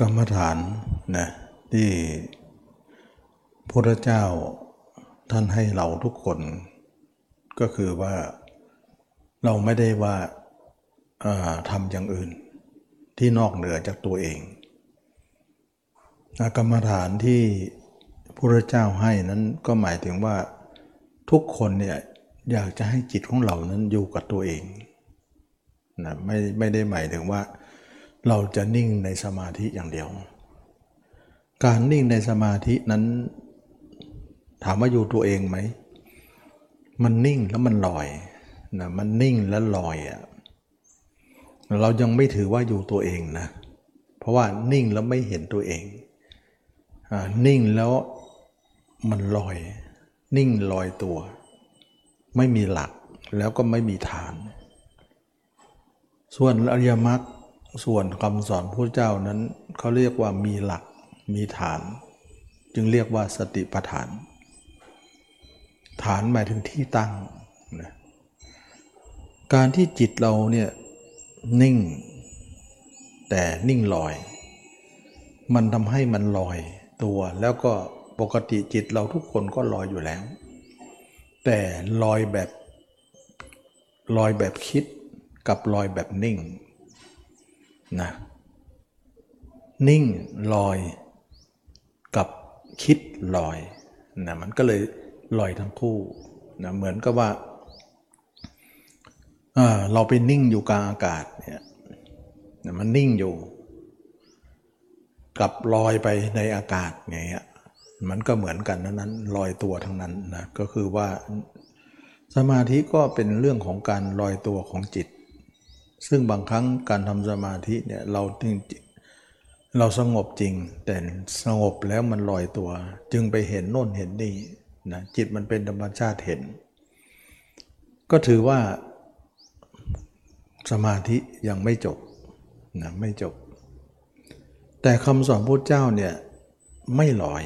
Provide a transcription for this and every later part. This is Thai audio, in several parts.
กรรมฐานนะที่พระเจ้าท่านให้เราทุกคน ก็คือว่าเราไม่ได้ว่าทำอย่างอื่น ที่นอกเหนือจากตัวเองกรรมฐานที่พระเจ้าให้นั้นก็หมายถึงว่าทุกคนเนี่ยอยากจะให้จิตของเรานั้นอยู่กับตัวเองนะไม่ไม่ได้หมายถึงว่า เราจะนิ่งในสมาธิอย่างเดียว การนิ่งในสมาธินั้น ถามว่าอยู่ตัวเองไหม มันนิ่งแล้วมันลอยนะมันนิ่งแล้วลอยอะ่ะเรายังไม่ถือว่าอยู่ตัวเองนะ เพราะว่านิ่งแล้วไม่เห็นตัวเองอนิ่งแล้วมันลอย นิ่งลอยตัว ไม่มีหลักแล้วก็ไม่มีฐาน ส่วนอริยมรรค ส่วนคำสอนพระเจ้านั้นเขาเรียกว่ามีหลักมีฐาน จึงเรียกว่าสติปัฏฐาน ฐานหมายถึงที่ตั้งนะการที่จิตเราเนี่ยนิ่ง แต่นิ่งลอย มันทำให้มันลอยตัวแล้วก็ปกติจิตเราทุกคนก็ลอยอยู่แล้ว แต่ลอยแบบลอยแบบคิดกับลอยแบบนิ่ง นะนิ่งลอยกับคิดลอยนะมันก็เลยลอยทั้งคู่นะเหมือนกับว่าเราไปนิ่งอยู่กลางอากาศเนี่ยมันนิ่งอยู่กับลอยไปในอากาศไงเงี้ยมันก็เหมือนกันนั้นนั้นลอยตัวทั้งนั้นนะก็คือว่าสมาธิก็เป็นเรื่องของการลอยตัวของจิต ซึ่งบางครั้งการทำสมาธิเนี่ยเราจริงเราสงบจริง แต่สงบแล้วมันลอยตัว จึงไปเห็นโน่นเห็นนี่นะจิตมันเป็นธรรมชาติเห็น ก็ถือว่าสมาธิยังไม่จบนะไม่จบ แต่คำสอนพุทธเจ้าเนี่ยไม่ลอย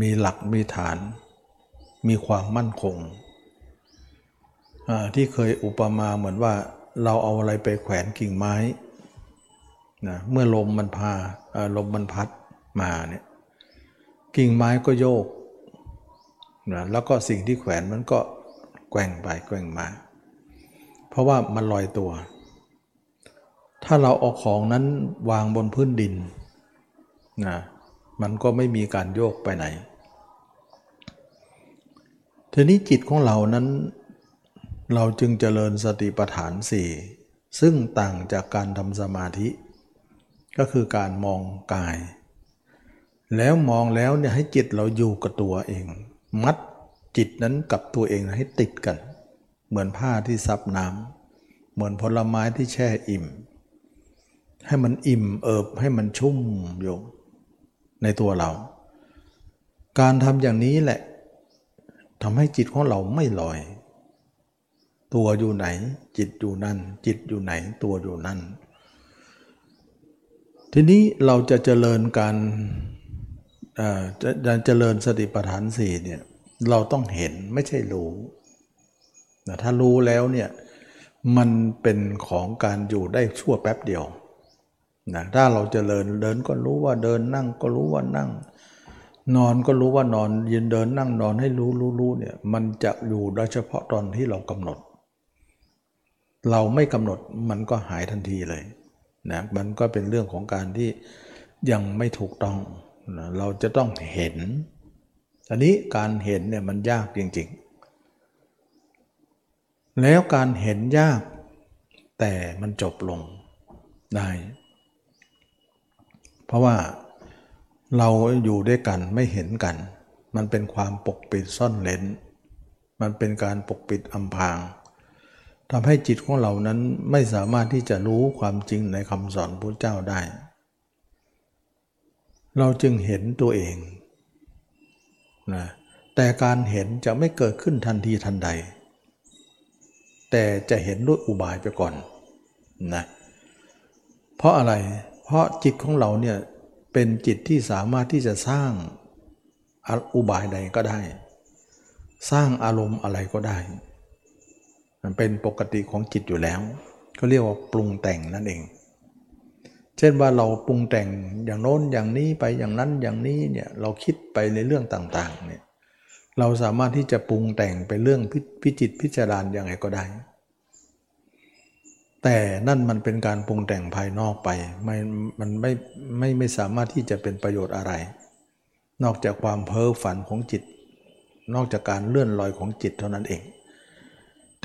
มีหลักมีฐาน มีความมั่นคง ที่เคยอุปมาเหมือนว่า เราเอาอะไรไปแขวนกิ่งไม้นะเมื่อลมมันพาลมมันพัดมาเนี่ยกิ่งไม้ก็โยกนะแล้วก็สิ่งที่แขวนมันก็แกว่งไปแกว่งมา เพราะว่ามันลอยตัว ถ้าเราเอาของนั้นวางบนพื้นดินนะมันก็ไม่มีการโยกไปไหนทีนี้จิตของเรานั้น เราจึงเจริญสติปัฏฐานสี่ซึ่งต่างจากการทำสมาธิ ก็คือการมองกาย แล้วมองแล้วเนี่ยให้จิตเราอยู่กับตัวเอง มัดจิตนั้นกับตัวเองให้ติดกัน เหมือนผ้าที่ซับน้ำเหมือนผลไม้ที่แช่อิ่ม ให้มันอิ่มเอิบให้มันชุ่มอยู่ในตัวเรา การทำอย่างนี้แหละทำให้จิตของเราไม่ลอย ตัวอยู่ไหน จิตอยู่นั่น จิตอยู่ไหน ตัวอยู่นั่น ทีนี้เราจะเจริญการจะเจริญสติปัฏฐานสี่เนี่ยเราต้องเห็นไม่ใช่รู้นะถ้ารู้แล้วเนี่ยมันเป็นของการอยู่ได้ชั่วแป๊บเดียวนะถ้าเราจเจริญเดินก็รู้ว่าเดินนั่งก็รู้ว่านั่ง นอนก็รู้ว่านอนยืนเดินนั่งนอนให้รู้รู้รู้เนี่ยมันจะอยู่โดยเฉพาะตอนที่เรากำหนด เราไม่กำหนดมันก็หายทันทีเลยนะมันก็เป็นเรื่องของการที่ยังไม่ถูกต้องนะเราจะต้องเห็น อันนี้การเห็นเนี่ยมันยากจริงๆ แล้วการเห็นยากแต่มันจบลงได้ เพราะว่าเราอยู่ด้วยกันไม่เห็นกัน มันเป็นความปกปิดซ่อนเลนมันเป็นการปกปิดอำพราง ทำให้จิตของเรานั้นไม่สามารถที่จะรู้ความจริงในคำสอนพระเจ้าได้ เราจึงเห็นตัวเองนะแต่การเห็นจะไม่เกิดขึ้นทันทีทันใด แต่จะเห็นด้วยอุบายไปก่อนนะเพราะอะไรเพราะจิตของเราเนี่ยเป็นจิตที่สามารถที่จะสร้างอุบายใดก็ได้ สร้างอารมณ์อะไรก็ได้ มันเป็นปกติของจิตอยู่แล้ว ก็เรียกว่าปรุงแต่งนั่นเอง เช่นว่าเราปรุงแต่งอย่างโน้นอย่างนี้ไปอย่างนั้นอย่างนี้เนี่ยเราคิดไปในเรื่องต่างๆเนี่ยเราสามารถที่จะปรุงแต่งไปเรื่องพิจิตพิจารณาอย่างไรก็ได้ แต่นั่นมันเป็นการปรุงแต่งภายนอกไปไม่มันไม่ไม่ไม่สามารถที่จะเป็นประโยชน์อะไร นอกจากความเพ้อฝันของจิต นอกจากการเลื่อนลอยของจิตเท่านั้นเอง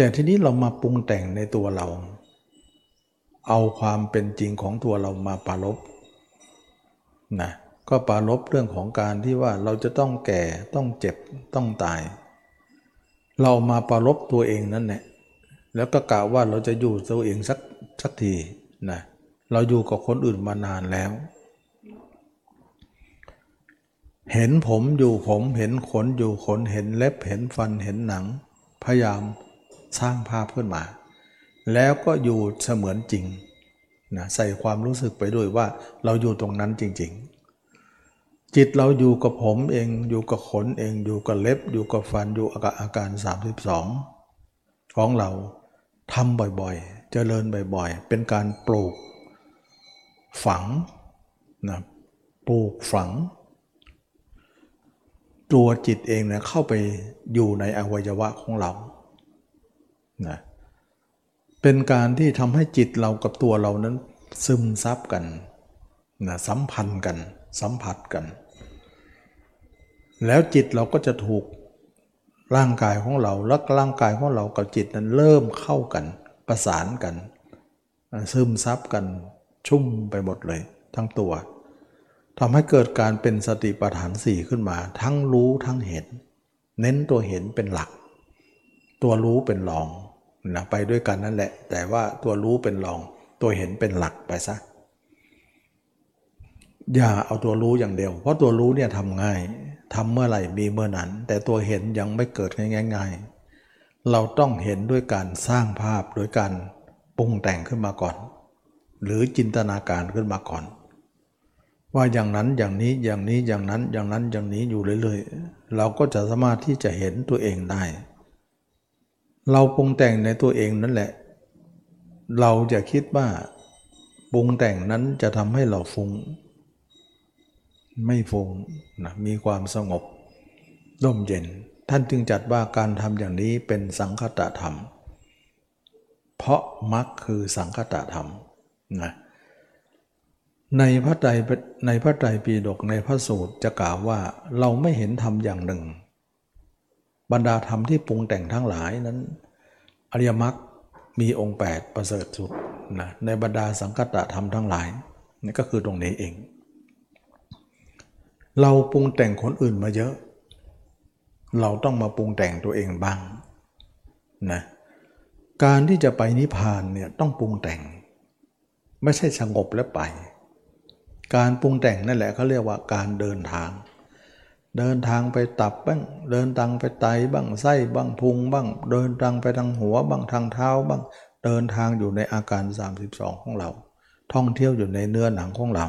แต่ทีนี้เรามาปรุงแต่งในตัวเรา เอาความเป็นจริงของตัวเรามาปารบนะก็ปารบเรื่องของการที่ว่าเราจะต้องแก่ต้องเจ็บต้องตาย เรามาปารบตัวเองนั่นแหละแล้วก็กล่าวว่าเราจะอยู่ตัวเองสักสักทีนะเราอยู่กับคนอื่นมานานแล้ว เห็นผมอยู่ผมเห็นขนอยู่ขนเห็นเล็บเห็นฟันเห็นหนัง พยายาม สร้างภาพขึ้นมา แล้วก็อยู่เสมือนจริงนะใส่ความรู้สึกไปด้วยว่าเราอยู่ตรงนั้นจริง ๆ จิตเราอยู่กับผมเองอยู่กับขนเองอยู่กับเล็บ อยู่กับฟันอยู่กับอาการ 32 ของเราทำบ่อยๆ เจริญบ่อยๆ เป็นการปลูกฝังนะปลูกฝัง ตัวจิตเองเนี่ยเข้าไปอยู่ในอวัยวะของเรา นะเป็นการที่ทำให้จิตเรากับตัวเรานั้นซึมซับกันนะสัมพันธ์กัน สัมผัสกัน แล้วจิตเราก็จะถูกร่างกายของเราและร่างกายของเรากับจิตนั้นเริ่มเข้ากัน ประสานกัน ซึมซับกันชุ่มไปหมดเลยทั้งตัวทำให้เกิดการเป็นสติปัฏฐานสี่ขึ้นมา ทั้งรู้ทั้งเห็น เน้นตัวเห็นเป็นหลัก ตัวรู้เป็นรอง นะไปด้วยกันนั่นแหละ แต่ว่าตัวรู้เป็นรอง ตัวเห็นเป็นหลักไปซะอย่าเอาตัวรู้อย่างเดียว เพราะตัวรู้เนี่ยทำง่ายทำเมื่อไหร่มีเมื่อนั้น แต่ตัวเห็นยังไม่เกิดง่ายๆ เราต้องเห็นด้วยการสร้างภาพโดยการปรุงแต่งขึ้นมาก่อน หรือจินตนาการขึ้นมาก่อน ว่าอย่างนั้นอย่างนี้อย่างนี้อย่างนั้นอย่างนั้นอย่างนี้อยู่เรื่อยๆ เราก็จะสามารถที่จะเห็นตัวเองได้ เราปรุงแต่งในตัวเองนั่นแหละ เราจะคิดว่าปรุงแต่งนั้นจะทำให้เราฟุง้ง ไม่ฟุง้งนะมีความสงบร่มเย็น ท่านจึงจัดว่าการทำอย่างนี้เป็นสังคตธรรม เพราะมรรคคือสังคตธรรมนะในพระไตรในพระไตรปิฎกในพระสูตรจะกล่าวว่าเราไม่เห็นธรรมอย่างหนึ่ง บรรดาธรรมที่ปรุงแต่งทั้งหลายนั้น อริยมรรคมีองค์ 8 ประเสริฐสุดนะในบรรดาสังกัตธรรมทั้งหลายนี่ก็คือตรงนี้เอง เราปรุงแต่งคนอื่นมาเยอะ เราต้องมาปรุงแต่งตัวเองบ้างนะการที่จะไปนิพพานเนี่ยต้องปรุงแต่ง ไม่ใช่สงบแล้วไป การปรุงแต่งนั่นแหละเขาเรียกว่าการเดินทาง เดินทางไปตับบ้างเดินทางไปไตบ้างไส้บ้างพุงบ้าง เดินทางไปทางหัวบ้างทางเท้าบ้าง เดินทางอยู่ในอาการ 32 ของเรา ท่องเที่ยวอยู่ในเนื้อหนังของเรา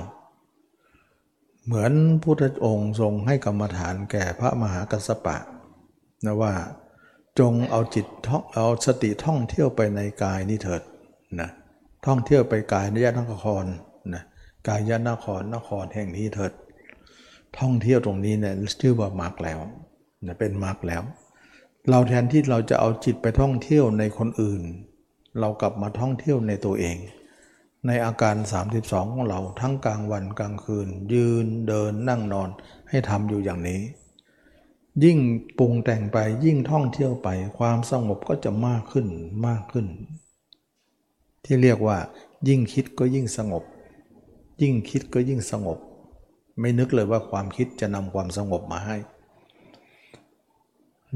เหมือนพุทธองค์ทรงให้กรรมฐานแก่พระมหากัสสปะนะว่าจงเอาจิตท่องเอาสติท่องเที่ยวไปในกายนี้เถิดนะท่องเที่ยวไปกายนิยนครนะกายยนครนครแห่งนี้เถิด ท่องเที่ยวตรงนี้เนี่ยชื่อว่ามาร์กแล้วนะเป็นมาร์กแล้ว เราแทนที่เราจะเอาจิตไปท่องเที่ยวในคนอื่น เรากลับมาท่องเที่ยวในตัวเอง ในอาการ 32 ของเราทั้งกลางวันกลางคืน ยืนเดินนั่งนอนให้ทำอยู่อย่างนี้ ยิ่งปรุงแต่งไปยิ่งท่องเที่ยวไป ความสงบก็จะมากขึ้นมากขึ้น ที่เรียกว่า ยิ่งคิดก็ยิ่งสงบ ยิ่งคิดก็ยิ่งสงบ ไม่นึกเลยว่าความคิดจะนำความสงบมาให้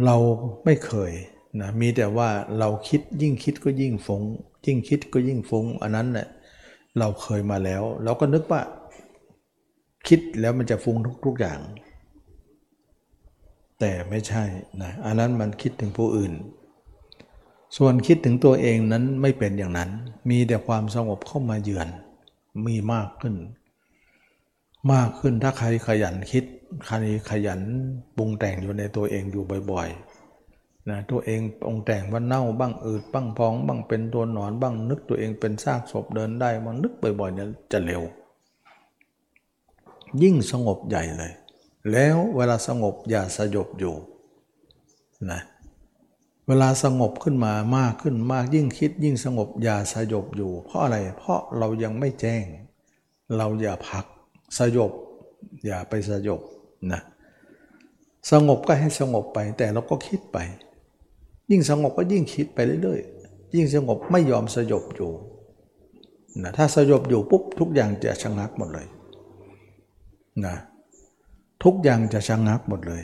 เราไม่เคยนะมีแต่ว่าเราคิดยิ่งคิดก็ยิ่งฟงยิ่งคิดก็ยิ่งฟงอันนั้นเนะ่ยเราเคยมาแล้ว เราก็นึกว่า คิดแล้วมันจะฟุ้งทุก ๆอย่าง แต่ไม่ใช่นะอันนั้นมันคิดถึงผู้อื่น ส่วนคิดถึงตัวเองนั้นไม่เป็นอย่างนั้น มีแต่ความสงบเข้ามาเยือนมีมากขึ้น มากขึ้นถ้าใครขยันคิดใครขยันปรุงแต่งอยู่ในตัวเองอยู่บ่อยๆนะตัวเององแต่งว่าเน่าบ้างอืดบ้างพองบ้างเป็นตัวหนอนบ้างนึกตัวเองเป็นซากศพเดินได้บางนึกบ่อยๆเนี่ยจะเร็ว ยิ่งสงบใหญ่เลย แล้วเวลาสงบอย่าสยบอยู่นะเวลาสงบขึ้นมามากขึ้นมากยิ่งคิดยิ่งสงบอย่าสยบอยู่ เพราะอะไรเพราะเรายังไม่แจ้ง เราอย่าพัก สยบ อย่าไปสยบนะสงบก็ให้สงบไป แต่เราก็คิดไป ยิ่งสงบก็ยิ่งคิดไปเรื่อยๆ ยิ่งสงบไม่ยอมสยบอยู่นะถ้าสยบอยู่ปุ๊บทุกอย่างจะชะงักหมดเลยนะทุกอย่างจะชะงักหมดเลย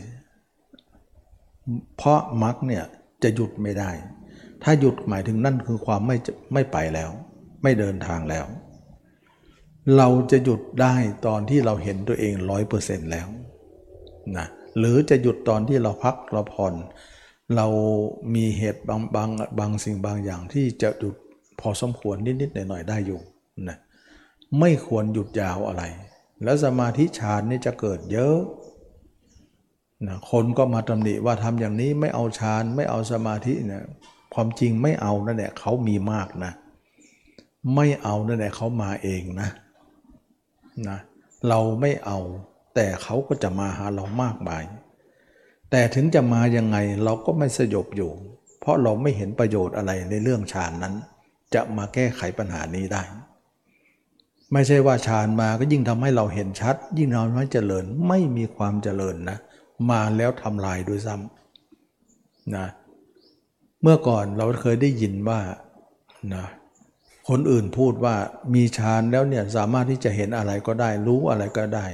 เพราะมรรคเนี่ยจะหยุดไม่ได้ ถ้าหยุดหมายถึงนั่นคือความไม่ไม่ไปแล้ว ไม่เดินทางแล้ว เราจะหยุดได้ตอนที่เราเห็นตัวเองร้อยเปอร์เซ็นต์แล้วนะหรือจะหยุดตอนที่เราพักเราผ่อนเรามีเหตุบางบางบางสิ่งบางอย่างที่จะหยุดพอสมควรนิดๆหน่อยๆได้อยู่นะไม่ควรหยุดยาวอะไร แล้วสมาธิฌานนี่จะเกิดเยอะนะคนก็มาตำหนิว่าทำอย่างนี้ไม่เอาฌานไม่เอาสมาธิเนี่ยความจริงไม่เอานั่นแหละเขามีมากนะ ไม่เอานั่นแหละเขามาเองนะ นะเราไม่เอา แต่เขาก็จะมาหาเรามากมาย แต่ถึงจะมายังไงเราก็ไม่สยบอยู่ เพราะเราไม่เห็นประโยชน์อะไรในเรื่องฌานนั้น จะมาแก้ไขปัญหานี้ได้ ไม่ใช่ว่าฌานมาก็ยิ่งทำให้เราเห็นชัด ยิ่งทำให้เจริญไม่มีความเจริญนะ มาแล้วทำลายด้วยซ้ำนะเมื่อก่อนเราเคยได้ยินว่านะ คนอื่นพูดว่ามีฌานแล้วเนี่ยสามารถที่จะเห็นอะไรก็ได้ รู้อะไรก็ได้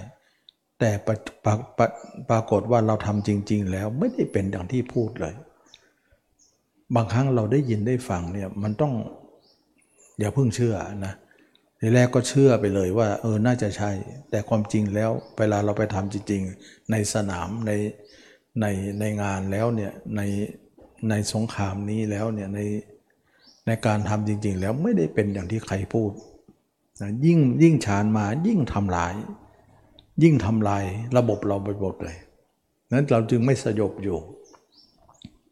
แต่ปปปปรากฏว่าเราทำจริง ๆ แล้วไม่ได้เป็นอย่างที่พูดเลย บางครั้งเราได้ยินได้ฟังเนี่ยมันต้องอย่าเพิ่งเชื่อนะทีแรกก็เชื่อไปเลยว่า เออน่าจะใช่ แต่ความจริงแล้วเวลาเราไปทำจริง ๆ ในสนามในในในงานแล้วเนี่ยในในสงครามนี้แล้วเนี่ยใน ในการทำจริง ๆ แล้วไม่ได้เป็นอย่างที่ใครพูดนะยิ่งยิ่งฉานมายิ่งทำลาย ยิ่งทำลายระบบเราไปหมดเลยนั้นเราจึงไม่สยบอยู่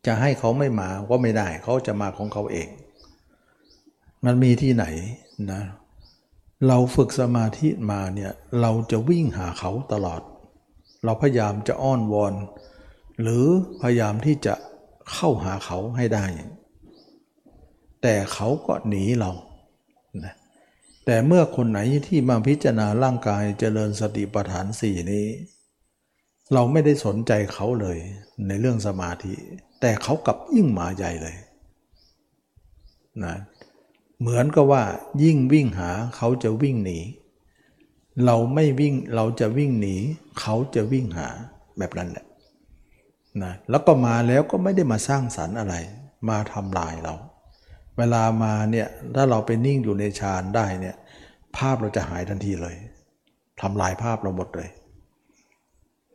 จะให้เขาไม่มาก็ไม่ได้เขาจะมาของเขาเอง มันมีที่ไหนนะเราฝึกสมาธิมาเนี่ยเราจะวิ่งหาเขาตลอด เราพยายามจะอ้อนวอน หรือพยายามที่จะเข้าหาเขาให้ได้ แต่เขาก็หนีเรานะแต่เมื่อคนไหนที่มาพิจารณาร่างกายเจริญสติปัฏฐานสี่นี้ เราไม่ได้สนใจเขาเลยในเรื่องสมาธิ แต่เขากลับยิ่งมาใหญ่เลยนะเหมือนกับว่ายิ่งวิ่งหาเขาจะวิ่งหนี เราไม่วิ่งเราจะวิ่งหนี เขาจะวิ่งหาแบบนั้นแหละนะแล้วก็มาแล้วก็ไม่ได้มาสร้างสรรค์อะไร มาทำลายเรา เวลามาเนี่ยถ้าเราไปนิ่งอยู่ในฌานได้เนี่ยภาพเราจะหายทันทีเลยทำลายภาพเราหมดเลย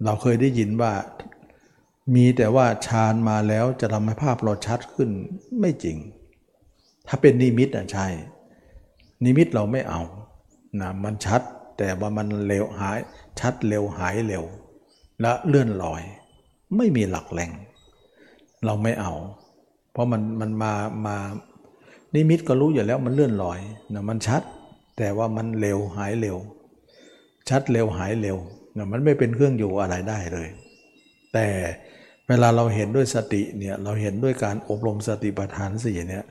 เราเคยได้ยินว่ามีแต่ว่าฌานมาแล้วจะทำให้ภาพเราชัดขึ้นไม่จริง ถ้าเป็นนิมิตอะใช่ นิมิตเราไม่เอานะมันชัดแต่ว่ามันเร็วหาย ชัดเร็วหายเร็ว และเลื่อนลอย ไม่มีหลักแหล่ง เราไม่เอา เพราะมันมันมามา นิมิตก็รู้อยู่แล้วมันเลื่อนลอยนะมันชัด แต่ว่ามันเร็วหายเร็ว ชัดเร็วหายเร็วนะมันไม่เป็นเครื่องอยู่อะไรได้เลย แต่เวลาเราเห็นด้วยสติเนี่ยเราเห็นด้วยการอบรมสติปัฏฐานสี่เนี่ย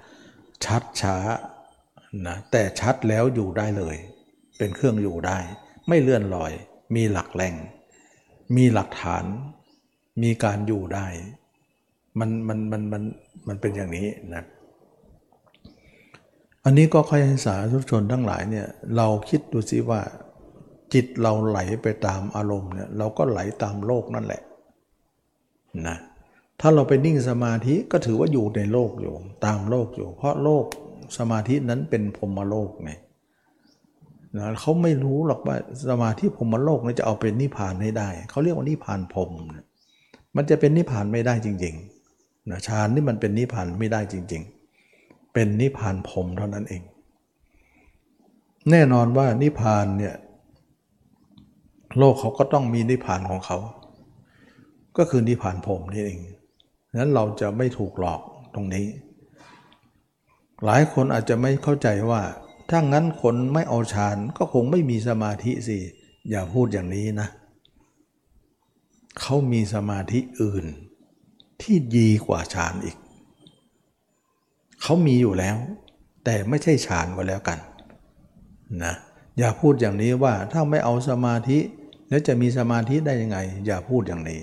ชัดช้านะแต่ชัดแล้วอยู่ได้เลย เป็นเครื่องอยู่ได้ ไม่เลื่อนลอย มีหลักแหล่ง มีหลักฐาน มีการอยู่ได้ มันมันมันมันมันเป็นอย่างนี้นะ อันนี้ก็ค่อยให้สาธุชนทั้งหลายเนี่ยเราคิดดูสิว่า จิตเราไหลไปตามอารมณ์เนี่ยเราก็ไหลตามโลกนั่นแหละนะถ้าเราไปนิ่งสมาธิก็ถือว่าอยู่ในโลกอยู่ตามโลกอยู่ เพราะโลกสมาธินั้นเป็นพรมโลกไงนะเขาไม่รู้หรอกว่าสมาธิพรมโลกนี่จะเอาเป็นนิพพานให้ได้ เขาเรียกว่านิพพานพรมมันจะเป็นนิพพานไม่ได้จริงๆนะฌานนี่มันเป็นนิพพานไม่ได้จริง ๆ เป็นนิพพานพรมเท่านั้นเอง แน่นอนว่านิพพานเนี่ยโลกเขาก็ต้องมีนิพพานของเขา ก็คือนิพพานพรมนี่เองนั้นเราจะไม่ถูกหลอกตรงนี้ หลายคนอาจจะไม่เข้าใจว่า ถ้างั้นคนไม่เอาฌานก็คงไม่มีสมาธิสิ อย่าพูดอย่างนี้นะ เขามีสมาธิอื่นที่ดีกว่าฌานอีก เขามีอยู่แล้ว แต่ไม่ใช่ฌานก็แล้วกันนะอย่าพูดอย่างนี้ว่าถ้าไม่เอาสมาธิ แล้วจะมีสมาธิได้ยังไง อย่าพูดอย่างนี้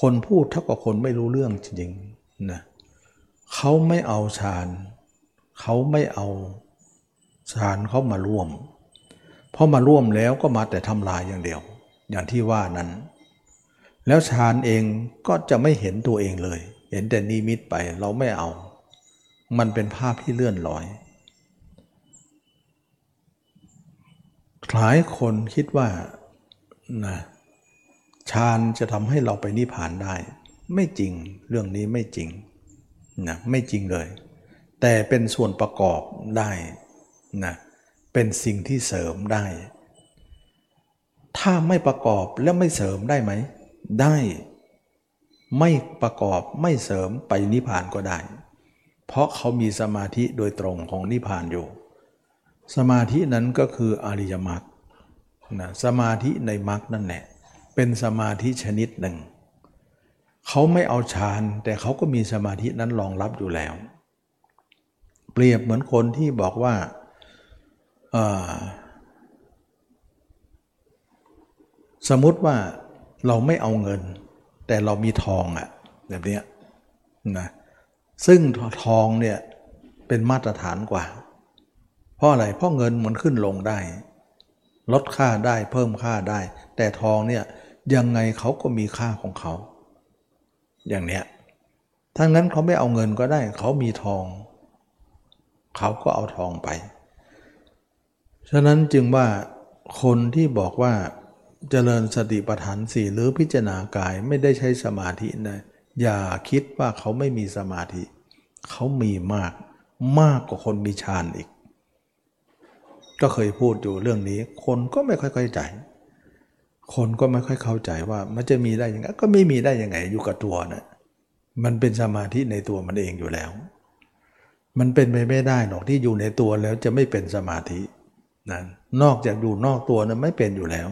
คนพูดเท่ากับคนไม่รู้เรื่องจริงๆนะเขาไม่เอาฌานเขาไม่เอาฌานเขามาร่วมพอมาร่วมแล้วก็มาแต่ทำลายอย่างเดียว อย่างที่ว่านั้น แล้วฌานเองก็จะไม่เห็นตัวเองเลย เห็นแต่นิมิตไปเราไม่เอา มันเป็นภาพที่เลื่อนลอย หลายคนคิดว่านะฌานจะทำให้เราไปนิพพานได้ ไม่จริงเรื่องนี้ไม่จริงนะไม่จริงเลย แต่เป็นส่วนประกอบได้นะเป็นสิ่งที่เสริมได้ ถ้าไม่ประกอบแล้วไม่เสริมได้ไหม ได้ ไม่ประกอบไม่เสริมไปนิพพานก็ได้ เพราะเขามีสมาธิโดยตรงของนิพพานอยู่ สมาธินั้นก็คืออริยมรรคนะสมาธิในมรรคนั่นแหละเป็นสมาธิชนิดหนึ่ง เขาไม่เอาฌานแต่เขาก็มีสมาธินั้นรองรับอยู่แล้ว เปรียบเหมือนคนที่บอกว่าสมมติว่าเราไม่เอาเงิน แต่เรามีทองอะ่ะแบบนี้นะ ซึ่งทองเนี่ยเป็นมาตรฐานกว่า เพราะอะไรเพราะเงินมันขึ้นลงได้ ลดค่าได้เพิ่มค่าได้ แต่ทองเนี่ยยังไงเขาก็มีค่าของเขา อย่างเนี้ยทั้งนั้นเขาไม่เอาเงินก็ได้ เขามีทอง เขาก็เอาทองไป ฉะนั้นจึงว่าคนที่บอกว่าเจริญสติปัฏฐานสี่หรือพิจารณากายไม่ได้ใช้สมาธินะ อย่าคิดว่าเขาไม่มีสมาธิ เขามีมากมากกว่าคนมีฌานอีก ก็เคยพูดอยู่เรื่องนี้ คนก็ไม่ค่อยเข้าใจ คนก็ไม่ค่อยเข้าใจว่ามันจะมีได้ยังไงก็ไม่มีได้ยังไงอยู่กับตัวนะมันเป็นสมาธิในตัวมันเองอยู่แล้ว มันเป็นไปไม่ได้หรอกที่อยู่ในตัวแล้วจะไม่เป็นสมาธินะนอกจากอยู่นอกตัวนะไม่เป็นอยู่แล้ว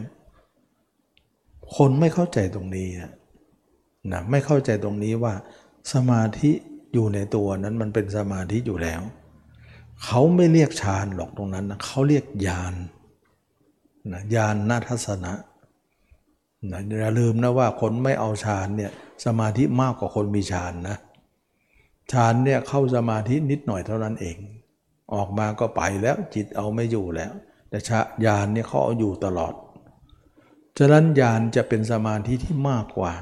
คนไม่เข้าใจตรงนี้นะ นะไม่เข้าใจตรงนี้ว่า สมาธิอยู่ในตัวนั้นมันเป็นสมาธิอยู่แล้ว เขาไม่เรียกฌานหรอกตรงนั้นนะเขาเรียกญาณนะญาณนาทัศนะนะอย่าลืมนะว่าคนไม่เอาฌานเนี่ยสมาธิมากกว่าคนมีฌานนะฌานเนี่ยเข้าสมาธินิดหน่อยเท่านั้นเอง ออกมาก็ไปแล้วจิตเอาไม่อยู่แล้ว แต่ชญาณเนี่ยเขาเอาอยู่ตลอด ฉะนั้นญาณจะเป็นสมาธิที่มากกว่า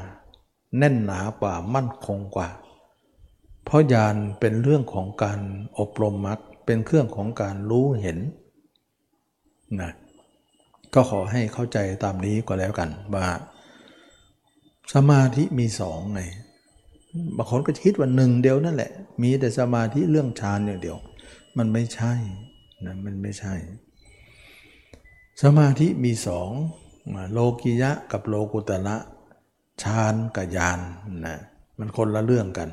แน่นหนากว่ามั่นคงกว่า เพราะญาณเป็นเรื่องของการอบรมมรรคเป็นเครื่องของการรู้เห็นนะก็ขอให้เข้าใจตามนี้ก็แล้วกันว่าสมาธิมีสองไงบางคนก็คิดว่าหนึ่งเดียวนั่นแหละ มีแต่สมาธิเรื่องฌานอย่างเดียว มันไม่ใช่นะมันไม่ใช่ สมาธิมีสองโลกิยะกับโลกุตระ ฌานกับญาณนนะมันคนละเรื่องกัน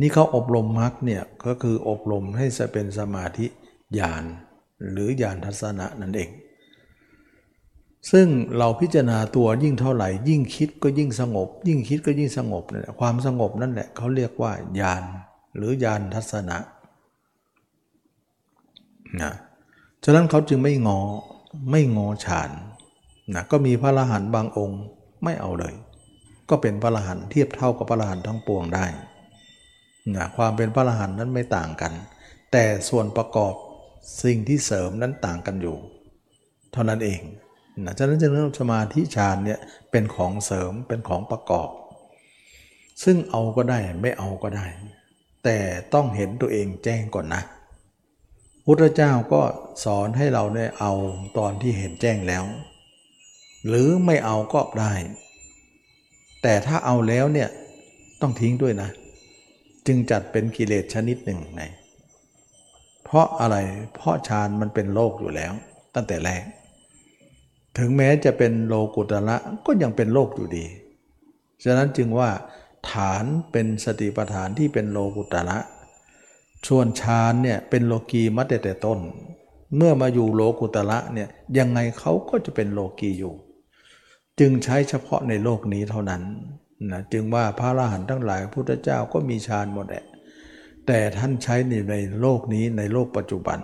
นี่เขาอบรมมรรคเนี่ยก็คืออบรมให้จะเป็นสมาธิญาณหรือญาณทัศนะนั่นเอง ซึ่งเราพิจารณาตัวยิ่งเท่าไหร่ ยิ่งคิดก็ยิ่งสงบ ยิ่งคิดก็ยิ่งสงบเนี่ยความสงบนั่นแหละเขาเรียกว่าญาณหรือญาณทัศนะนะฉะนั้นเขาจึงไม่งอไม่งอฉานนะก็มีพระอรหันต์บางองค์ไม่เอาเลย ก็เป็นพระอรหันต์เทียบเท่ากับพระอรหันต์ทั้งปวงได้นะความเป็นพระอรหันต์นั้นไม่ต่างกัน แต่ส่วนประกอบสิ่งที่เสริมนั้นต่างกันอยู่ เท่านั้นเองนะฉะนั้นจึงเรื่องสมาธิฌานเนี่ยเป็นของเสริมเป็นของประกอบ ซึ่งเอาก็ได้ไม่เอาก็ได้ แต่ต้องเห็นตัวเองแจ้งก่อนนะพุทธเจ้าก็สอนให้เราได้เอาตอนที่เห็นแจ้งแล้ว หรือไม่เอาก็ได้ แต่ถ้าเอาแล้วเนี่ยต้องทิ้งด้วยนะ จึงจัดเป็นกิเลสชนิดหนึ่งไงเพราะอะไรเพราะฌานมันเป็นโลกอยู่แล้ว ตั้งแต่แรก ถึงแม้จะเป็นโลกุตระก็ยังเป็นโลกอยู่ดี ฉะนั้นจึงว่า ฐานเป็นสติปัฏฐานที่เป็นโลกุตระส่วนฌานเนี่ยเป็นโลกีมาแต่แต่ต้น เมื่อมาอยู่โลกุตระเนี่ยยังไงเขาก็จะเป็นโลกีอยู่ จึงใช้เฉพาะในโลกนี้เท่านั้นนะจึงว่าพระอรหันต์ทั้งหลายพุทธเจ้าก็มีฌานหมดแหละแต่ท่านใช้ในในโลกนี้ในโลกปัจจุบัน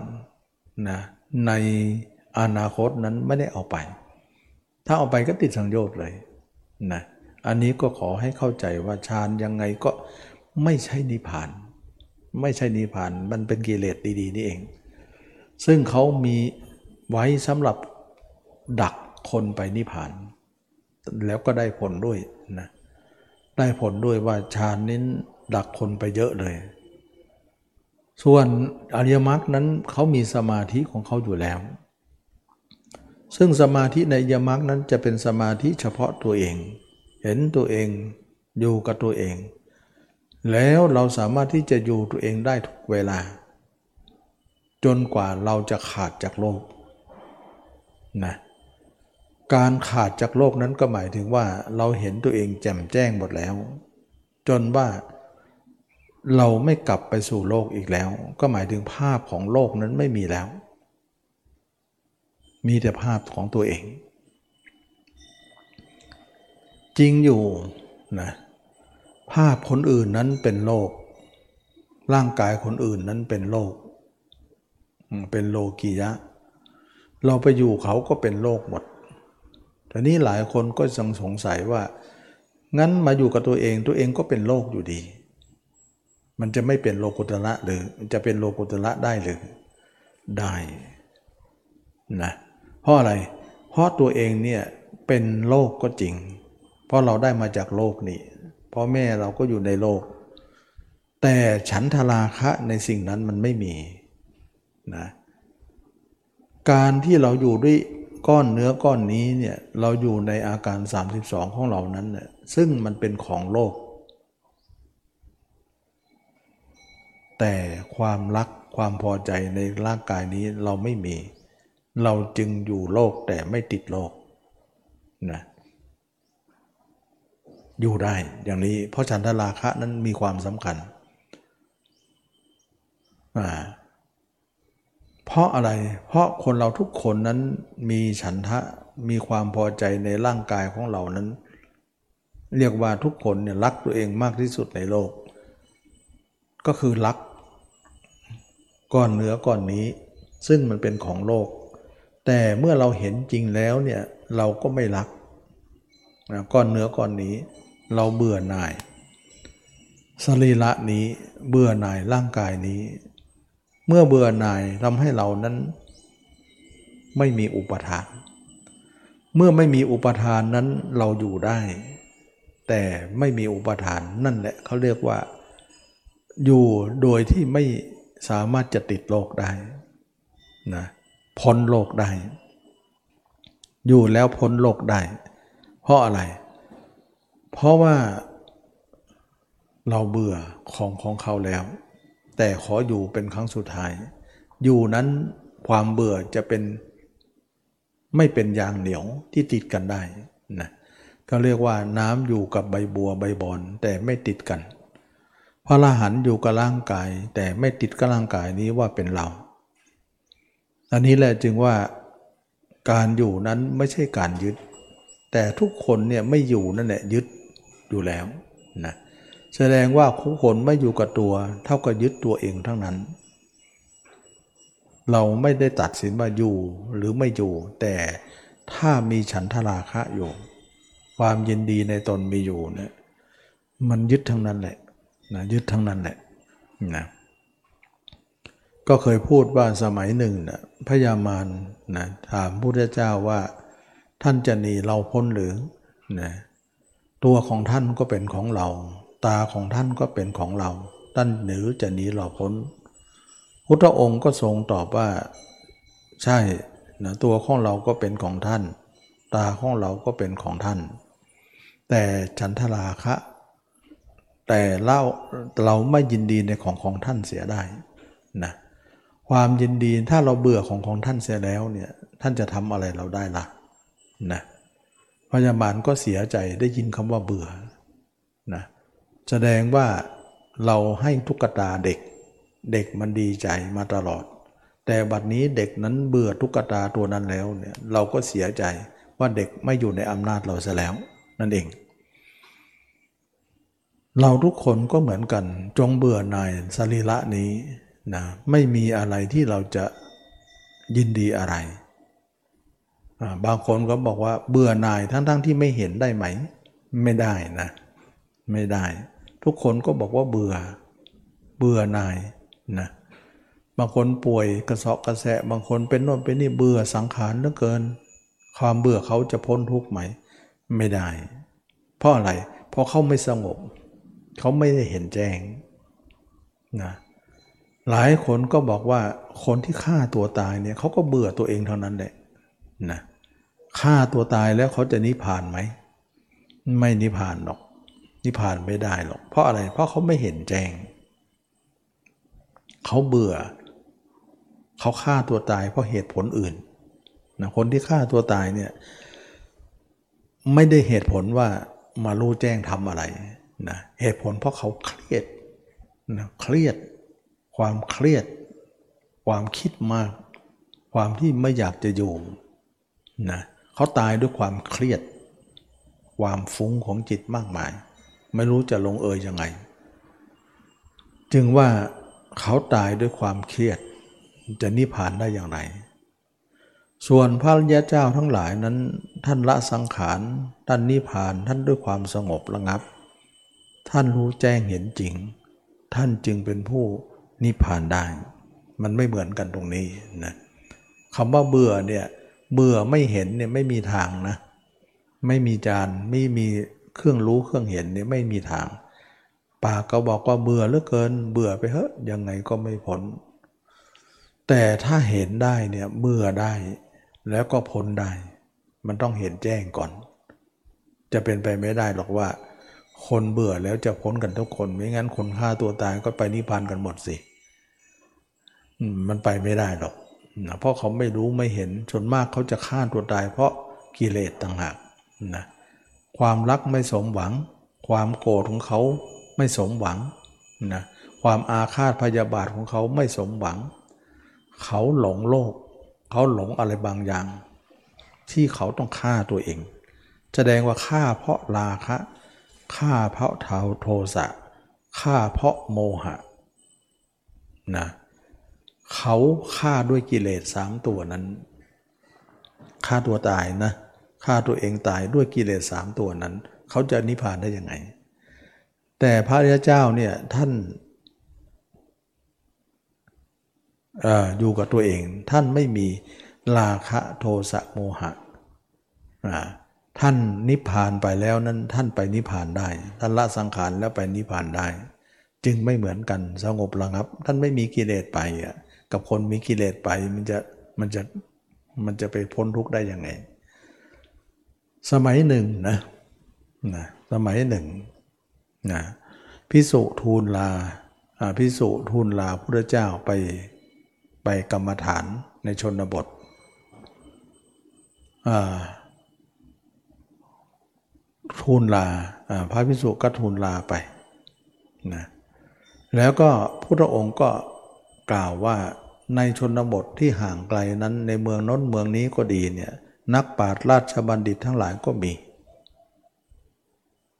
นะในอนาคตนั้นไม่ได้เอาไป ถ้าเอาไปก็ติดสังโยชน์เลยนะอันนี้ก็ขอให้เข้าใจว่าฌานยังไงก็ไม่ใช่นิพพาน ไม่ใช่นิพพานมันเป็นกิเลสดีๆนี่เอง ซึ่งเขามีไว้สำหรับดักคนไปนิพพาน แล้วก็ได้ผลด้วยนะได้ผลด้วยว่าฌานนี้ดักคนไปเยอะเลย ส่วนอริยมรรคนั้นเขามีสมาธิของเขาอยู่แล้ว ซึ่งสมาธิในอริยมรรคนั้นจะเป็นสมาธิเฉพาะตัวเอง เห็นตัวเองอยู่กับตัวเอง แล้วเราสามารถที่จะอยู่ตัวเองได้ทุกเวลา จนกว่าเราจะขาดจากโลกนะ การขาดจากโลกนั้นก็หมายถึงว่าเราเห็นตัวเองแจ่มแจ้งหมดแล้ว จนว่าเราไม่กลับไปสู่โลกอีกแล้ว ก็หมายถึงภาพของโลกนั้นไม่มีแล้ว มีแต่ภาพของตัวเอง จริงอยู่นะภาพคนอื่นนั้นเป็นโลก ร่างกายคนอื่นนั้นเป็นโลก เป็นโลกียะ เราไปอยู่เขาก็เป็นโลกหมด แต่นี้หลายคนก็ยังสงสัยว่า งั้นมาอยู่กับตัวเองตัวเองก็เป็นโลกอยู่ดี มันจะไม่เป็นโลกุตระหรือจะเป็นโลกุตระได้หรือได้นะเพราะอะไร เพราะตัวเองเนี่ยเป็นโลกก็จริง เพราะเราได้มาจากโลกนี่พ่อแม่เราก็อยู่ในโลก แต่ฉันทราคะในสิ่งนั้นมันไม่มีนะการที่เราอยู่ด้วย ก้อนเนื้อก้อนนี้เนี่ยเราอยู่ในอาการ 32 ของเรานั้นเนี่ยซึ่งมันเป็นของโลก แต่ความรักความพอใจในร่างกายนี้เราไม่มี เราจึงอยู่โลกแต่ไม่ติดโลกนะอยู่ได้อย่างนี้เพราะฉันทราคะนั้นมีความสำคัญอ่า เพราะอะไร เพราะคนเราทุกคนนั้นมีฉันทะมีความพอใจในร่างกายของเรานั้น เรียกว่าทุกคนเนี่ยรักตัวเองมากที่สุดในโลก ก็คือรักก้อนเนื้อก้อนนี้ ซึ่งมันเป็นของโลก แต่เมื่อเราเห็นจริงแล้วเนี่ยเราก็ไม่รักก้อนเนื้อก้อนนี้ เราเบื่อหน่ายสรีระนี้เบื่อหน่ายร่างกายนี้ เมื่อเบื่อหน่ายทำให้เรานั้น ไม่มีอุปทาน เมื่อไม่มีอุปทานนั้นเราอยู่ได้ แต่ไม่มีอุปทานนั่นแหละเขาเรียกว่า อยู่โดยที่ไม่สามารถจะติดโลกได้นะพ้นโลกได้ อยู่แล้วพ้นโลกได้ เพราะอะไร เพราะว่าเราเบื่อของของเขาแล้ว แต่ขออยู่เป็นครั้งสุดท้าย อยู่นั้นความเบื่อจะเป็นไม่เป็นยางเหนียวที่ติดกันได้นะก็เรียกว่าน้ำอยู่กับใบบัวใบบอนแต่ไม่ติดกัน พระละหันอยู่กับร่างกาย แต่ไม่ติดกับร่างกายนี้ว่าเป็นเรา อันนี้แหละจึงว่าการอยู่นั้นไม่ใช่การยึด แต่ทุกคนเนี่ยไม่อยู่นั่นแหละยึดอยู่แล้วนะ แสดงว่าคุกคนไม่อยู่กับตัว เท่ากับยึดตัวเองทั้งนั้น เราไม่ได้ตัดสินว่าอยู่หรือไม่อยู่ แต่ถ้ามีฉันทราคะอยู่ ความยินดีในตนมีอยู่เนี่ยมันยึดทั้งนั้นแหละนะยึดทั้งนั้นแหละนะก็เคยพูดว่าสมัยหนึ่งนะพญามารนะถามพุทธเจ้าว่า ท่านจะหนีเราพ้นหรือนะตัวของท่านก็เป็นของเรา ตาของท่านก็เป็นของเรา ท่านหรือจะหนีเราพ้น พุทธองค์ก็ทรงตอบว่า ใช่นะตัวของเราก็เป็นของท่าน ตาของเราก็เป็นของท่าน แต่ฉันทราคะ แต่เราเราไม่ยินดีในของของท่านเสียได้นะความยินดีถ้าเราเบื่อของของท่านเสียแล้วเนี่ยท่านจะทำอะไรเราได้ละ่ะนะพญามารก็เสียใจได้ยินคำว่าเบื่อนะ แสดงว่าเราให้ทุกตาเด็ก เด็กมันดีใจมาตลอด แต่บัดนี้เด็กนั้นเบื่อทุกตาตัวนั้นแล้วเนี่ยเราก็เสียใจว่าเด็กไม่อยู่ในอำนาจเราซะแล้ว นั่นเอง เราทุกคนก็เหมือนกัน จงเบื่อหน่ายสรีระนี้นะไม่มีอะไรที่เราจะยินดีอะไร บางคนก็บอกว่าเบื่อหน่ายทั้งๆทที่ไม่เห็นได้ไหม ไม่ได้นะ ไม่ได้ ทุกคนก็บอกว่าเบื่อ เบื่อหน่ายนะบางคนป่วยกระเสาะกระแสะบางคนเป็นโน่นเป็นนี่เบื่อสังขารเหลือเกิน ความเบื่อเขาจะพ้นทุกข์ไหม ไม่ได้ เพราะอะไร เพราะเขาไม่สงบ เขาไม่ได้เห็นแจ้งนะหลายคนก็บอกว่าคนที่ฆ่าตัวตายเนี่ยเขาก็เบื่อตัวเองเท่านั้นแหละนะฆ่าตัวตายแล้วเขาจะนิพพานไหม ไม่นิพพานหรอก นิพพานไม่ได้หรอก เพราะอะไร เพราะเขาไม่เห็นแจ้ง เขาเบื่อ เขาฆ่าตัวตายเพราะเหตุผลอื่นนะคนที่ฆ่าตัวตายเนี่ยไม่ได้เหตุผลว่ามารู้แจ้งทำอะไรนะเหตุผลเพราะเขาเครียดนะเครียด ความเครียด ความคิดมาก ความที่ไม่อยากจะอยู่นะเขาตายด้วยความเครียด ความฟุ้งของจิตมากมาย ไม่รู้จะลงเอยยังไง จึงว่าเขาตายด้วยความเครียดจะนิพพานได้อย่างไร ส่วนพระรยาเจ้าทั้งหลายนั้น ท่านละสังขารท่านนิพพานท่านด้วยความสงบระงับ ท่านรู้แจ้งเห็นจริง ท่านจึงเป็นผู้นิพพานได้ มันไม่เหมือนกันตรงนี้นะคำว่าเบื่อเนี่ยเบื่อไม่เห็นเนี่ยไม่มีทางนะ ไม่มีจานไม่มี เครื่องรู้เครื่องเห็นเนี่ยไม่มีทาง ปากก็บอกว่าเบื่อเหลือเกิน เบื่อไปเถอะยังไงก็ไม่พ้นแต่ถ้าเห็นได้เนี่ยเบื่อได้แล้วก็พ้นได้ มันต้องเห็นแจ้งก่อน จะเป็นไปไม่ได้หรอกว่า คนเบื่อแล้วจะพ้นกันทุกคน ไม่งั้นคนฆ่าตัวตายก็ไปนิพพานกันหมดสิมันไปไม่ได้หรอกนะเพราะเขาไม่รู้ไม่เห็นส่วนมากเขาจะฆ่าตัวตายเพราะกิเลสต่างหากนะ ความรักไม่สมหวัง ความโกรธของเขาไม่สมหวังนะความอาฆาตพยาบาทของเขาไม่สมหวัง เขาหลงโลก เขาหลงอะไรบางอย่าง ที่เขาต้องฆ่าตัวเอง แสดงว่าฆ่าเพราะราคะฆ่าเพราะเทาโทสะฆ่าเพราะโมหะนะเขาฆ่าด้วยกิเลสสามตัวนั้นฆ่าตัวตายนะ ฆ่าตัวเองตายด้วยกิเลสสามตัวนั้น เขาจะนิพพานได้ยังไง แต่พระริยเจ้าเนี่ยท่านออยู่กับตัวเอง ท่านไม่มีราคะโทสะโมหะท่านนิพพานไปแล้วนั้นท่านไปนิพพานได้ ท่านละสังขารแล้วไปนิพพานได้ จึงไม่เหมือนกันสงบระงับ ท่านไม่มีกิเลสไปกับคนมีกิเลสไปมันจะมันจะมันจะไปพ้นทุกข์ได้ยังไง สมัยหนึ่งนะนะสมัยหนึ่งนะพิสุทูลลาพิสุทูลลาพระเจ้าไปไปกรรมฐานในชนบททูลลาพระพิสุก็ทูลลาไปนะแล้วก็พระองค์ก็กล่าวว่าในชนบทที่ห่างไกลนั้นในเมืองน้นเมืองนี้ก็ดีเนี่ย นักปราชญ์ราชบัณฑิตทั้งหลายก็มี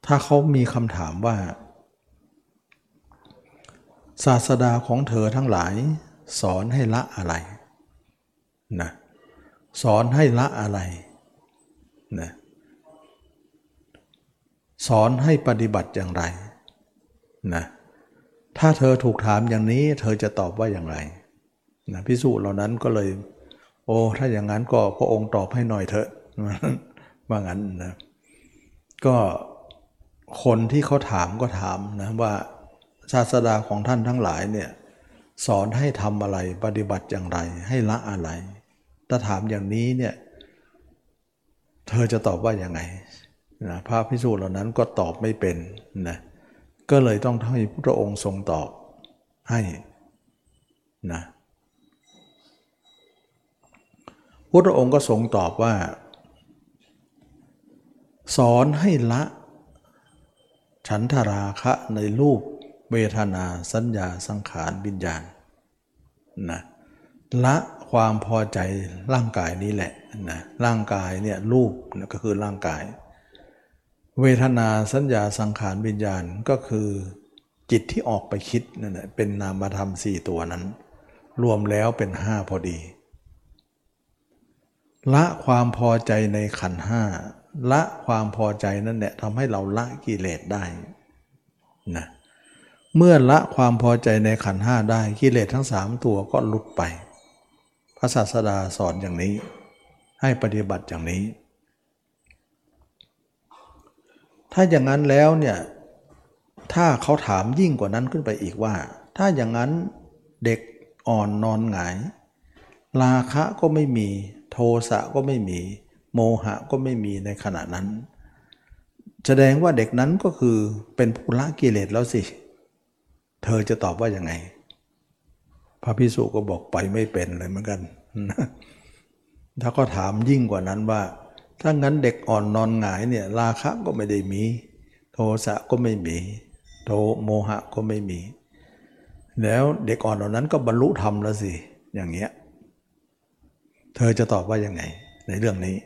ถ้าเขามีคำถามว่า ศาสดาของเธอทั้งหลาย สอนให้ละอะไรนะสอนให้ละอะไรนะสอนให้ปฏิบัติอย่างไรนะถ้าเธอถูกถามอย่างนี้เธอจะตอบว่าอย่างไรนะพิสูจน์เหล่านั้นก็เลย อ้ถ้าอย่างนั้นก็พระองค์ตอบให้หน่อยเถอะว่างั้นนะก็คนที่เขาถามก็ถามนะว่าศาสดาของท่านทั้งหลายเนี่ยสอนให้ทำอะไรปฏิบัติอย่างไร ให้ละอะไร ถ้าถามอย่างนี้เนี่ยเธอจะตอบว่าอย่างไงนะพระพิสูจน์เหล่านั้นก็ตอบไม่เป็นนะก็เลยต้องให้พระองค์ทรงตอบให้นะ พระองค์ก็ทรงตอบว่า สอนให้ละ ฉันทราคะในรูปเวทนาสัญญาสังขารวิญญาณนะละความพอใจร่างกายนี้แหละนะร่างกายเนี่ยรูปก็คือร่างกาย เวทนาสัญญาสังขารวิญญาณก็คือจิตที่ออกไปคิดนั่นแหละเป็นนามธรรมสี่ตัวนั้น รวมแล้วเป็นห้าพอดี ละความพอใจในขันห้าละความพอใจนั่นแหละทำให้เราละกิเลสได้นะเมื่อละความพอใจในขันห้าได้กิเลสทั้งสามตัวก็ลุดไปพระศาสดาสอนอย่างนี้ ให้ปฏิบัติอย่างนี้ ถ้าอย่างนั้นแล้วเนี่ยถ้าเขาถามยิ่งกว่านั้นขึ้นไปอีกว่า ถ้าอย่างนั้นเด็กอ่อนนอนหงาย ราคะก็ไม่มี โทสะก็ไม่มี โมหะก็ไม่มีในขณะนั้น แสดงว่าเด็กนั้นก็คือเป็นผู้ละกิเลสแล้วสิ เธอจะตอบว่ายังไง พระพิสุก็บอกไปไม่เป็นเลยเหมือนกัน ถ้าก็ถามยิ่งกว่านั้นว่า ถ้างั้นเด็กอ่อนนอนหงายเนี่ยราคะก็ไม่ได้มี โทสะก็ไม่มี โทโมหะก็ไม่มี แล้วเด็กอ่อนเหล่านั้นก็บรรลุธรรมแล้วสิ อย่างเงี้ย เธอจะตอบว่ายังไง ในเรื่องนี้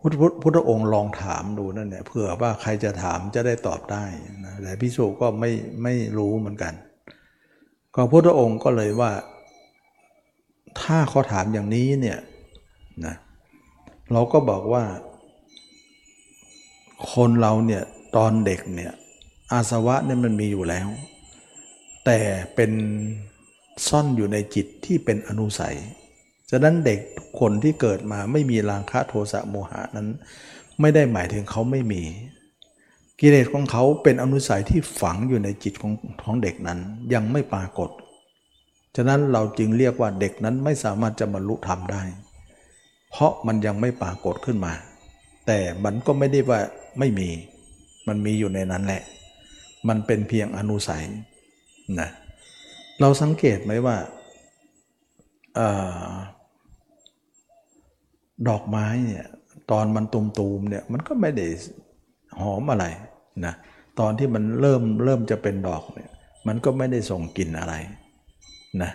พุทธพุทธองค์ลองถามดูนั่นแหละเผื่อว่าใครจะถามจะได้ตอบได้นะแต่พิสุก็ไม่ไม่รู้เหมือนกัน ก็พุทธองค์ก็เลยว่า ถ้าเขาถามอย่างนี้เนี่ยนะเราก็บอกว่า คนเราเนี่ยตอนเด็กเนี่ยอาสวะเนี่ยมันมีอยู่แล้ว แต่เป็นซ่อนอยู่ในจิตที่เป็นอนุสัย ฉะนั้นเด็กทุกคนที่เกิดมาไม่มีราคะโทสะโมหะนั้น ไม่ได้หมายถึงเขาไม่มี กิเลสของเขาเป็นอนุสัยที่ฝังอยู่ในจิตของท้องเด็กนั้นยังไม่ปรากฏ ฉะนั้นเราจึงเรียกว่าเด็กนั้นไม่สามารถจะบรรลุธรรมได้ เพราะมันยังไม่ปรากฏขึ้นมา แต่มันก็ไม่ได้ว่าไม่มี มันมีอยู่ในนั้นแหละ มันเป็นเพียงอนุสัยนะเราสังเกตไหมว่า ดอกไม้เนี่ยตอนมันตุมๆเนี่ยมันก็ไม่ได้หอมอะไรนะตอนที่มันเริ่มเริ่มจะเป็นดอกเนี่ยมันก็ไม่ได้ส่งกลิ่นอะไรนะ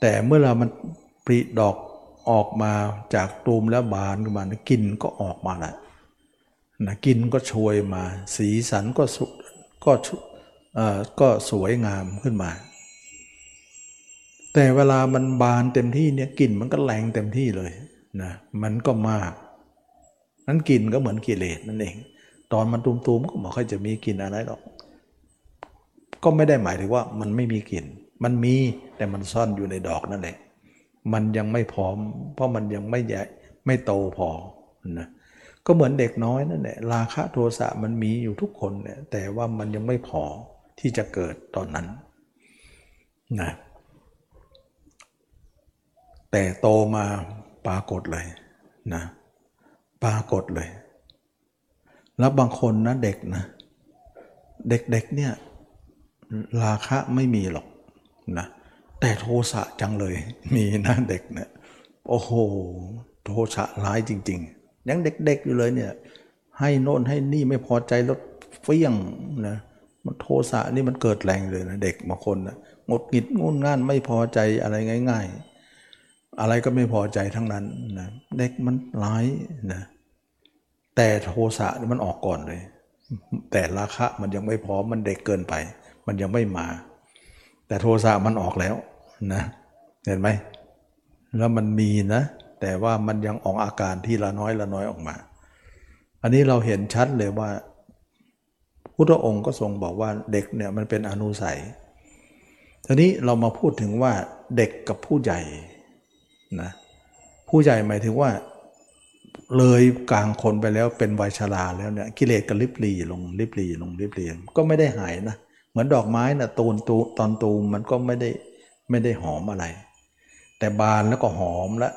แต่เมื่อเรามันปริดอกออกมาจากตูมแล้วบานขึ้นมากลิ่นก็ออกมาแล้วนะกลิ่นก็โชยมา สีสันก็สุก็ก็สวยงามขึ้นมา แต่เวลามันบานเต็มที่เนี่ยกลิ่นมันก็แรงเต็มที่เลย นะมันก็มาก นั้นกลิ่นก็เหมือนกิเลสนั่นเอง ตอนมันตุมๆก็ไม่ค่อยจะมีกลิ่นอะไรหรอก ก็ไม่ได้หมายถึงว่ามันไม่มีกลิ่นมันมีแต่มันซ่อนอยู่ในดอกนั่นแหละมันยังไม่พร้อม เพราะมันยังไม่ใหญ่ไม่โตพอนะก็เหมือนเด็กน้อยนั่นแหละราคะโทสะมันมีอยู่ทุกคนเนี่ยแต่ว่ามันยังไม่พอที่จะเกิดตอนนั้นนะแต่โตมา ปรากฏเลยนะปรากฏเลย แล้วบางคนนะเด็กนะ เด็กๆเนี่ยราคะไม่มีหรอกนะแต่โทสะจังเลย มีนะเด็กเนะี่ยโอ้โห โทสะร้ายจริง ๆ ยังเด็กๆอยู่เลยเนี่ย ให้โน่นให้นี่ไม่พอใจแล้วเฟี้ยงนะมันโทสะนี่มันเกิดแรงเลยนะเด็กบางคนนะงดกิดงุนง่านไม่พอใจอะไรง่าย ๆ อะไรก็ไม่พอใจทั้งนั้นนะเด็กมันร้ายนะแต่โทสะมันออกก่อนเลย แต่ราคะมันยังไม่พร้อมมันเด็กเกินไป มันยังไม่มา แต่โทสะมันออกแล้วนะเห็นไหมแล้วมันมีนะ แต่ว่ามันยังออกอาการที่ละน้อยละน้อยออกมา อันนี้เราเห็นชัดเลยว่าพุทธองค์ก็ทรงบอกว่าเด็กเนี่ยมันเป็นอนุสัยทีนี้เรามาพูดถึงว่าเด็กกับผู้ใหญ่ นะผู้ใหญ่หมายถึงว่า เลยกลางคนไปแล้วเป็นวัยชราแล้วเนี่ยกิเลสก็ลิบลีลงลิบลีลงลิบลีก็ไม่ได้หายนะเหมือนดอกไม้นะตูนตูตอนตูมมันก็ไม่ได้ไม่ได้หอมอะไร แต่บานแล้วก็หอมละ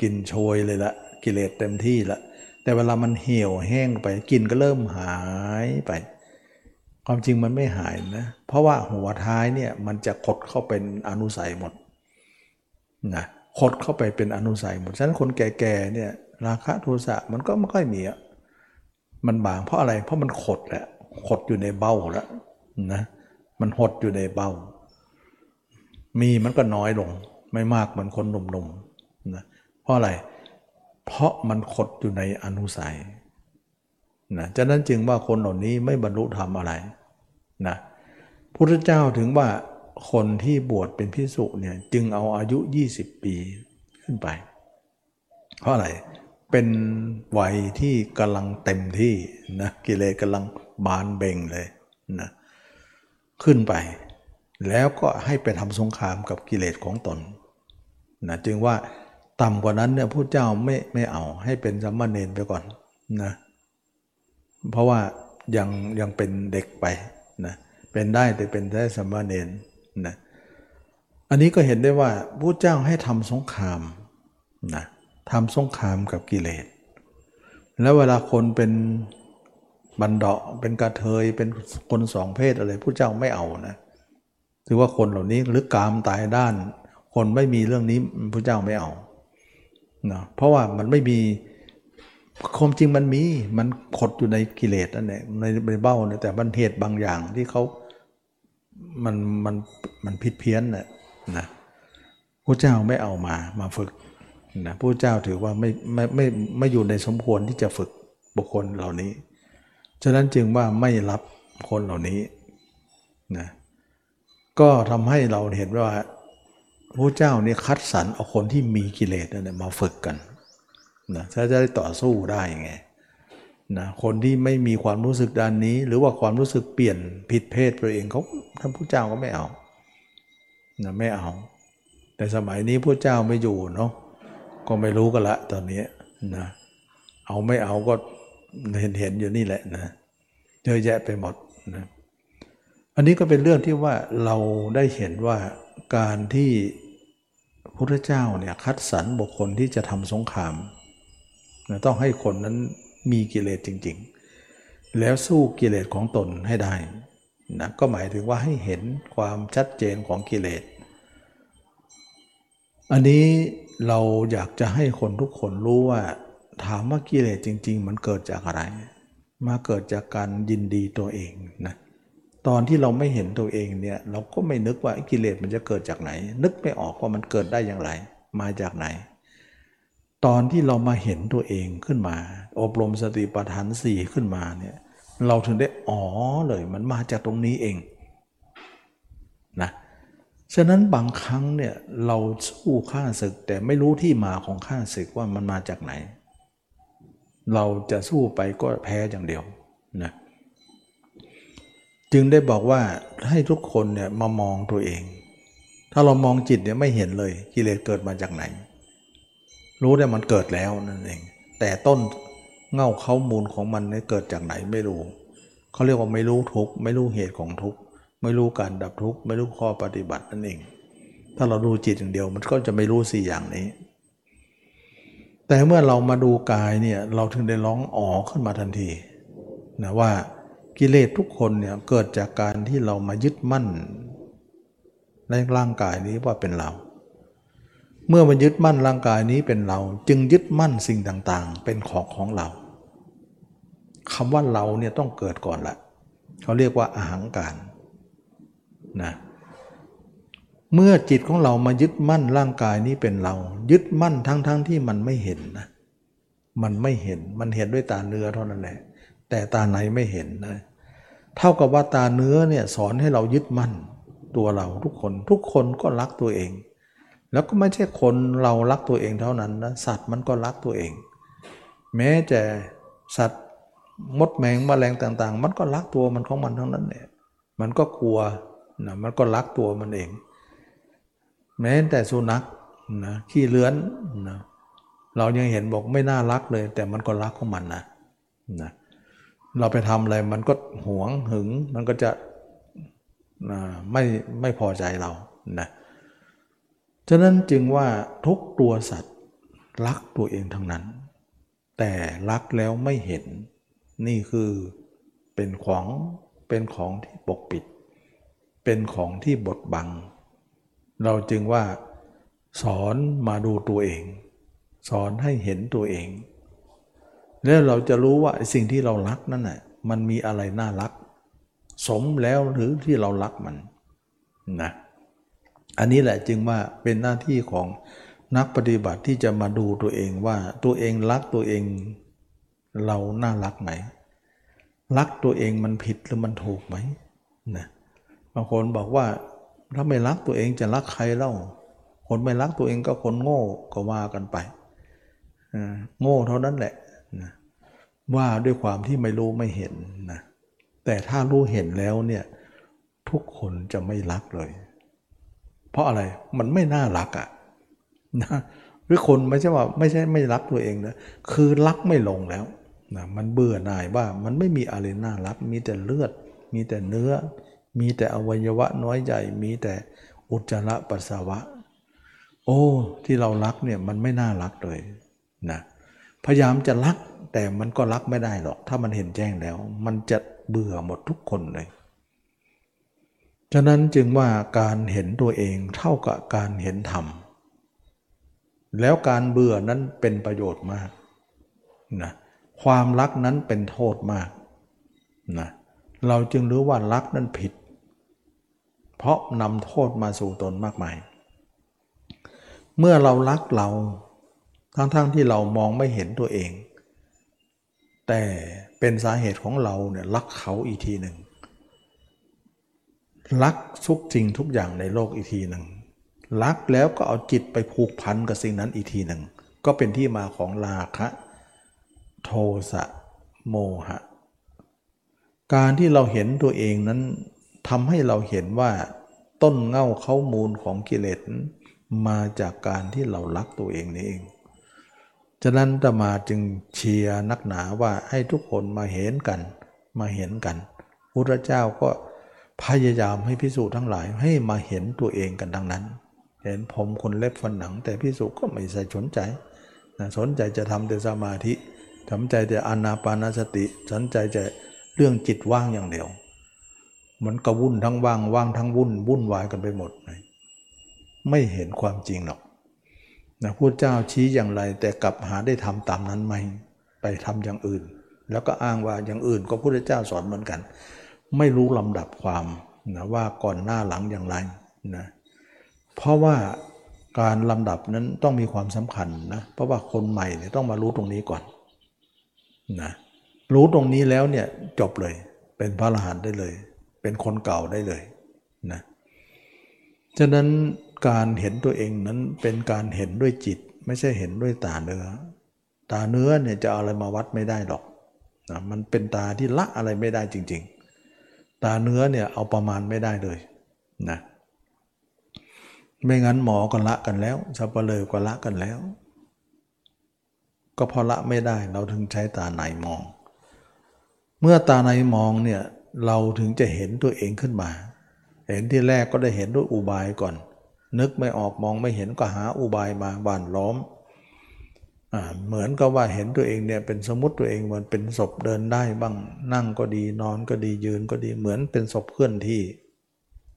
กลิ่นโชยเลยละกิเลสเต็มที่ละแต่เวลามันเหี่ยวแห้งไปกลิ่นก็เริ่มหายไป ความจริงมันไม่หายนะ เพราะว่าหัวท้ายเนี่ยมันจะขดเข้าเป็นอนุสัยหมดนะ ขดเข้าไปเป็นอนุสัยหมดฉะนั้นคนแก่ๆเนี่ยราคะโทสะมันก็ไม่ค่อยมีอะมันบางเพราะอะไรเพราะมันขดแหละหดอยู่ในเบ้าแล้วนะมันหดอยู่ในเบ้า มีมันก็น้อยลง ไม่มากเหมือนคนหนุ่มๆนะเพราะอะไร เพราะมันขดอยู่ในอนุสัยนะฉะนั้นจึงว่าคนเหล่านี้ไม่บรรลุธรรมอะไรนะพุทธเจ้าถึงว่า คนที่บวชเป็นพิสุเนี่ยจึงเอาอายุ 20 ปีขึ้นไป เพราะอะไร เป็นวัยที่กำลังเต็มที่นะกิเลสกำลังบานเบ่งเลยนะขึ้นไป แล้วก็ให้ไปทำสงครามกับกิเลสของตนนะจึงว่าต่ำกว่านั้นเนี่ยพระเจ้าไม่ไม่เอาให้เป็นสัมมาเนนไปก่อนนะเพราะว่ายังยังเป็นเด็กไปนะเป็นได้แต่เป็นได้สัมมาเนน นะอันนี้ก็เห็นได้ว่าพระเจ้าให้ทำสงครามนะทำสงครามกับกิเลส แล้วเวลาคนเป็นบันเดาะเป็นกระเทยเป็นคนสองเพศอะไรพระเจ้าไม่เอานะถือว่าคนเหล่านี้หรือกามตายด้าน คนไม่มีเรื่องนี้พระเจ้าไม่เอานะเพราะว่ามันไม่มีความจริงมันมีมันขดอยู่ในกิเลสนั่นแหละในในเบ้าเนี่ยแต่มันเหตุบางอย่างที่เขา มันมันมันผิดเพี้ยนน่ะนะพระเจ้าไม่เอามามาฝึกนะพระเจ้าถือว่าไม่ไม่ไม่ไม่อยู่ในสมควรที่จะฝึกบุคคลเหล่านี้ ฉะนั้นจึงว่าไม่รับคนเหล่านี้นะก็ทำให้เราเห็นว่าพระเจ้านี่คัดสรรเอาคนที่มีกิเลสนั่นมาฝึกกันนะถ้าจะได้ต่อสู้ได้ไง นะคนที่ไม่มีความรู้สึกด้านนี้ หรือว่าความรู้สึกเปลี่ยนผิดเพศตัวเองเขาท่านผู้เจ้าก็ไม่เอานะไม่เอา แต่สมัยนี้ผู้เจ้าไม่อยู่เนาะก็ไม่รู้กันละตอนนี้นะเอาไม่เอาก็เห็นเห็นอยู่นี่แหละนะเยอะแยะไปหมดนะอันนี้ก็เป็นเรื่องที่ว่าเราได้เห็นว่าการที่พระเจ้าเนี่ยคัดสรรบุคคลที่จะทำสงครามนะต้องให้คนนั้น มีกิเลสจริง ๆ แล้วสู้กิเลสของตนให้ได้นะก็หมายถึงว่าให้เห็นความชัดเจนของกิเลส อันนี้เราอยากจะให้คนทุกคนรู้ว่า ถามว่ากิเลสจริง ๆ มันเกิดจากอะไร มาเกิดจากการยินดีตัวเองนะตอนที่เราไม่เห็นตัวเองเนี่ยเราก็ไม่นึกว่ากิเลสมันจะเกิดจากไหน นึกไม่ออกว่ามันเกิดได้อย่างไร มาจากไหน ตอนที่เรามาเห็นตัวเองขึ้นมา อบรมสติปัฏฐานสี่ขึ้นมาเนี่ยเราถึงได้อ๋อเลยมันมาจากตรงนี้เองนะฉะนั้นบางครั้งเนี่ยเราสู้ข้าศึกแต่ไม่รู้ที่มาของข้าศึกว่ามันมาจากไหน เราจะสู้ไปก็แพ้อย่างเดียวนะจึงได้บอกว่าให้ทุกคนเนี่ยมามองตัวเอง ถ้าเรามองจิตเนี่ยไม่เห็นเลยกิเลสเกิดมาจากไหน รู้ได้มันเกิดแล้วนั่นเอง แต่ต้น เง่าเขามูลของมันเนี่ยเกิดจากไหนไม่รู้เขาเรียกว่าไม่รู้ทุกไม่รู้เหตุของทุกไม่รู้การดับทุกไม่รู้ข้อปฏิบัตินั่นเอง ถ้าเราดูจิตอย่างเดียวมันก็จะไม่รู้สี่อย่างนี้ แต่เมื่อเรามาดูกายเนี่ยเราถึงได้ร้องอ๋อขึ้นมาทันทีนะว่ากิเลสทุกคนเนี่ยเกิดจากการที่เรามายึดมั่น ในร่างกายนี้ว่าเป็นเรา เมื่อมันยึดมั่นร่างกายนี้เป็นเรา จึงยึดมั่นสิ่งต่างๆ เป็นของของเรา คำว่าเราเนี่ยต้องเกิดก่อนละเขาเรียกว่าอาหังการนะเมื่อจิตของเรามายึดมั่นร่างกายนี้เป็นเรา ยึดมั่นทั้งๆทที่มันไม่เห็นนะมันไม่เห็นมันเห็นด้วยตาเนื้อเท่านั้นแหละแต่ตาในไม่เห็นนะเท่ากับว่าตาเนื้อเนี่ยสอนให้เรายึดมั่นตัวเราทุกคนทุกคนก็รักตัวเอง แล้วก็ไม่ใช่คนเรารักตัวเองเท่านั้นนะสัตว์มันก็รักตัวเอง แม้แต่สัตว์ มดแมงมแมลงต่าง ๆ มันก็รักตัวมันของมันทั้งนั้นเนี่ยมันก็กลัวนะมันก็รักตัวมันเอง แม้แต่สุนัขนะขี้เลื้อนนะเรายังเห็นบอกไม่น่ารักเลย แต่มันก็รักของมันนะนะเราไปทำอะไรมันก็หวงหึง มันก็จะไม่ไม่พอใจเรานะฉะนั้นจึงว่าทุกตัวสัตว์รักตัวเองทั้งนั้น แต่รักแล้วไม่เห็น นี่คือเป็นของเป็นของที่ปกปิด เป็นของที่บดบัง เราจึงว่าสอนมาดูตัวเอง สอนให้เห็นตัวเอง แล้วเราจะรู้ว่าสิ่งที่เรารักนั่นน่ะมันมีอะไรน่ารัก สมแล้วหรือที่เรารักมันนะอันนี้แหละจึงว่าเป็นหน้าที่ของนักปฏิบัติที่จะมาดูตัวเองว่าตัวเองรักตัวเอง เราน่ารักไหม รักตัวเองมันผิดหรือมันถูกไหมนะบางคนบอกว่าถ้าไม่รักตัวเองจะรักใครเล่า คนไม่รักตัวเองก็คนโง่ก็ว่ากันไป โง่เท่านั้นแหละนะว่าด้วยความที่ไม่รู้ไม่เห็นนะแต่ถ้ารู้เห็นแล้วเนี่ยทุกคนจะไม่รักเลย เพราะอะไรมันไม่น่ารักอะ่ะนะหรือคนไม่ใช่ว่าไม่ใช่ไม่รักตัวเองนะคือรักไม่ลงแล้ว นะมันเบื่อหน่ายว่ามันไม่มีอะไรน่ารัก มีแต่เลือด มีแต่เนื้อ มีแต่อวัยวะน้อยใหญ่ มีแต่อุจจาระปัสสาวะ โอ้ ที่เรารักเนี่ยมันไม่น่ารักเลยนะพยายามจะรักแต่มันก็รักไม่ได้หรอก ถ้ามันเห็นแจ้งแล้ว มันจะเบื่อหมดทุกคนเลยฉะนั้นจึงว่าการเห็นตัวเองเท่ากับการเห็นธรรม แล้วการเบื่อนั้นเป็นประโยชน์มากนะ ความรักนั้นเป็นโทษมากนะเราจึงรู้ว่ารักนั้นผิด เพราะนำโทษมาสู่ตนมากมาย เมื่อเรารักเราทั้งๆทที่เรามองไม่เห็นตัวเอง แต่เป็นสาเหตุของเราเนี่ยรักเขาอีกทีหนึ่งรักทุกจริงทุกอย่างในโลกอีกทีหนึ่งรักแล้วก็เอาจิตไปผูกพันกับสิ่งนั้นอีกทีหนึ่งก็เป็นที่มาของราคะ โทสะโมหะ การที่เราเห็นตัวเองนั้นทำให้เราเห็นว่า ต้นเง่าเข้ามูลของกิเลสมาจากการที่เรารักตัวเองนี่เองฉะนั้นตมาจึงเชียร์นักหนาว่าให้ทุกคนมาเห็นกัน มาเห็นกันพระเจ้าก็พยายามให้พิสูจน์ทั้งหลายให้มาเห็นตัวเองกันดังนั้น เห็นผมคนเล็บฟันหนัง แต่พิสูจก็ไม่ใส่สนใจสนใจจะทำแต่สมาธิ สนใจแต่อนาปานสติสนใจจะเรื่องจิตว่างอย่างเดียว มันก็วุ่นทั้งว่างว่างทั้งวุ่นวุ่นวายกันไปหมดเลยไม่เห็นความจริงหรอกนะพูดเจ้าชี้อย่างไรแต่กลับหาได้ทำตามนั้นไหมไปทำอย่างอื่น แล้วก็อ้างว่าอย่างอื่นก็พุทธเจ้าสอนเหมือนกัน ไม่รู้ลำดับความนะว่าก่อนหน้าหลังอย่างไรนะเพราะว่าการลำดับนั้นต้องมีความสำคัญนะ เพราะว่าคนใหม่เนี่ยต้องมารู้ตรงนี้ก่อน นะรู้ตรงนี้แล้วเนี่ยจบเลย เป็นพระอรหันต์ได้เลย เป็นคนเก่าได้เลยนะฉะนั้นการเห็นตัวเองนั้นเป็นการเห็นด้วยจิต ไม่ใช่เห็นด้วยตาเนื้อ ตาเนื้อเนี่ยจะอาอะไรมาวัดไม่ได้หรอกนะมันเป็นตาที่ละอะไรไม่ได้จริง ๆ ตาเนื้อเนี่ยเอาประมาณไม่ได้เลยนะไม่งั้นหมอก็ละกันแล้วสับเปลือก็ละกันแล้ว ก็พอละไม่ได้เราถึงใช้ตาในมอง เมื่อตาในมองเนี่ยเราถึงจะเห็นตัวเองขึ้นมา เห็นที่แรกก็ได้เห็นด้วยอุบายก่อน นึกไม่ออกมองไม่เห็นก็หาอุบายมาบานล้อมเหมือนกับว่าเห็นตัวเองเนี่ยเป็นสมมติตัวเองมันเป็นศพเดินได้บ้างนั่งก็ดีนอนก็ดียืนก็ดีเหมือนเป็นศพเคลื่อนที่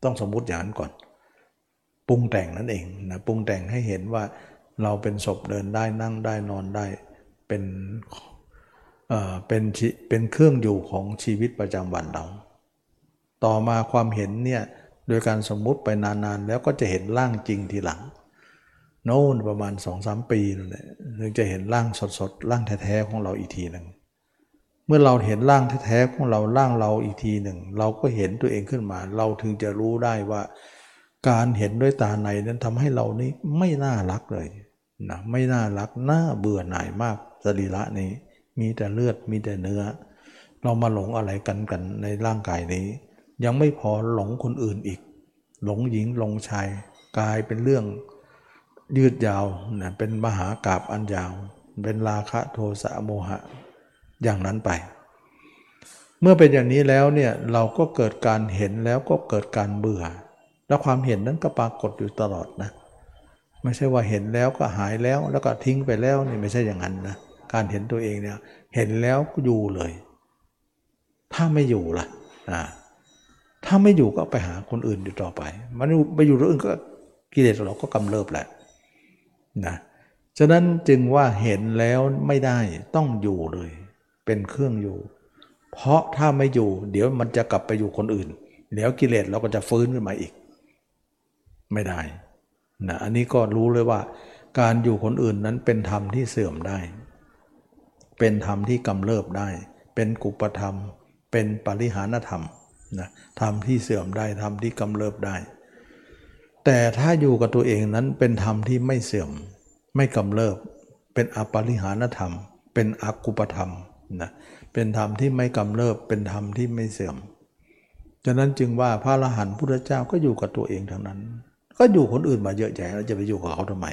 ต้องสมมติอย่างนั้นก่อน ปรุงแต่งนั่นเองนะปรุงแต่งให้เห็นว่าเราเป็นศพเดินได้นั่งได้นอนได้ เป็นเป็นเป็นเครื่องอยู่ของชีวิตประจำวันเรา ต่อมาความเห็นเนี่ยโดยการสมมุติไปนานๆ แล้วก็จะเห็นร่างจริงทีหลัง โน่นประมาณสองสามปีนั่นแหละถึงจะเห็นร่างสดๆร่างแท้ๆของเราอีกทีหนึ่งเมื่อเราเห็นร่างแท้ๆของเราร่างเราอีกทีหนึ่ง เราก็เห็นตัวเองขึ้นมา เราถึงจะรู้ได้ว่า การเห็นด้วยตาในนั้นทำให้เรานี่ไม่น่ารักเลยนะไม่น่ารักน่าเบื่อหน่ายมาก รีระนี้ มีแต่เลือดมีแต่เนื้อ เรามาหลงอะไรกันกันในร่างกายนี้ ยังไม่พอหลงคนอื่นอีก หลงหญิงหลงชายกลายเป็นเรื่องยืดยาวนะเป็นมหากราบอันยาว เป็นราคะโทสะโมหะ อย่างนั้นไป เมื่อเป็นอย่างนี้แล้วเนี่ยเราก็เกิดการเห็นแล้วก็เกิดการเบื่อ แล้วความเห็นนั้นก็ปรากฏอยู่ตลอดนะไม่ใช่ว่าเห็นแล้วก็หายแล้วแล้วก็ทิ้งไปแล้วนี่ไม่ใช่อย่างนั้นนะ การเห็นตัวเองเนี่ยเห็นแล้วก็อยู่เลย ถ้าไม่อยู่ล่ะอ่าถ้าไม่อยู่ก็ไปหาคนอื่นอยู่ต่อไป มันไปอยู่เรื่องอื่นก็กิเลสเราก็กำเริบแหละนะฉะนั้นจึงว่าเห็นแล้วไม่ได้ต้องอยู่เลย เป็นเครื่องอยู่ เพราะถ้าไม่อยู่ เดี๋ยวมันจะกลับไปอยู่คนอื่นเดี๋ยวกิเลสเราก็จะฟื้นขึ้นมาอีก ไม่ได้นะอันนี้ก็รู้เลยว่า การอยู่คนอื่นนั้นเป็นธรรมที่เสื่อมได้ เป็นธรรมที่กำเริบได้ เป็นกุปธรรม เป็นปริหานธรรมนะธรรมที่เสื่อมได้ธรรมที่กำเริบได้ แต่ถ้าอยู่กับตัวเองนั้นเป็นธรรมที่ไม่เสื่อม ไม่กำเริบ เป็นอปริหานธรรม เป็นอกุปธรรมนะเป็นธรรมที่ไม่กำเริบ เป็นธรรมที่ไม่เสื่อมฉะนั้นจึงว่าพระอรหันต์พุทธเจ้าก็อยู่กับตัวเองทั้งนั้น ก็อยู่คนอื่นมาเยอะแยะแล้วจะไปอยู่กับเขาทำไม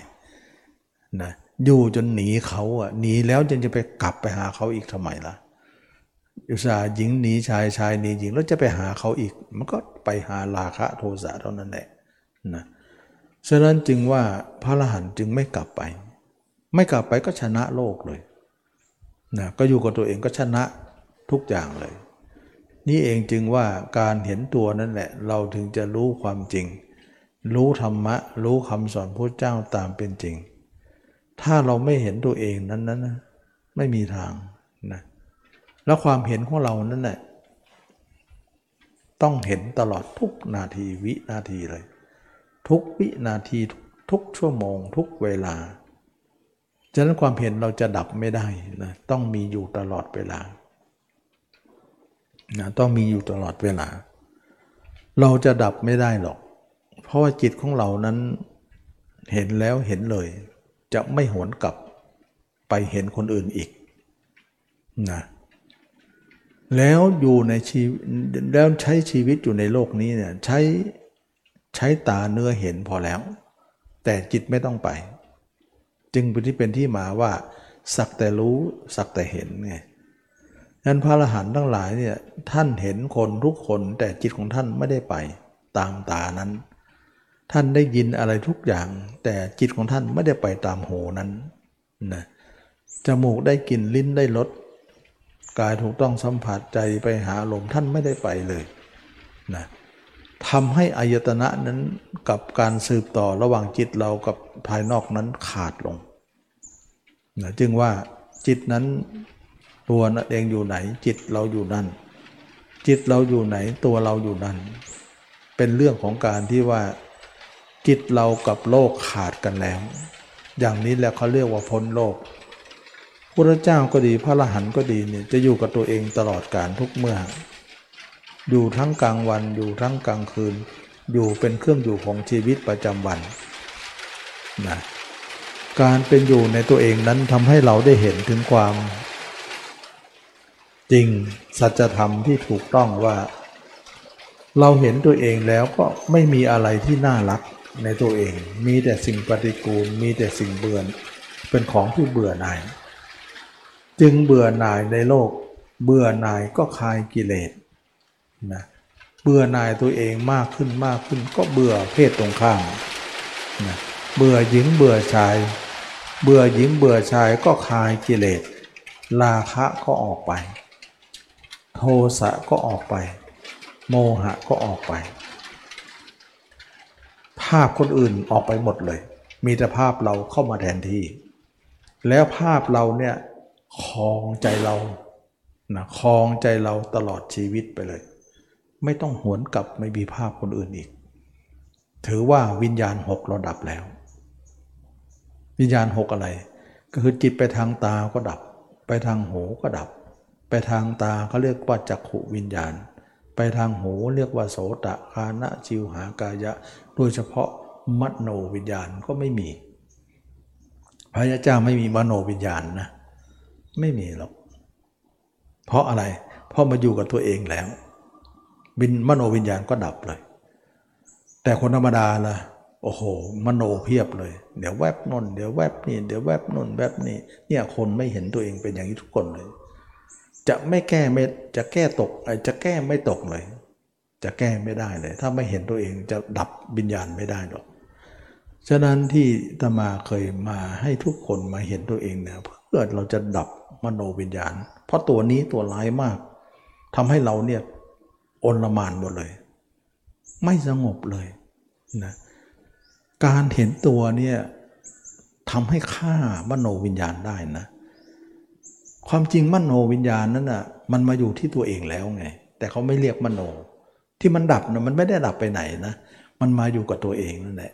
นะ อยู่จนหนีเขาอะหนีแล้วจึงจะไปกลับไปหาเขาอีกทำไมล่ะอุตส่าห์หญิงหนีชายชายหนีหญิงแล้วจะไปหาเขาอีก มันก็ไปหาราคะโทสะเท่านั้นแหละนะฉะนั้นจึงว่าพระอรหันต์จึงไม่กลับไป ไม่กลับไปก็ชนะโลกเลยนะก็อยู่กับตัวเองก็ชนะทุกอย่างเลย นี่เองจึงว่าการเห็นตัวนั่นแหละ เราถึงจะรู้ความจริง รู้ธรรมะ รู้คำสอนพระเจ้าตามเป็นจริง ถ้าเราไม่เห็นตัวเองนั้นนั้นนะไม่มีทางนะแล้วความเห็นของเรานั่นแหละต้องเห็นตลอดทุกนาทีวินาทีเลย ทุกวินาทีทุกชั่วโมง ทุกเวลาฉะนั้นความเห็นเราจะดับไม่ได้นะต้องมีอยู่ตลอดเวลานะต้องมีอยู่ตลอดเวลา เราจะดับไม่ได้หรอก เพราะว่าจิตของเรานั้นเห็นแล้วเห็นเลย จะไม่หวนกลับไปเห็นคนอื่นอีกนะแล้วอยู่ในชีวิตแล้วใช้ชีวิตอยู่ในโลกนี้เนี่ยใช้ใช้ตาเนื้อเห็นพอแล้ว แต่จิตไม่ต้องไป จึงเป็นที่เป็นที่มาว่า สักแต่รู้สักแต่เห็นไงนั้นพระอรหันต์ทั้งหลายเนี่ยท่านเห็นคนทุกคนแต่จิตของท่านไม่ได้ไปตามตานั้น ท่านได้ยินอะไรทุกอย่าง แต่จิตของท่านไม่ได้ไปตามหูนั้นนะจมูกได้กลิ่นลิ้นได้รสกายถูกต้องสัมผัสใจไปหาลมท่านไม่ได้ไปเลยนะทำให้อายตนะนั้นกับการสืบต่อระหว่างจิตเรากับภายนอกนั้นขาดลงนะจึงว่าจิตนั้นตัวนั่นเองอยู่ไหน จิตเราอยู่นั่น จิตเราอยู่ไหนตัวเราอยู่นั่น เป็นเรื่องของการที่ว่า จิตเรากับโลกขาดกันแล้ว อย่างนี้แหละเขาเรียกว่าพ้นโลกพระเจ้าก็ดีพระอรหันต์ก็ดีเนี่ยจะอยู่กับตัวเองตลอดการทุกเมื่อ อยู่ทั้งกลางวันอยู่ทั้งกลางคืน อยู่เป็นเครื่องอยู่ของชีวิตประจำวันนะการเป็นอยู่ในตัวเองนั้นทำให้เราได้เห็นถึงความ จริงสัจธรรมที่ถูกต้องว่า เราเห็นตัวเองแล้วก็ไม่มีอะไรที่น่ารัก ในตัวเอง มีแต่สิ่งปฏิกูล มีแต่สิ่งเบื่อเป็นของที่เบื่อหน่าย จึงเบื่อหน่ายในโลก เบื่อหน่ายก็คลายกิเลสนะเบื่อหน่ายตัวเองมากขึ้นมากขึ้น ก็เบื่อเพศตรงข้ามนะเบื่อหญิงเบื่อชาย เบื่อหญิงเบื่อชายก็คลายกิเลสราคะก็ออกไป โทสะก็ออกไป โมหะก็ออกไปาพคนอื่นออกไปหมดเลย มีแต่ภาพเราเข้ามาแทนที่ แล้วภาพเราเนี่ยคลองใจเรานะคลองใจเราตลอดชีวิตไปเลย ไม่ต้องหวนกลับไม่มีภาพคนอื่นอีก ถือว่าวิญญาณหกเราดับแล้ว วิญญาณหกอะไร ก็คือจิตไปทางตาก็ดับ ไปทางหูก็ดับ ไปทางตาเขาเรียกว่าจักขุวิญญาณ ไปทางหูเรียกว่าโสตะคานะจิวหากายะ โดยเฉพาะมัโนวิญญาณก็ไม่มี พระยาเจ้าไม่มีมโนวิญญาณนะไม่มีหรอก เพราะอะไร เพราะมาอยู่กับตัวเองแล้วบินมโนวิญญาณก็ดับเลย แต่คนธรรมดาล่ะโอ้โห มโนเพียบเลย เดี๋ยวแวบนนเดี๋ยวแวบนี่เดี๋ยวแวบนนแวบนี่เนี่ยคนไม่เห็นตัวเองเป็นอย่างนี้ทุกคนเลย จะไม่แก้ไม่จะแก้ตกจะแก้ไม่ตกเลย จะแก้ไม่ได้เลย ถ้าไม่เห็นตัวเองจะดับวิญญาณไม่ได้หรอกฉะนั้นที่ตมาเคยมาให้ทุกคนมาเห็นตัวเองเนี่ยเพื่อเราจะดับมโนวิญญาณ เพราะตัวนี้ตัวร้ายมากทำให้เราเนี่ยอนละมานหมดเลย ไม่สงบเลยนะการเห็นตัวเนี่ยทำให้ฆ่ามโนวิญญาณได้นะ ความจริงมโนวิญญาณนั้นน่ะมันมาอยู่ที่ตัวเองแล้วไง แต่เขาไม่เรียกมโน ที่มันดับนะมันไม่ได้ดับไปไหนนะ มันมาอยู่กับตัวเองนั่นแหละ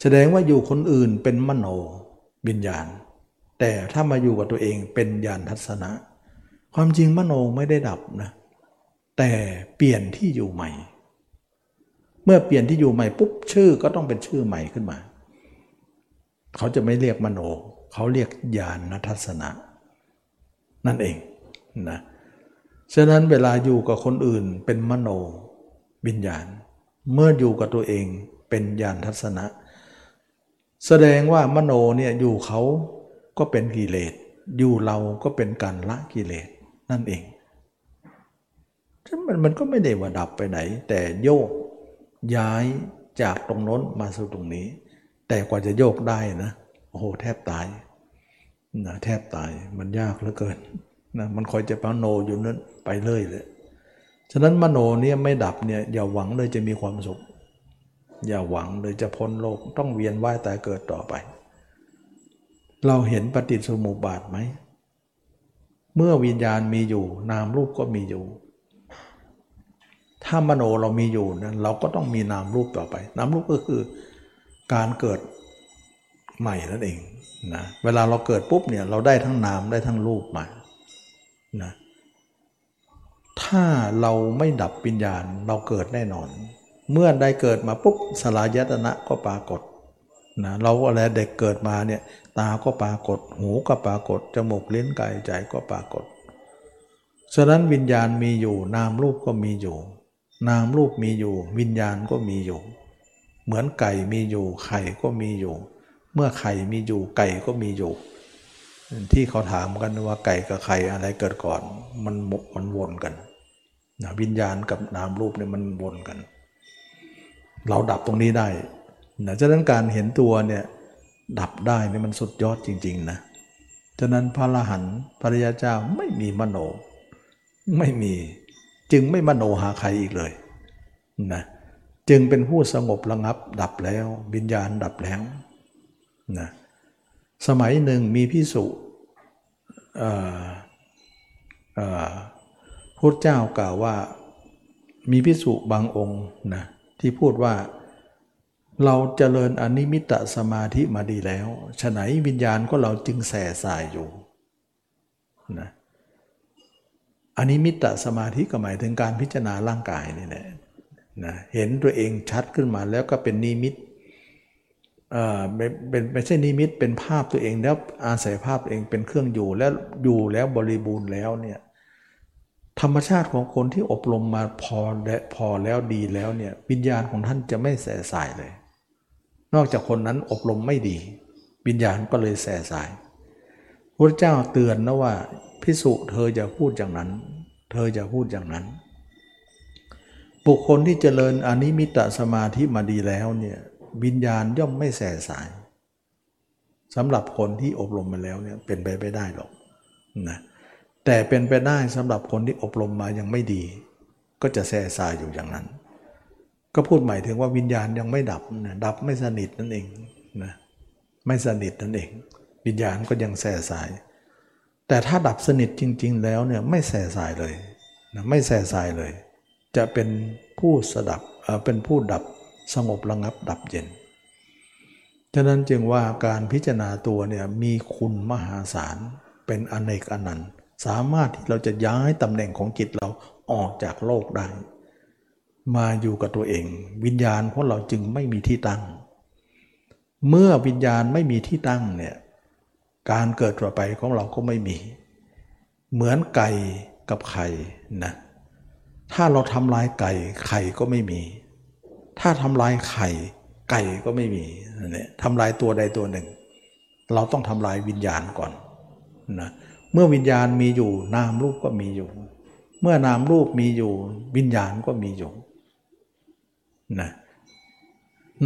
แสดงว่าอยู่คนอื่นเป็นมโนวิญญาณ แต่ถ้ามาอยู่กับตัวเองเป็นญาณทัศนะ ความจริงมโนไม่ได้ดับนะ แต่เปลี่ยนที่อยู่ใหม่ เมื่อเปลี่ยนที่อยู่ใหม่ปุ๊บชื่อก็ต้องเป็นชื่อใหม่ขึ้นมา เขาจะไม่เรียกมโน เขาเรียกญาณทัศนะ นั่นเองนะ ฉะนั้นเวลาอยู่กับคนอื่นเป็นมโน วิญญาณ เมื่ออยู่กับตัวเองเป็นญาณทัศนะ แสดงว่ามโนเนี่ยอยู่เขาก็เป็นกิเลส อยู่เราก็เป็นการละกิเลสนั่นเองมันมันก็ไม่ได้ว่าดับไปไหน แต่โยกย้ายจากตรงโน้นมาสู่ตรงนี้ แต่กว่าจะโยกได้นะโอ้โหแทบตายนะแทบตายมันยากเหลือเกินนะมันคอยจะมโนอยู่นั้นไปเรื่อยเลย ฉะนั้นมโนเนี่ยไม่ดับเนี่ยอย่าหวังเลยจะมีความสุข อย่าหวังเลยจะพ้นโลกต้องเวียนว่ายตายเกิดต่อไป เราเห็นปฏิสมุปบาทไหม เมื่อวิญญาณมีอยู่ นามรูปก็มีอยู่ ถ้ามโนเรามีอยู่นะเราก็ต้องมีนามรูปต่อไป นามรูปก็คือการเกิดใหม่นั่นเองนะเวลาเราเกิดปุ๊บเนี่ยเราได้ทั้งนามได้ทั้งรูปมานะ ถ้าเราไม่ดับวิญญาณเราเกิดแน่นอน เมื่อได้เกิดมาปุ๊บสลายตนะก็ปรากฏนะเราอะไรเด็กเกิดมาเนี่ยตาก็ปรากฏ หูก็ปรากฏจมูกเลิ้นกายใจก็ปรากฏฉะนั้นวิญญาณมีอยู่ นามรูปก็มีอยู่ นามรูปมีอยู่ วิญญาณก็มีอยู่ เหมือนไก่มีอยู่ ไข่ก็มีอยู่ เมื่อไข่มีอยู่ไก่ก็มีอยู่ ที่เขาถามกันว่าไก่กับไข่อะไรเกิดก่อน มันมันวนกัน นะวิญญาณกับนามรูปเนี่ยมันวนกัน เราดับตรงนี้ได้นะฉะนั้นการเห็นตัวเนี่ยดับได้เนี่ยมันสุดยอดจริง ๆ นะ ฉะนั้นพระอรหันต์พระริยาเจ้าไม่มีมโน ไม่มีจึงไม่มโนหาใครอีกเลยนะจึงเป็นผู้สงบระงับ ดับแล้ววิญญาณดับแล้วนะสมัยหนึ่งมีพิสุ พุทธเจ้ากล่าวว่ามีพิสุบางองค์นะที่พูดว่าเราจเจริญอนิมิตสมาธิมาดีแล้วฉะไหนวิญญาณก็เราจึงแส่สายอยู่นะอนิมิตสมาธิก็หมายถึงการพิจารณาร่างกายนี่แหละนะเห็นตัวเองชัดขึ้นมาแล้วก็เป็นนิมิตเอ่อเป็นไม่ใช่นิมิตเป็นภาพตัวเองแล้วอาศัยภาพตัวเองเป็นเครื่องอยู่แล้วอยู่แล้วบริบูรณ์แล้วเนี่ย ธรรมชาติของคนที่อบรมมาพอและพอแล้วดีแล้วเนี่ยวิญญาณของท่านจะไม่แสสายเลย นอกจากคนนั้นอบรมไม่ดี วิญญาณก็เลยแสสายพระเจ้าเตือนนะว่าพิสุเธอจะพูดอย่างนั้น เธอจะพูดอย่างนั้น บุคคลที่เจริญอนิมิตสมาธิมาดีแล้วเนี่ยวิญญาณย่อมไม่แสสายสำหรับคนที่อบรมมาแล้วเนี่ยเป็นไปไม่ได้หรอกนะ แต่เป็นไปได้สำหรับคนที่อบรมมายังไม่ดี ก็จะแส่สายอยู่อย่างนั้น ก็พูดหมายถึงว่าวิญญาณยังไม่ดับนะดับไม่สนิทนั่นเองนะไม่สนิทนั่นเอง วิญญาณก็ยังแส่สาย แต่ถ้าดับสนิทจริง ๆ แล้วเนี่ยไม่แส่สายเลยนะไม่แส่สายเลย จะเป็นผู้สดับเป็นผู้ดับสงบระงับดับเย็นฉะนั้นจึงว่าการพิจารณาตัวเนี่ยมีคุณมหาศาลเป็นอเนกอนันต์ สามารถที่เราจะย้ายตำแหน่งของจิตเราออกจากโลกได้ มาอยู่กับตัวเอง วิญญาณของเราจึงไม่มีที่ตั้ง เมื่อวิญญาณไม่มีที่ตั้งเนี่ยการเกิดต่อไปของเราก็ไม่มี เหมือนไก่กับไข่นะถ้าเราทำลายไก่ไข่ก็ไม่มี ถ้าทำลายไข่ไก่ก็ไม่มีเนี่ยทำลายตัวใดตัวหนึ่ง เราต้องทำลายวิญญาณก่อนนะเเมื่อวิญญาณมีอยู่ นามรูปก็มีอยู่ เมื่อนามรูปมีอยู่ วิญญาณก็มีอยู่นะ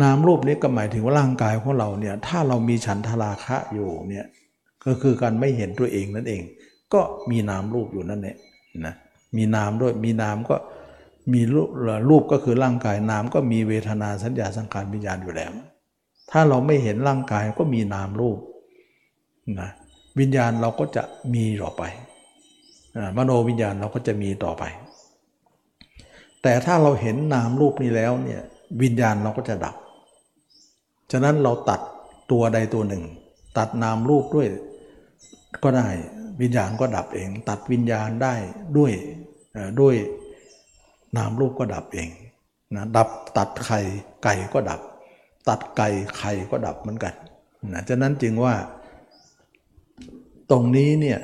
นามรูปนี้ก็หมายถึงว่าร่างกายของเราเนี่ยถ้าเรามีฉันทราคะอยู่เนี่ยก็คือการไม่เห็นตัวเองนั่นเอง ก็มีนามรูปอยู่นั่นแหละนะมีนามด้วยมีนามก็มีรูปรูปก็คือร่างกายนามก็มีเวทนาสัญญาสังขารวิญญาณอยู่แล้ว ถ้าเราไม่เห็นร่างกายก็มีนามรูปนะ วิญญาณเราก็จะมีต่อไปอ่ามโนวิญญาณเราก็จะมีต่อไป แต่ถ้าเราเห็นนามรูปนี้แล้วเนี่ยวิญญาณเราก็จะดับ ฉะนั้นเราตัดตัวใดตัวหนึ่ง ตัดนามรูปด้วยก็ได้วิญญาณก็ดับเอง ตัดวิญญาณได้ด้วยด้วยนามรูปก็ดับเองนะดับตัดไข่ไก่ก็ดับ ตัดไก่ไข่ก็ดับเหมือนกันนะฉะนั้นจึงว่า ตรงนี้เนี่ย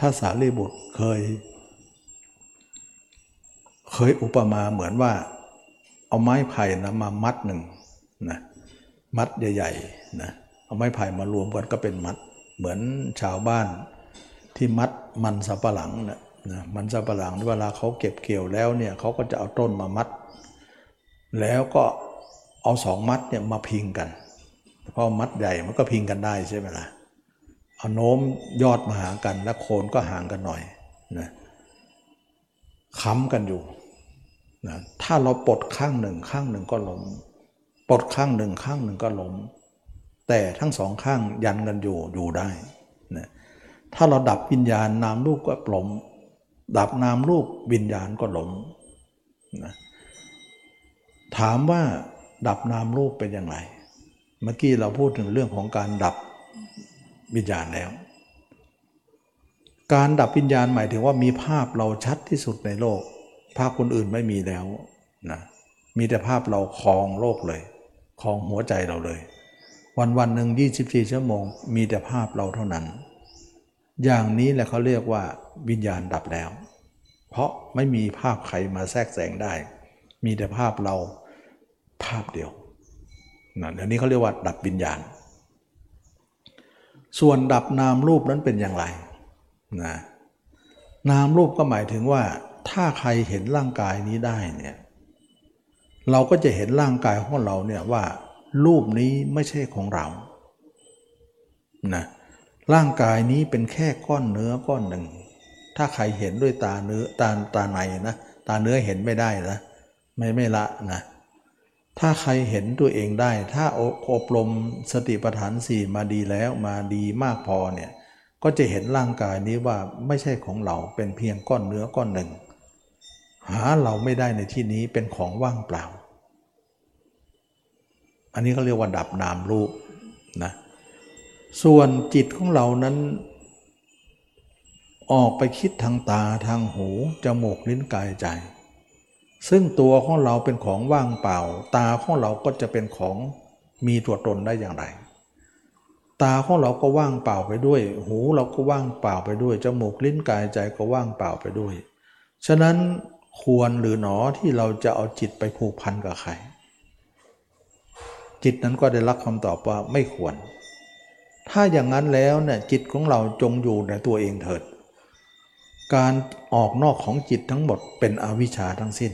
ภาษาลีบุตรเคย เคยอุปมาเหมือนว่า เอาไม้ไผ่นะมามัดหนึ่งนะมัดใหญ่ๆนะเอาไม้ไผ่มารวมกันก็เป็นมัด เหมือนชาวบ้านที่มัดมันสับปะหลังนะนะมันสับปะหลังเวลาเขาเก็บเกี่ยวแล้วเนี่ยเขาก็จะเอาต้นมามัด แล้วก็เอาสองมัดเนี่ยมาพิงกันเพราะมัดใหญ่มันก็พิงกันได้ใช่ไหมล่ะ เอาโน้มยอดมาหากันแล้วโคนก็ห่างกันหน่อยนะค้ำกันอยู่นะถ้าเราปลดข้างหนึ่งข้างหนึ่งก็ล้มปลดข้างหนึ่งข้างหนึ่งก็ล้มแต่ทั้งสองข้างยันกันอยู่อยู่ได้นะถ้าเราดับวิญญาณนามรูปก็ปลมดับนามรูปวิญญาณก็ล้มนะถามว่าดับนามรูปเป็นอย่างไร เมื่อกี้เราพูดถึงเรื่องของการดับ วิญญาณแล้ว การดับวิญญาณหมายถึงว่ามีภาพเราชัดที่สุดในโลก ภาพคนอื่นไม่มีแล้วนะมีแต่ภาพเราครองโลกเลยครองหัวใจเราเลย วันวันหนึ่ง24 ชั่วโมง มีแต่ภาพเราเท่านั้น อย่างนี้แหละเขาเรียกว่าวิญญาณดับแล้ว เพราะไม่มีภาพใครมาแทรกแซงได้ มีแต่ภาพเราภาพเดียวนะเดี๋ยวนี้เขาเรียกว่าดับวิญญาณ ส่วนดับนามรูปนั้นเป็นอย่างไรนะนามรูปก็หมายถึงว่า ถ้าใครเห็นร่างกายนี้ได้เนี่ยเราก็จะเห็นร่างกายของเราเนี่ยว่า รูปนี้ไม่ใช่ของเรานะร่างกายนี้เป็นแค่ก้อนเนื้อก้อนหนึ่ง ถ้าใครเห็นด้วยตาเนื้อตาตาในนะตาเนื้อเห็นไม่ได้นะไม่ไม่ละนะ ถ้าใครเห็นตัวเองได้ ถ้าอบรมสติปัฏฐานสี่มาดีแล้วมาดีมากพอเนี่ยก็จะเห็นร่างกายนี้ว่าไม่ใช่ของเราเป็นเพียงก้อนเนื้อก้อนหนึ่ง หาเราไม่ได้ในที่นี้เป็นของว่างเปล่า อันนี้เขาเรียกว่าดับนามรูปนะส่วนจิตของเรานั้น ออกไปคิดทางตาทางหูจมูกลิ้นกายใจ ซึ่งตัวของเราเป็นของว่างเปล่า ตาของเราก็จะเป็นของมีตัวตนได้อย่างไร ตาของเราก็ว่างเปล่าไปด้วย หูเราก็ว่างเปล่าไปด้วย จมูกลิ้นกายใจก็ว่างเปล่าไปด้วย ฉะนั้นควรหรือหนอที่เราจะเอาจิตไปผูกพันกับใคร จิตนั้นก็ได้รับคำตอบว่าไม่ควร ถ้าอย่างนั้นแล้วเนี่ยจิตของเราจงอยู่ในตัวเองเถิด การออกนอกของจิตทั้งหมดเป็นอวิชชาทั้งสิ้น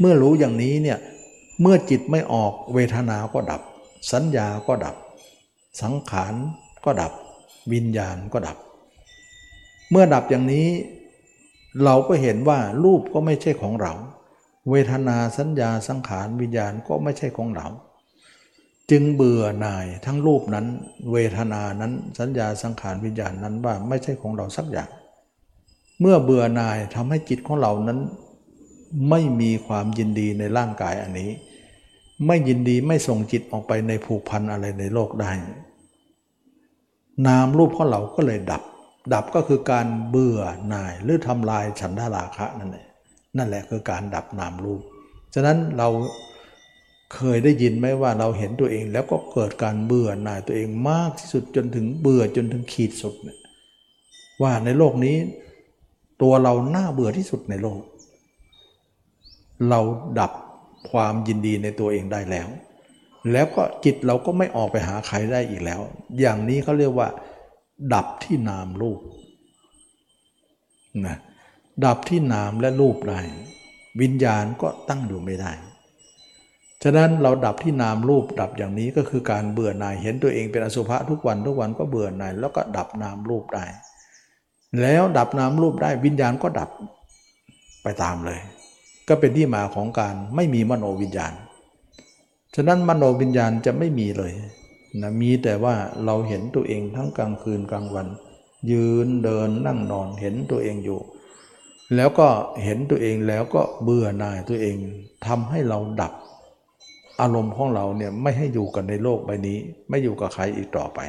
เมื่อรู้อย่างนี้เนี่ยเมื่อจิตไม่ออกเวทนาก็ดับ สัญญาก็ดับ สังขารก็ดับ วิญญาณก็ดับ เมื่อดับอย่างนี้ เราก็เห็นว่ารูปก็ไม่ใช่ของเรา เวทนาสัญญาสังขารวิญญาณก็ไม่ใช่ของเรา จึงเบื่อหน่ายทั้งรูปนั้น เวทนานั้นสัญญาสังขารวิญญาณนั้นว่าไม่ใช่ของเราสักอย่าง เมื่อเบื่อหน่ายทำให้จิตของเรานั้น ไม่มีความยินดีในร่างกายอันนี้ ไม่ยินดีไม่ส่งจิตออกไปในผูกพันอะไรในโลกได้ นามรูปของเราก็เลยดับ ดับก็คือการเบื่อหน่ายหรือทำลายฉันทราคะนั่นแหละนั่นแหละคือการดับนามรูป ฉะนั้นเราเคยได้ยินไหมว่าเราเห็นตัวเองแล้วก็เกิดการเบื่อหน่ายตัวเองมากที่สุดจนถึงเบื่อจนถึงขีดสุด ว่าในโลกนี้ ตัวเราหน้าเบื่อที่สุดในโลก เราดับความยินดีในตัวเองได้แล้ว แล้วก็จิตเราก็ไม่ออกไปหาใครได้อีกแล้ว อย่างนี้เขาเรียกว่า ดับที่นามรูปนะดับที่นามและรูปได้ วิญญาณก็ตั้งอยู่ไม่ได้ ฉะนั้นเราดับที่นามรูปดับอย่างนี้ก็คือการเบื่อหน่ายเห็นตัวเองเป็นอสุภะทุกวันทุกวันก็เบื่อหน่ายแล้วก็ดับนามรูปได้ แล้วดับนามรูปได้วิญญาณก็ดับไปตามเลย ก็เป็นที่มาของการไม่มีมโนวิญญาณ ฉะนั้นมโนวิญญาณจะไม่มีเลยนะมีแต่ว่าเราเห็นตัวเองทั้งกลางคืนกลางวัน ยืนเดินนั่งนอนเห็นตัวเองอยู่ แล้วก็เห็นตัวเองแล้วก็เบื่อหน่ายตัวเองทำให้เราดับ อารมณ์ของเราเนี่ยไม่ให้อยู่กันในโลกใบนี้ ไม่อยู่กับใครอีกต่อไป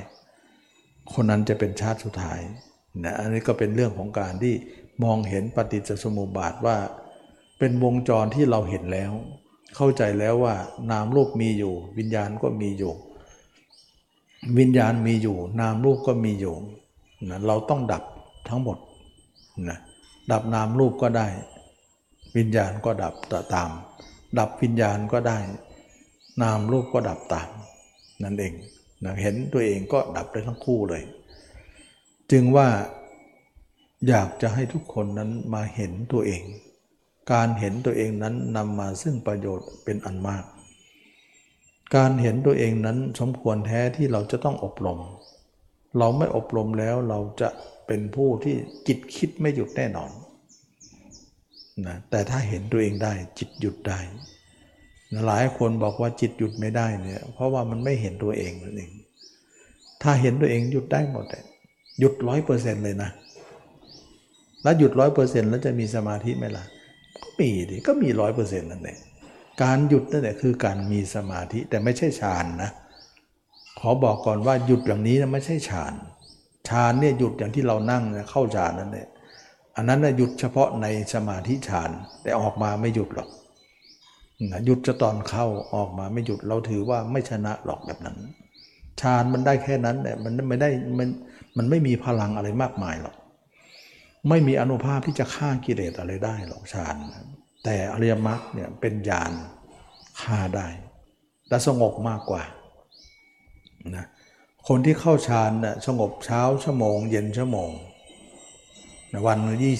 คนนั้นจะเป็นชาติสุดท้ายนะอันนี้ก็เป็นเรื่องของการที่มองเห็นปฏิจจสมุปบาทว่า เป็นวงจรที่เราเห็นแล้ว เข้าใจแล้วว่านามรูปมีอยู่ วิญญาณก็มีอยู่ วิญญาณมีอยู่ นามรูปก็มีอยู่นะเราต้องดับทั้งหมดนะดับนามรูปก็ได้ วิญญาณก็ดับตาม ดับวิญญาณก็ได้ นามรูปก็ดับตาม นั่นเองนะเห็นตัวเองก็ดับได้ทั้งคู่เลย จึงว่าอยากจะให้ทุกคนนั้นมาเห็นตัวเอง การเห็นตัวเองนั้นนำมาซึ่งประโยชน์เป็นอันมาก การเห็นตัวเองนั้นสมควรแท้ที่เราจะต้องอบรม เราไม่อบรมแล้วเราจะเป็นผู้ที่จิตคิดไม่หยุดแน่นอนนะแต่ถ้าเห็นตัวเองได้จิตหยุดได้นะหลายคนบอกว่าจิตหยุดไม่ได้เนี่ยเพราะว่ามันไม่เห็นตัวเองนั่นเอง ถ้าเห็นตัวเองหยุดได้หมดเลยหยุดร้อยเปอร์เซ็นต์เลยนะ แล้วหยุดร้อยเปอร์เซ็นต์แล้วจะมีสมาธิไหมล่ะ มีดิก็มีร้อยเปอร์เซ็นต์นั่นเองการหยุดนั่นแหละคือการมีสมาธิแต่ไม่ใช่ฌานนะ ขอบอกก่อนว่าหยุดอย่างนี้นะไม่ใช่ฌานฌานเนี่ยหยุดอย่างที่เรานั่งเข้าฌานนั่นแหละอันนั้นนะหยุดเฉพาะในสมาธิฌานแต่ออกมาไม่หยุดหรอกหยุดจะตอนเข้าออกมาไม่หยุดเราถือว่าไม่ชนะหรอกแบบนั้นฌานมันได้แค่นั้นแต่มันไม่ได้มันมันไม่มีพลังอะไรมากมายหรอก ไม่มีอนุภาพที่จะฆ่ากิเลสอะไรได้หรอกฌาน แต่อริยมรรคเนี่ยเป็นญาณฆ่าได้ และสงบมากกว่านะคนที่เข้าฌานน่ยสงบเช้าชั่วโมง เย็นชั่วโมงวันยี่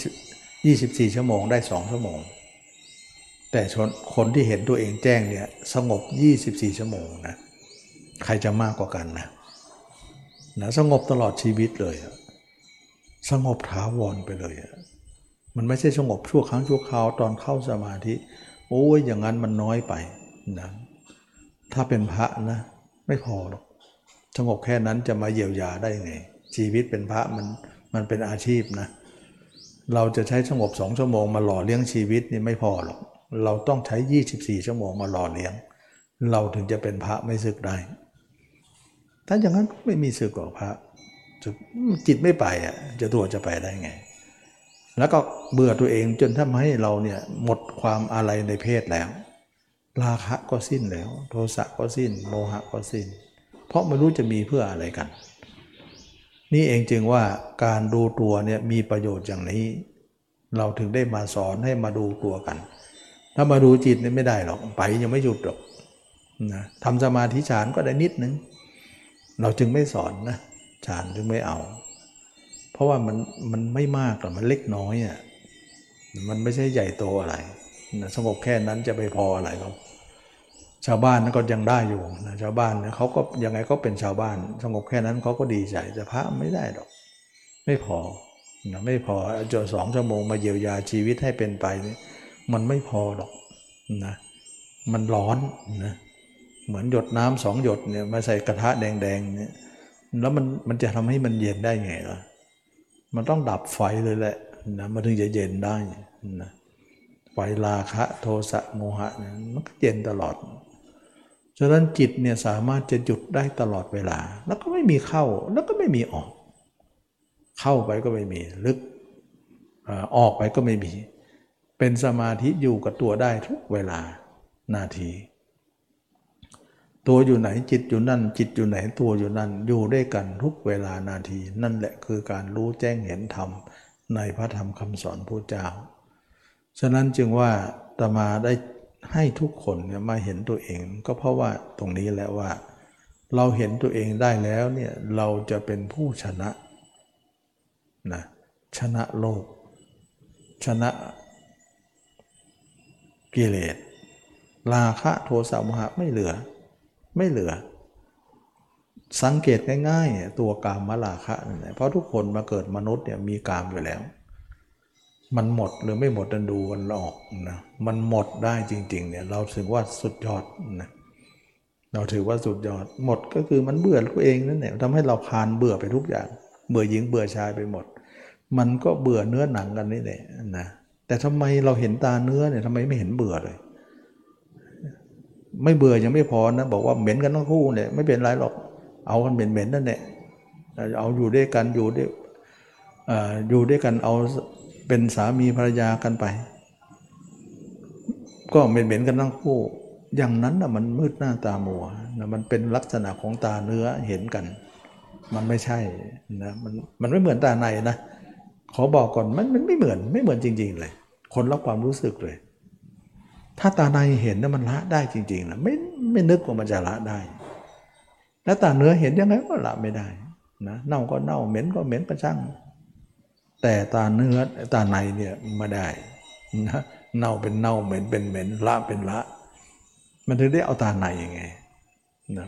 ยี่สิบสี่ชั่วโมงได้สองชั่วโมง แต่คนที่เห็นตัวเองแจ้งเนี่ยสงบ 24 ชั่วโมงนะใครจะมากกว่ากันนะนะสงบตลอดชีวิตเลย สงบถาวรไปเลย มันไม่ใช่สงบชั่วครั้งชั่วคราวตอนเข้าสมาธิ โอ้ยอย่างนั้นมันน้อยไปนะถ้าเป็นพระนะ ไม่พอหรอกสงบแค่นั้นจะมาเยียวยาได้ไง ชีวิตเป็นพระมันมันเป็นอาชีพนะ เราจะใช้สงบสองชั่วโมงมาหล่อเลี้ยงชีวิตนี่ไม่พอหรอกเราต้องใช้ 24 ชั่วโมงมาหล่อเลี้ยง เราถึงจะเป็นพระไม่ศึกได้ ถ้าอย่างนั้นไม่มีศึกหรอกพระจิตไม่ไปอะจะตัวจะไปได้ไง แล้วก็เบื่อตัวเองจนทำให้เราเนี่ยหมดความอะไรในเพศแล้ว ราคะก็สิ้นแล้ว โทสะก็สิ้น โมหะก็สิ้น เพราะไม่รู้จะมีเพื่ออะไรกัน นี่เองจึงว่าการดูตัวเนี่ยมีประโยชน์อย่างนี้ เราถึงได้มาสอนให้มาดูตัวกัน ถ้ามาดูจิตเนี่ยไม่ได้หรอกไปยังไม่หยุดหรอกนะทำสมาธิฌานก็ได้นิดนึง เราจึงไม่สอนนะฌานถึงไม่เอา ราะว่ามันมันไม่มากหรอกมันเล็กน้อยอะมันไม่ใช่ใหญ่โตอะไรนะสงบแค่นั้นจะไปพออะไรครับชาวบ้านก็ยังได้อยู่นะชาวบ้านเนี่ยเขาก็ยังไงก็เป็นชาวบ้าน สงบแค่นั้นเขาก็ดีใจแต่พระไม่ได้หรอก ไม่พอนะไม่พอจนสองชั่วโมงมาเยียวยาชีวิตให้เป็นไปนี่มันไม่พอหรอกนะมันร้อนนะเหมือนหยดน้ำสองหยดเนี่ยมาใส่กระทะแดงๆเนี่ยแล้วมันมันจะทำให้มันเย็นได้ไงล่ะ มันต้องดับไฟเลยแหละนะมันถึงจะเย็นได้นะไฟราคะโทสะโมหะเนี่ยมันก็เย็นตลอด ฉะนั้นจิตเนี่ยสามารถจะหยุดได้ตลอดเวลา แล้วก็ไม่มีเข้าแล้วก็ไม่มีออก เข้าไปก็ไม่มี ลึกออกไปก็ไม่มี เป็นสมาธิอยู่กับตัวได้ทุกเวลานาที ตัวอยู่ไหนจิตอยู่นั่น จิตอยู่ไหนตัวอยู่นั่น อยู่ด้วยกันทุกเวลานาที นั่นแหละคือการรู้แจ้งเห็นธรรม ในพระธรรมคำสอนพระเจ้า ฉะนั้นจึงว่าตมาได้ให้ทุกคนเนี่ยมาเห็นตัวเอง ก็เพราะว่าตรงนี้แหละว่า เราเห็นตัวเองได้แล้วเนี่ยเราจะเป็นผู้ชนะนะชนะโลก ชนะกิเลสราคะโทสะโมหะไม่เหลือ ไม่เหลือ สังเกตง่ายๆตัวกามมลาคะนี่แหละเพราะทุกคนมาเกิดมนุษย์เนี่ยมีกามอยู่แล้ว มันหมดหรือไม่หมดดันดูกันออกนะมันหมดได้จริง ๆ เนี่ย เราถือว่าสุดยอดนะเราถือว่าสุดยอดหมดก็คือมันเบื่อตัวเองนั่นแหละทำให้เราพานเบื่อไปทุกอย่าง เบื่อหญิงเบื่อชายไปหมด มันก็เบื่อเนื้อหนังกันนี่แหละนะแต่ทำไมเราเห็นตาเนื้อเนี่ยทำไมไม่เห็นเบื่อเลย ไม่เบื่อยังไม่พอนะบอกว่าเหม็นกันทั้งคู่เนี่ยไม่เป็นไรหรอก เอากันเหม็นๆนั่นแหละเอาอยู่ด้วยกันอยู่ด้วยอยู่ด้วยกันเอาเป็นสามีภรรยากันไป ก็เหม็นๆกันทั้งคู่ อย่างนั้นนะมันมืดหน้าตามัวนะมันเป็นลักษณะของตาเนื้อเห็นกัน มันไม่ใช่นะมันมันไม่เหมือนตาในนะขอบอกก่อนมันมันไม่เหมือนไม่เหมือนจริง ๆ เลย คนรับความรู้สึกเลย ถ้าตาในเห็นนะมันละได้จริงๆนะไม่ไม่นึกว่ามันจะละได้ แล้วตาเนื้อเห็นยังไงก็ละไม่ได้นะเน่าก็เน่าเหม็นก็เหม็นก็ช่าง แต่ตาเนื้อตาในเนี่ยไม่ได้นะเน่าเป็นเน่าเหม็นเป็นเหม็นละเป็นละ มันถึงได้เอาตาในยังไงนะ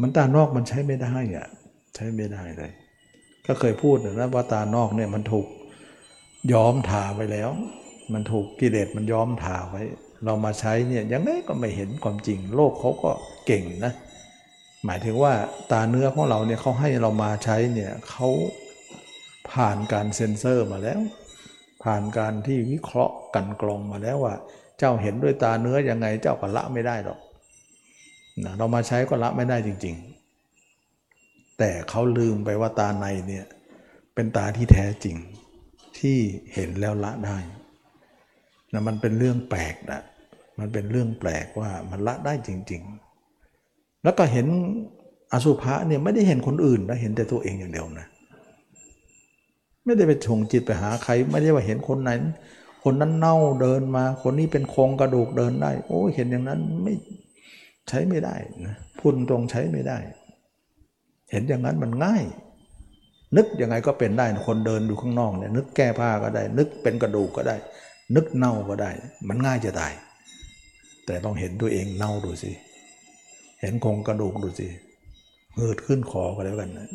มันตานอกมันใช้ไม่ได้อะใช้ไม่ได้เลย ก็เคยพูดนะว่าตานอกเนี่ยมันถูกย้อมทาไว้แล้ว มันถูกกิเลสมันย้อมทาไว้ เรามาใช้เนี่ยยังไงก็ไม่เห็นความจริง โลกเขาก็เก่งนะ หมายถึงว่าตาเนื้อของเราเนี่ยเขาให้เรามาใช้เนี่ยเขาผ่านการเซ็นเซอร์มาแล้ว ผ่านการที่วิเคราะห์กันกรองมาแล้วว่า เจ้าเห็นด้วยตาเนื้อยังไงเจ้าก็ละไม่ได้หรอกนะเรามาใช้ก็ละไม่ได้จริง ๆ แต่เขาลืมไปว่าตาในเนี่ยเป็นตาที่แท้จริงที่เห็นแล้วละได้นะมันเป็นเรื่องแปลกนะ มันเป็นเรื่องแปลกว่ามันละได้จริง ๆ แล้วก็เห็นอสุภะเนี่ยไม่ได้เห็นคนอื่นนะเห็นแต่ตัวเองอย่างเดียวนะไม่ได้ไปชงจิตไปหาใคร ไม่ได้ว่าเห็นคนไหนคนนั้นเน่าเดินมา คนนี้เป็นโครงกระดูกเดินได้ โอ้เห็นอย่างนั้นไม่ใช้ไม่ได้นะพูดตรงใช้ไม่ได้ เห็นอย่างนั้นมันง่าย นึกยังไงก็เป็นได้คนเดินอยู่ข้างนอกเนี่ยนึกแก้ผ้าก็ได้ นึกเป็นกระดูกก็ได้ นึกเน่าก็ได้ มันง่ายจะตาย แต่ต้องเห็นตัวเองเน่าดูสิ เห็นโครงกระดูกดูสิเหืดขึ้นคอก็แล้วกันนะ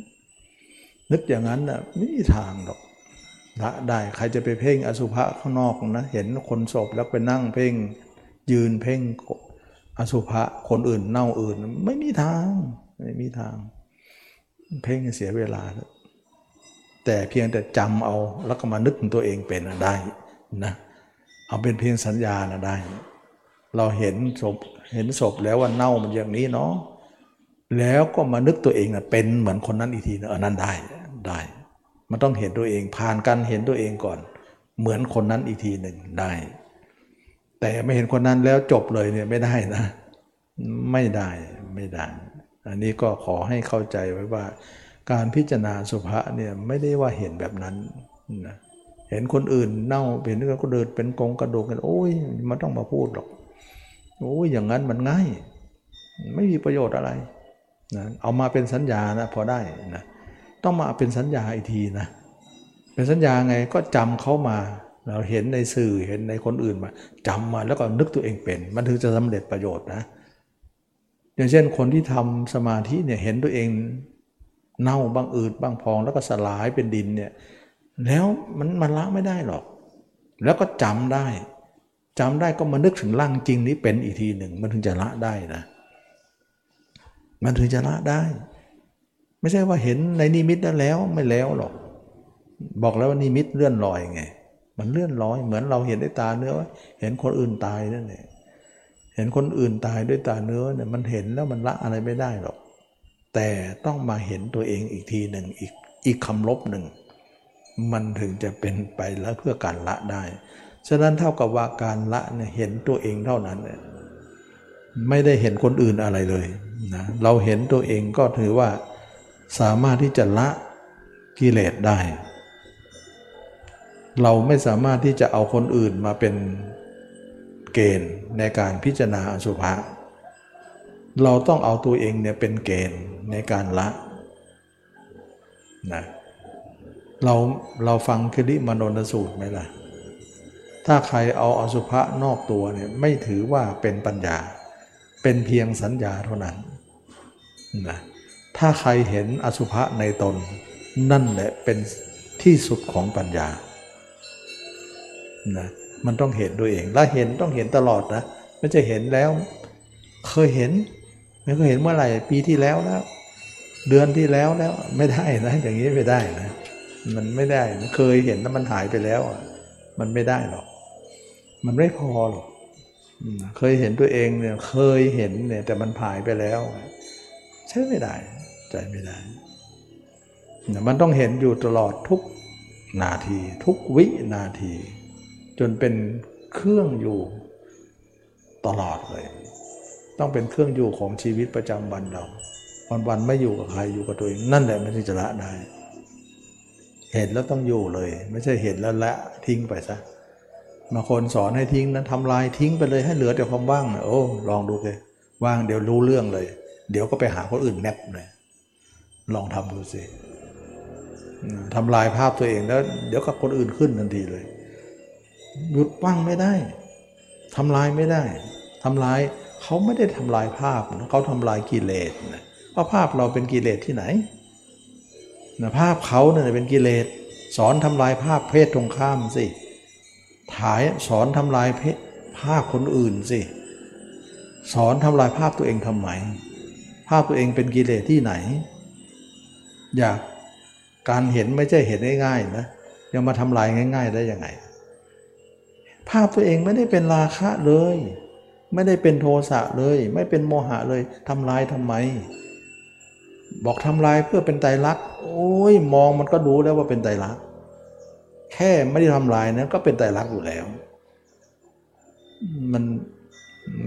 นึกอย่างนั้นนะไม่มีทางหรอกละได้ใครจะไปเพ่งอสุภะข้างนอกนะเห็นคนศพแล้วไปนั่งเพ่ง ยืนเพ่งอสุภะคนอื่นเน่าอื่น ไม่มีทางไม่มีทาง เพ่งเสียเวลาแต่เพียงแต่จำเอาแล้วก็มานึกตัวเองเป็นได้นะเอาเป็นเพียงสัญญานะได้ เราเห็นศพเห็นศพแล้วว่าเน่ามันอย่างนี้เนาะแล้วก็มานึกตัวเองนะเป็นเหมือนคนนั้นอีกทีนะอันนั้นได้ได้ มันต้องเห็นตัวเองผ่านการเห็นตัวเองก่อน เหมือนคนนั้นอีกทีหนึ่งได้ แต่ไม่เห็นคนนั้นแล้วจบเลยเนี่ยไม่ได้นะ ไม่ได้ไม่ได้ อันนี้ก็ขอให้เข้าใจไว้ว่า การพิจารณาสุภาเนี่ยไม่ได้ว่าเห็นแบบนั้นนะเห็นคนอื่นเน่าเห็นก็เดินเป็นกองกระดูกกันโอ้ยมันต้องมาพูดหรอก โอ้ยอย่างนั้นมันง่าย ไม่มีประโยชน์อะไรนะเอามาเป็นสัญญานะพอได้นะต้องมาเป็นสัญญาอีกทีนะเป็นสัญญาไงก็จำเขามา เราเห็นในสื่อเห็นในคนอื่นมาจำมาแล้วก็นึกตัวเองเป็น มันถึงจะสำเร็จประโยชน์นะ อย่างเช่นคนที่ทำสมาธิเนี่ยเห็นตัวเองเน่าบางอืดบางพองแล้วก็สลายเป็นดินเนี่ยแล้วมันมันละไม่ได้หรอก แล้วก็จำได้ จำได้ก็มานึกถึงร่างจริงนี้เป็นอีกทีหนึ่ง มันถึงจะละได้นะมันถึงจะละได้ ไม่ใช่ว่าเห็นในนิมิตนั้นแล้วไม่แล้วหรอก บอกแล้วว่านิมิตเลื่อนลอยไง มันเลื่อนลอย เหมือนเราเห็นด้วยตาเนื้อเห็นคนอื่นตายนั่นเองเห็นคนอื่นตายด้วยตาเนื้อเนี่ยมันเห็นแล้วมันละอะไรไม่ได้หรอก แต่ต้องมาเห็นตัวเองอีกทีหนึ่งอีกอีกคำลบหนึ่ง มันถึงจะเป็นไปแล้วเพื่อการละได้ ฉะนั้นเท่ากับว่าการละเนี่ยเห็นตัวเองเท่านั้นเนี่ยไม่ได้เห็นคนอื่นอะไรเลยนะเราเห็นตัวเองก็ถือว่าสามารถที่จะละกิเลสได้ เราไม่สามารถที่จะเอาคนอื่นมาเป็นเกณฑ์ในการพิจารณาอสุภะเราต้องเอาตัวเองเนี่ยเป็นเกณฑ์ในการละนะเราเราฟังคลิมโนนสูตรไหมล่ะ ถ้าใครเอาอสุภะนอกตัวเนี่ยไม่ถือว่าเป็นปัญญา เป็นเพียงสัญญาเท่านั้นนะถ้าใครเห็นอสุภะในตน นั่นแหละเป็นที่สุดของปัญญานะมันต้องเห็นด้วยเอง และเห็นต้องเห็นตลอดนะไม่จะเห็นแล้ว เคยเห็น ไม่เคยเห็นเมื่อไหร่ปีที่แล้วแล้ว เดือนที่แล้วแล้วไม่ได้นะอย่างนี้ไม่ได้นะมันไม่ได้นะเคยเห็นแล้วมันหายไปแล้ว มันไม่ได้หรอก มันไม่พอหรอกเคยเห็นตัวเองเนี่ยเคยเห็นเนี่ย แต่มันหายไปแล้ว ใช่ไม่ได้ ใจไม่ได้ มันต้องเห็นอยู่ตลอดทุกนาที ทุกวินาที จนเป็นเครื่องอยู่ตลอดเลย ต้องเป็นเครื่องอยู่ของชีวิตประจำวันเราวันวันๆไม่อยู่กับใครอยู่กับตัวเองนั่นแหละมันถึงจะละได้ เห็นแล้วต้องอยู่เลย ไม่ใช่เห็นแล้วละทิ้งไปซะ บางคนสอนให้ทิ้งนั้นทำลายทิ้งไปเลยให้เหลือแต่ความว่างนะโอ้ลองดูเลยว่างเดี๋ยวรู้เรื่องเลย เดี๋ยวก็ไปหาคนอื่นแนบเลยลองทำดูสิทำลายภาพตัวเองแล้ว เดี๋ยวกับคนอื่นขึ้นทันทีเลยหยุดว่างไม่ได้ทำลายไม่ได้ทำลายเขาไม่ได้ทำลายภาพเขาทำลายกิเลสนะเพราะภาพเราเป็นกิเลสที่ไหนนะภาพเขาเนี่ยเป็นกิเลสสอนทำลายภาพเพศตรงข้ามสิ ถ่ายสอนทำลายเพภาพคนอื่นสิ สอนทำลายภาพตัวเองทำไม ภาพตัวเองเป็นกิเลสที่ไหน อยากการเห็นไม่ใช่เห็นง่ายๆนะยังมาทำลายง่าย ๆ ได้ยังไง ภาพตัวเองไม่ได้เป็นราคะเลย ไม่ได้เป็นโทสะเลย ไม่เป็นโมหะเลยทำลายทำไม บอกทำลายเพื่อเป็นไตรลักษณ์โอ้ยมองมันก็รู้แล้วว่าเป็นไตรลักษณ์ แค่ไม่ได้ทำลายนะก็เป็นไตรลักษณ์อยู่แล้ว มัน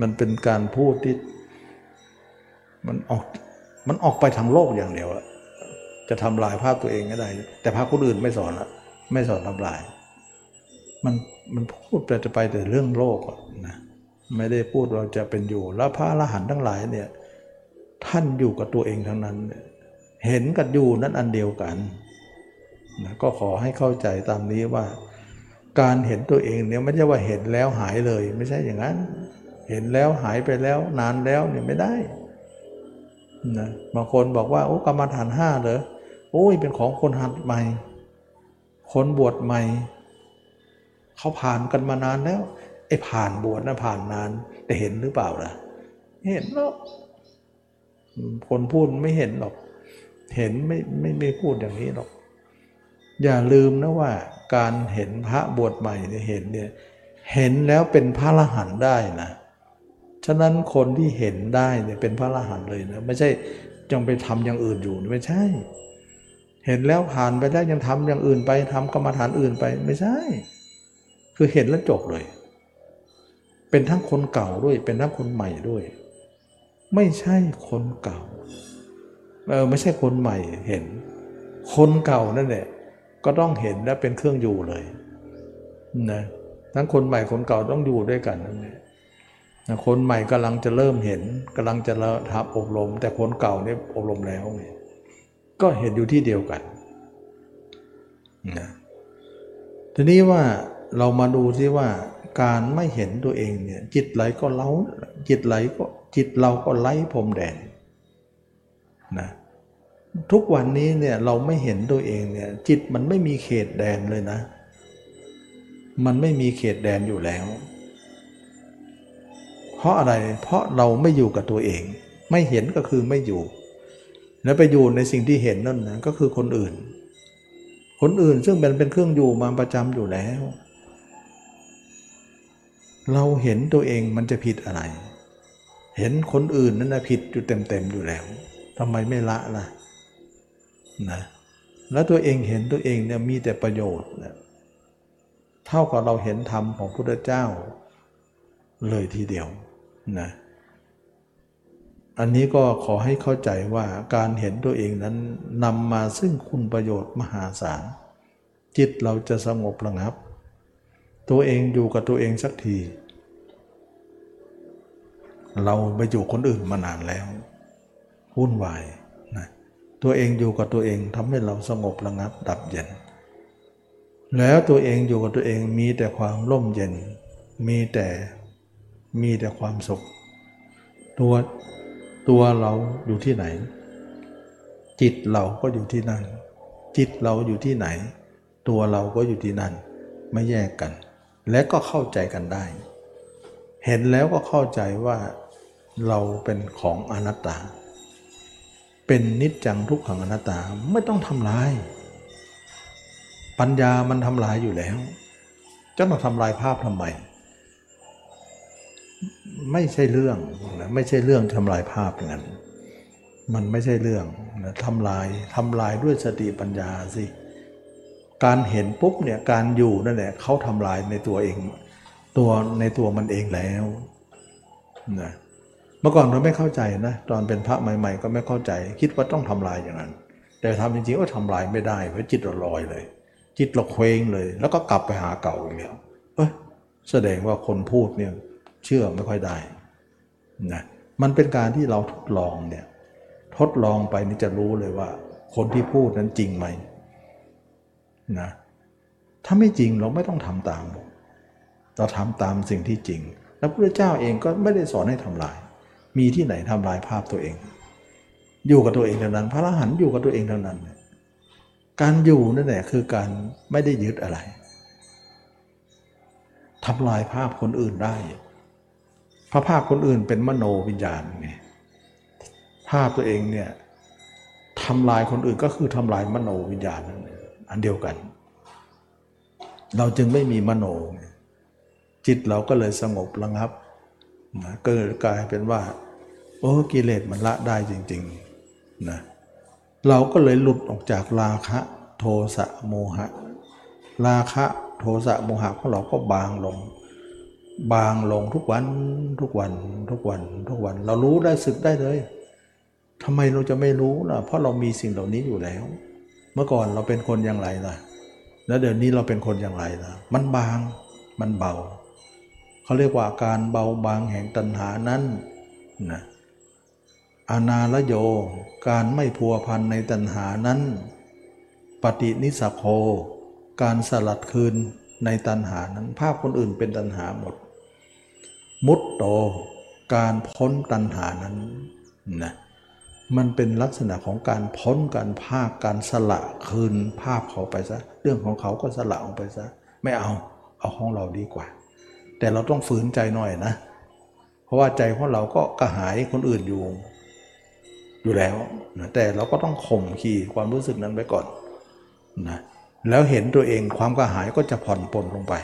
มันเป็นการพูดที่มันออกมันออกไปทางโลกอย่างเดียวอะจะทำลายภาพตัวเองก็ได้ แต่ภาพคนอื่นไม่สอนละไม่สอนทำลาย มันมันพูดแต่จะไปแต่เรื่องโลกนะไม่ได้พูดเราจะเป็นอยู่ แล้วพระอรหันต์ทั้งหลายเนี่ย ท่านอยู่กับตัวเองทั้งนั้นเนี่ยเห็นกับอยู่นั้นอันเดียวกัน นะก็ขอให้เข้าใจตามนี้ว่า การเห็นตัวเองเนี่ยไม่ใช่ว่าเห็นแล้วหายเลย ไม่ใช่อย่างนั้น เห็นแล้วหายไปแล้วนานแล้วเนี่ยไม่ได้นะบางคนบอกว่าโอ้กรรมฐานห้าเหรอโอ้ยเป็นของคนหัดใหม่ คนบวชใหม่ เขาผ่านกันมานานแล้วไอ้ผ่านบวชนะผ่านนานแต่เห็นหรือเปล่าล่ะ เห็นหรอกอืมคนพูดไม่เห็นหรอก เห็นไม่ไม่ไม่พูดอย่างนี้หรอก อย่าลืมนะว่าการเห็นพระบวชใหม่เนี่ยเห็นเนี่ยเห็นแล้วเป็นพระอรหันได้นะ ฉะนั้นคนที่เห็นได้เนี่ยเป็นพระอรหันเลยนะไม่ใช่ยังไปทำอย่างอื่นอยู่ไม่ใช่ เห็นแล้วผ่านไปแล้วยังทำอย่างอื่นไปทำกรรมฐานอื่นไปไม่ใช่ คือเห็นแล้วจบเลย เป็นทั้งคนเก่าด้วย เป็นทั้งคนใหม่ด้วย ไม่ใช่คนเก่าเออไม่ใช่คนใหม่เห็น คนเก่านั่นแหละ ก็ต้องเห็นและเป็นเครื่องอยู่เลยนะทั้งคนใหม่คนเก่าต้องอยู่ด้วยกันนั่นแหละคนใหม่กำลังจะเริ่มเห็นกำลังจะทำอบรม แต่คนเก่าเนี่ยอบรมแล้ว ก็เห็นอยู่ที่เดียวกันนะทีนี้ว่าเรามาดูที่ว่าการไม่เห็นตัวเองเนี่ย จิตไหลก็เล้าจิตไหลก็จิตเราก็ไล่พรมแดนนะ ทุกวันนี้เนี่ยเราไม่เห็นตัวเองเนี่ยจิตมันไม่มีเขตแดนเลยนะ มันไม่มีเขตแดนอยู่แล้ว เพราะอะไรเพราะเราไม่อยู่กับตัวเอง ไม่เห็นก็คือไม่อยู่ แล้วไปอยู่ในสิ่งที่เห็นนั่นนะก็คือคนอื่น คนอื่นซึ่งเป็นเป็นเครื่องอยู่มาประจำอยู่แล้ว เราเห็นตัวเองมันจะผิดอะไร เห็นคนอื่นนั่นนะผิดอยู่เต็มๆอยู่แล้วทำไมไม่ละล่ะ นะแล้วตัวเองเห็นตัวเองเนี่ยมีแต่ประโยชน์นะเท่ากับเราเห็นธรรมของพระพุทธเจ้า เลยทีเดียวนะอันนี้ก็ขอให้เข้าใจว่าการเห็นตัวเองนั้นนำมาซึ่งคุณประโยชน์มหาศาลจิตเราจะสงบระงับ ตัวเองอยู่กับตัวเองสักที เราไปอยู่คนอื่นมานานแล้ววุ่นวาย ตัวเองอยู่กับตัวเองทำให้เราสงบระงับดับเย็น แล้วตัวเองอยู่กับตัวเองมีแต่ความร่มเย็น มีแต่มีแต่ความสุข ตัวตัวเราอยู่ที่ไหน จิตเราก็อยู่ที่นั่น จิตเราอยู่ที่ไหน ตัวเราก็อยู่ที่นั่น ไม่แยกกัน และก็เข้าใจกันได้ เห็นแล้วก็เข้าใจว่าเราเป็นของอนัตตา เป็นนิจจังทุกขังอนัตตาไม่ต้องทำลาย ปัญญามันทำลายอยู่แล้ว จะมาทำลายภาพทำไม ไม่ใช่เรื่องนะไม่ใช่เรื่องทำลายภาพางนั้น มันไม่ใช่เรื่องนะทำลายทำลายด้วยสติปัญญาสิการเห็นปุ๊บเนี่ยการอยู่นั่นแหละเขาทำลายในตัวเอง ตัวในตัวมันเองแล้วนะเมื่อก่อนเราไม่เข้าใจนะตอนเป็นพระใหม่ ๆ ก็ไม่เข้าใจ คิดว่าต้องทำลายอย่างนั้น แต่ทำจริงๆก็ทำลายไม่ได้เพราะจิตเราลอยเลย จิตเราเคว้งเลย แล้วก็กลับไปหาเก่าอย่างเดียวเอ้ยแสดงว่าคนพูดเนี่ยเชื่อไม่ค่อยได้นะมันเป็นการที่เราทดลองเนี่ยทดลองไปนี่จะรู้เลยว่า คนที่พูดนั้นจริงไหมนะถ้าไม่จริงเราไม่ต้องทำตาม เราทำตามสิ่งที่จริง แล้วพระเจ้าเองก็ไม่ได้สอนให้ทำลาย มีที่ไหนทำลายภาพตัวเอง อยู่กับตัวเองเท่านั้น พระอรหันต์อยู่กับตัวเองเท่านั้น การอยู่นั่นแหละคือการไม่ได้ยึดอะไรทำลายภาพคนอื่นได้พระภาพคนอื่นเป็นมโนวิญญาณไงภาพตัวเองเนี่ยทำลายคนอื่นก็คือทำลายมโนวิญญาณนั่นเองอันเดียวกัน เราจึงไม่มีมโน จิตเราก็เลยสงบระงับ ก็กลายเป็นว่า โอ้กิเลสมันละได้จริงๆนะเราก็เลยหลุดออกจากราคะโทสะโมหะ ราคะโทสะโมหะของเราก็บางลง บางลงทุกวันทุกวันทุกวันทุกวัน เรารู้ได้สึกได้เลยทำไมเราจะไม่รู้ล่ะ เพราะเรามีสิ่งเหล่านี้อยู่แล้ว เมื่อก่อนเราเป็นคนอย่างไรล่ะ แล้วเดี๋ยวนี้เราเป็นคนอย่างไรล่ะ มันบางมันเบา เขาเรียกว่าการเบาบางแห่งตัณหานั้นนะอนาลโย การไม่พัวพันในตัณหานั้น ปฏินิสโค การสลัดคืนในตัณหานั้น ภาพคนอื่นเป็นตัณหาหมด มุตโต การพ้นตัณหานั้นนะมันเป็นลักษณะของการพ้นการภาคการสละคืนภาพเขาไปซะ เรื่องของเขาก็สละออกไปซะ ไม่เอา เอาของเราดีกว่า แต่เราต้องฝืนใจหน่อยนะ เพราะว่าใจของเราก็กระหายคนอื่นอยู่ อยู่แล้วนะแต่เราก็ต้องข่มขีความรู้สึกนั้นไว้ก่อนนะแล้วเห็นตัวเองความกระหายก็จะผ่อนปลนลงไป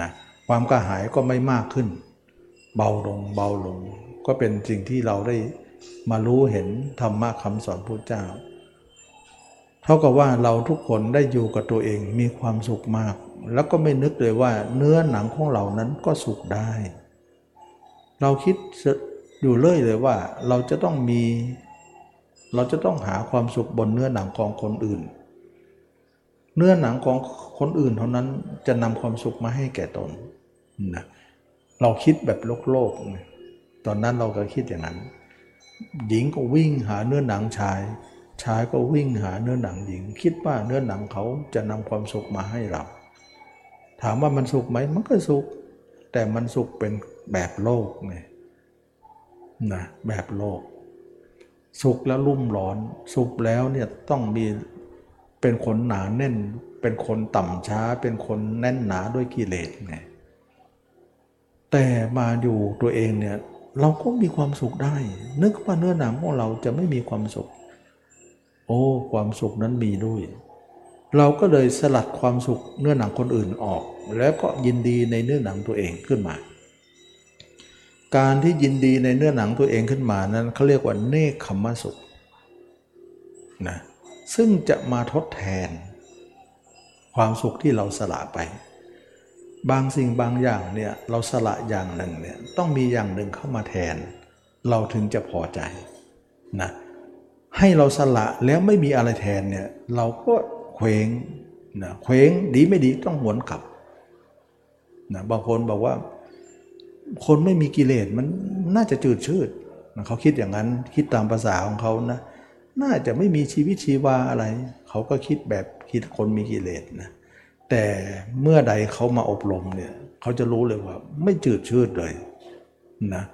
นะความกระหายก็ไม่มากขึ้น เบาลงเบาลง ก็เป็นสิ่งที่เราได้มารู้เห็นธรรมะคำสอนพระเจ้า เท่ากับว่าเราทุกคนได้อยู่กับตัวเองมีความสุขมาก แล้วก็ไม่นึกเลยว่าเนื้อหนังของเรานั้นก็สุขได้ เราคิดอยู่เรื่อยเลยว่าเราจะต้องมี เราจะต้องหาความสุขบนเนื้อหนังของคนอื่น เนื้อหนังของคนอื่นเท่านั้นจะนำความสุขมาให้แก่ตนนะเราคิดแบบโลกโลก ตอนนั้นเราก็คิดอย่างนั้น หญิงก็วิ่งหาเนื้อหนังชายชายก็วิ่งหาเนื้อหนังหญิง คิดว่าเนื้อหนังเขาจะนำความสุขมาให้เรา ถามว่ามันสุขไหมมันก็สุข แต่มันสุขเป็นแบบโลกไงนะแบบโลก สุขแล้วรุ่มร้อน สุขแล้วเนี่ยต้องมีเป็นคนหนาแน่น เป็นคนต่ำช้า เป็นคนแน่นหนาด้วยกิเลสไงแต่มาอยู่ตัวเองเนี่ยเราก็มีความสุขได้ นึกว่าเนื้อหนังของเราจะไม่มีความสุข โอ้ ความสุขนั้นมีด้วย เราก็เลยสลัดความสุขเนื้อหนังคนอื่นออก แล้วก็ยินดีในเนื้อหนังตัวเองขึ้นมา การที่ยินดีในเนื้อหนังตัวเองขึ้นมานั้นเขาเรียกว่าเนคขมสุขนะซึ่งจะมาทดแทน ความสุขที่เราสละไป บางสิ่งบางอย่างเนี่ยเราสละอย่างหนึ่งเนี่ยต้องมีอย่างหนึ่งเข้ามาแทน เราถึงจะพอใจนะให้เราสละแล้วไม่มีอะไรแทนเนี่ยเราก็ เคว้งนะเคว้งดีไม่ดีต้องหวนกลับนะบางคนบอกว่า คนไม่มีกิเลสมันน่าจะจืดชืดนะเขาคิดอย่างนั้นคิดตามภาษาของเขานะ น่าจะไม่มีชีวิตชีวาอะไร เขาก็คิดแบบคิดคนมีกิเลสนะแต่เมื่อใดเขามาอบรมเนี่ยเขาจะรู้เลยว่า ไม่จืดชืดเลยนะ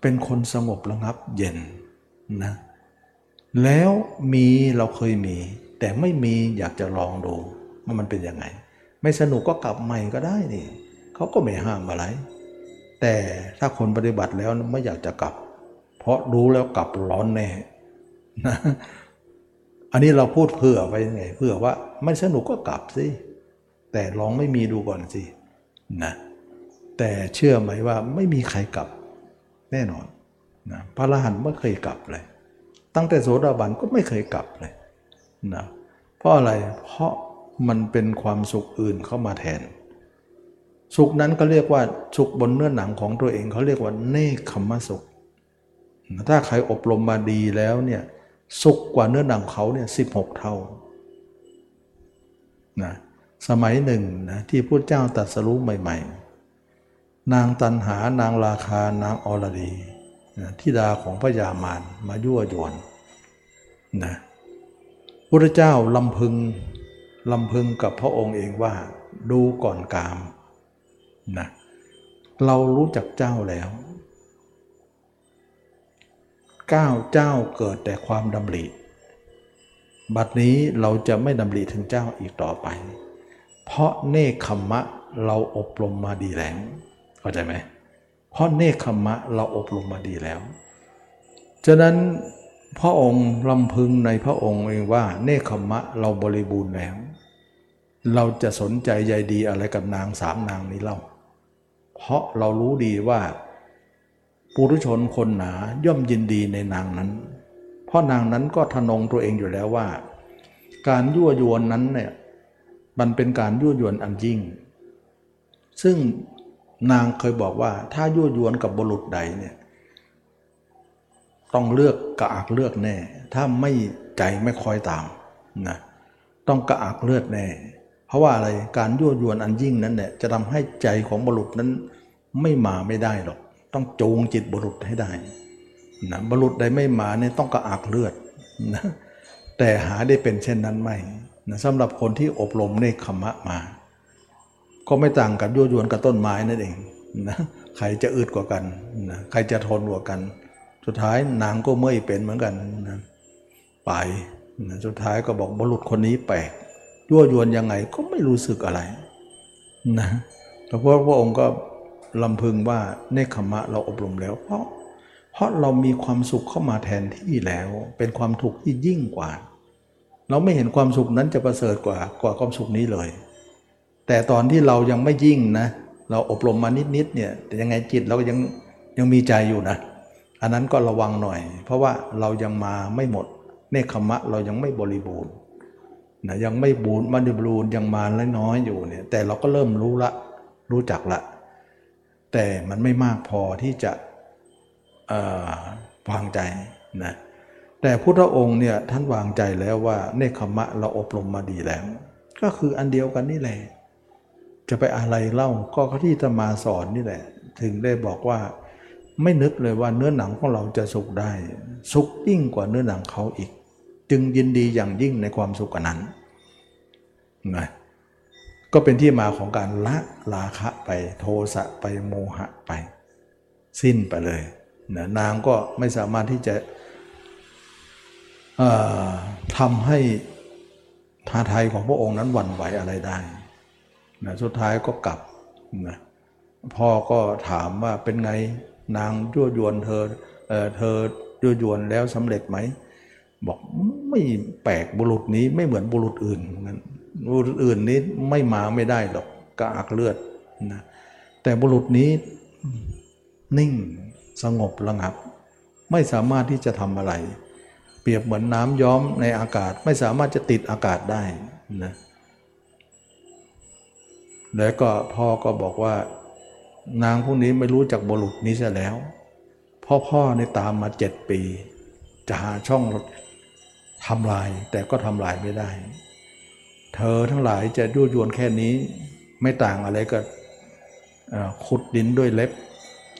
เป็นคนสงบระงับเย็นนะแล้วมีเราเคยมี แต่ไม่มีอยากจะลองดูว่ามันเป็นยังไง ไม่สนุกก็กลับใหม่ก็ได้นี่เขาก็ไม่ห้ามอะไร แต่ถ้าคนปฏิบัติแล้วไม่อยากจะกลับ เพราะรู้แล้วกลับร้อนแน่นะอันนี้เราพูดเผื่อไปไงเผื่อว่าไม่สนุกก็กลับสิแต่ลองไม่มีดูก่อนสินะแต่เชื่อไหมว่าไม่มีใครกลับแน่นอนนะพระอรหันต์ไม่เคยกลับเลย ตั้งแต่โสดาบันก็ไม่เคยกลับเลยนะ ราะอะไร เพราะมันเป็นความสุขอื่นเข้ามาแทน สุขนั้นก็เรียกว่าสุขบนเนื้อหนังของตัวเองเขาเรียกว่าเนคขมสุข ถ้าใครอบรมมาดีแล้วเนี่ยสุขกว่าเนื้อหนังเขาเนี่ยสิบหกเท่านะสมัยหนึ่งนะที่พระเจ้าตรัสรู้ใหม่ ๆ นางตันหานางราคานางอรดีนะทิดาของพระยามารมายั่วยวนนะ พระเจ้าลำพึงลำพึงกับพระองค์เองว่า ดูก่อนกามนะเรารู้จักเจ้าแล้วก้าวเจ้าเกิดแต่ความดำริบัดนี้เราจะไม่ดำริถึงเจ้าอีกต่อไป เพราะเนคขมะเราอบรมมาดีแล้วเข้าใจไหมเพราะเนคขมะเราอบรมมาดีแล้ว ฉะนั้น พระองค์ลำพึงในพระองค์เองว่าเนคขมะเราบริบูรณ์แล้ว เราจะสนใจใยดีอะไรกับนางสามนางนี้เล่า เพราะเรารู้ดีว่าปุถุชนคนหนาย่อมยินดีในนางนั้น เพราะนางนั้นก็ทนงตัวเองอยู่แล้วว่า การยั่วยวนนั้นเนี่ยมันเป็นการยั่วยวนอันยิ่ง ซึ่งนางเคยบอกว่าถ้ายั่วยวนกับบุรุษใดเนี่ย ต้องเลือกกระอักเลือกแน่ ถ้าไม่ใจไม่คอยตามนะต้องกระอักเลือดแน่ เพราะว่าอะไรการยั่วยวนอันยิ่งนั้นเนี่ยจะทำให้ใจของบุรุษนั้นไม่มาไม่ได้หรอก ต้องจูงจิตบุรุษให้ได้นะบุรุษใดไม่มาเนี่ยต้องกระอักเลือดนะแต่หาได้เป็นเช่นนั้นไม่นะสำหรับคนที่อบรมในคขมะมา ก็ไม่ต่างกับยั่วยวนกับต้นไม้นั่นเองนะใครจะอึดกว่ากันนะใครจะทนกว่ากัน สุดท้ายนางก็เมื่อยเป็นเหมือนกันนะไปนะสุดท้ายก็บอกบุรุษคนนี้แปลกยั่วยวนยังไงก็ไม่รู้สึกอะไรนะเพราะพระองค์ก็ลำพึงว่าเนคขมะเราอบรมแล้ว เพราะ เพราะเรามีความสุขเข้ามาแทนที่แล้ว เป็นความทุกข์ที่ยิ่งกว่า เราไม่เห็นความสุขนั้นจะประเสริฐกว่ากว่าความสุขนี้เลย แต่ตอนที่เรายังไม่ยิ่งนะ เราอบรมมานิดๆเนี่ยแต่ยังไงจิตเราก็ยังยังมีใจอยู่นะ อันนั้นก็ระวังหน่อย เพราะว่าเรายังมาไม่หมด เนคขมะเรายังไม่บริบูรณ์นะยังไม่บูรณ์มันบรูรณ์ยังมาและน้อยอยู่เนี่ยแต่เราก็เริ่มรู้ละรู้จักละ แต่มันไม่มากพอที่จะวางใจนะแต่พุทธองค์เนี่ยท่านวางใจแล้วว่าเนคขมะเราอบรมมาดีแล้ว ก็คืออันเดียวกันนี่แหละจะไปอะไรเล่าก็ที่จะมาสอนนี่แหละ ถึงได้บอกว่า ไม่นึกเลยว่าเนื้อหนังของเราจะสุขได้ สุขยิ่งกว่าเนื้อหนังเขาอีก จึงยินดีอย่างยิ่งในความสุขนั้นนะก็เป็นที่มาของการละราคะไปโทสะไปโมหะไป สิ้นไปเลยนะนางก็ไม่สามารถที่จะทำให้ทาไทยของพระองค์นั้นหวั่นไหวอะไรได้นะสุดท้ายก็กลับนะพ่อก็ถามว่าเป็นไง นางยั่วยวนเธอเออเธอยั่วยวนแล้วสำเร็จไหมบอกไม่แปลกบุรุษนี้ไม่เหมือนบุรุษอื่นนั้นบุรุษอื่นนี้ไม่มาไม่ได้หรอกกระอักเลือดนะแต่บุรุษนี้นิ่งสงบระงับ ไม่สามารถที่จะทำอะไร เปรียบเหมือนน้ำย้อมในอากาศ ไม่สามารถจะติดอากาศได้นะแล้วก็พ่อก็บอกว่า นางพวกนี้ไม่รู้จักบุรุษนี้ซะแล้ว พ่อพ่อในตามมาเจ็ดปี จะหาช่องทำลายแต่ก็ทำลายไม่ได้ เธอทั้งหลายจะยั่วยวนแค่นี้ไม่ต่างอะไรกับขุดดินด้วยเล็บ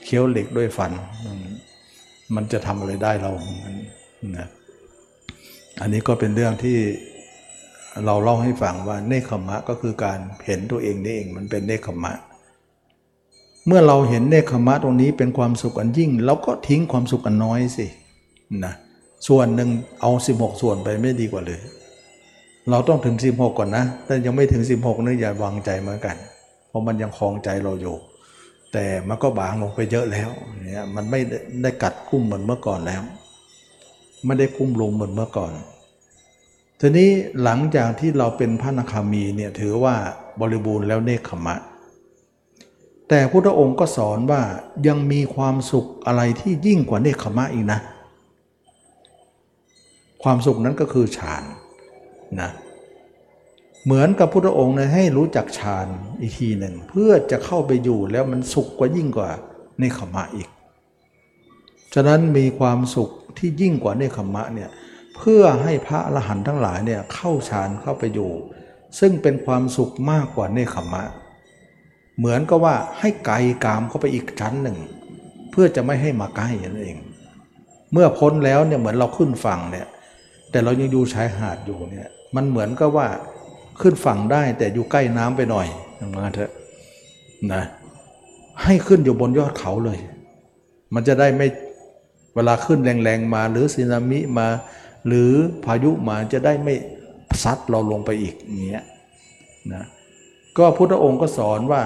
เคี้ยวเหล็กด้วยฟัน มันจะทำอะไรได้เรานะอันนี้ก็เป็นเรื่องที่เราเล่าให้ฟังว่าเนคขมะก็คือการเห็นตัวเองนี่เองมันเป็นเนคขมะ เมื่อเราเห็นเนคขมะตรงนี้เป็นความสุขอันยิ่งเราก็ทิ้งความสุขอันน้อยสินะส่วนหนึ่งเอา 16 ส่วนไปไม่ดีกว่าเลย เราต้องถึง 16 ก่อนนะแต่ยังไม่ถึง 16นี่อย่าวางใจเหมือนกัน เพราะมันยังคลองใจเราอยู่แต่มันก็บางลงไปเยอะแล้วเนี่ยมันไม่ได้กัดกุ้มเหมือนเมื่อก่อนแล้ว ไม่ได้กุ้มลุมเหมือนเมื่อก่อน ทีนี้หลังจากที่เราเป็นพระนาคามีเนี่ยถือว่าบริบูรณ์แล้วเนคขมะ แต่พุทธองค์ก็สอนว่ายังมีความสุขอะไรที่ยิ่งกว่าเนคขมะอีกนะ ความสุขนั้นก็คือฌานนะเหมือนกับพุทธองค์เนี่ยให้รู้จักฌานอีกทีหนึ่ง เพื่อจะเข้าไปอยู่แล้วมันสุขกว่ายิ่งกว่าเนคขมะอีก ฉะนั้นมีความสุขที่ยิ่งกว่าเนคขมะเนี่ยเพื่อให้พระอรหันต์ทั้งหลายเนี่ยเข้าฌานเข้าไปอยู่ ซึ่งเป็นความสุขมากกว่าเนคขมะ เหมือนก็ว่าให้ไกลกามเข้าไปอีกชั้นหนึ่ง เพื่อจะไม่ให้มาใกล้นั่นเอง เมื่อพ้นแล้วเนี่ยเหมือนเราขึ้นฝั่งเนี่ยแต่เรายังอยู่ชายหาดอยู่เนี่ยมันเหมือนก็ว่าขึ้นฝั่งได้แต่อยู่ใกล้น้ำไปหน่อยมาเถอะนะให้ขึ้นอยู่บนยอดเขาเลย มันจะได้ไม่เวลาขึ้นแรงๆมา หรือสึนามิมา หรือพายุมาจะได้ไม่ซัดเราลงไปอีกอย่างเงี้ยนะ ก็พุทธองค์ก็สอนว่า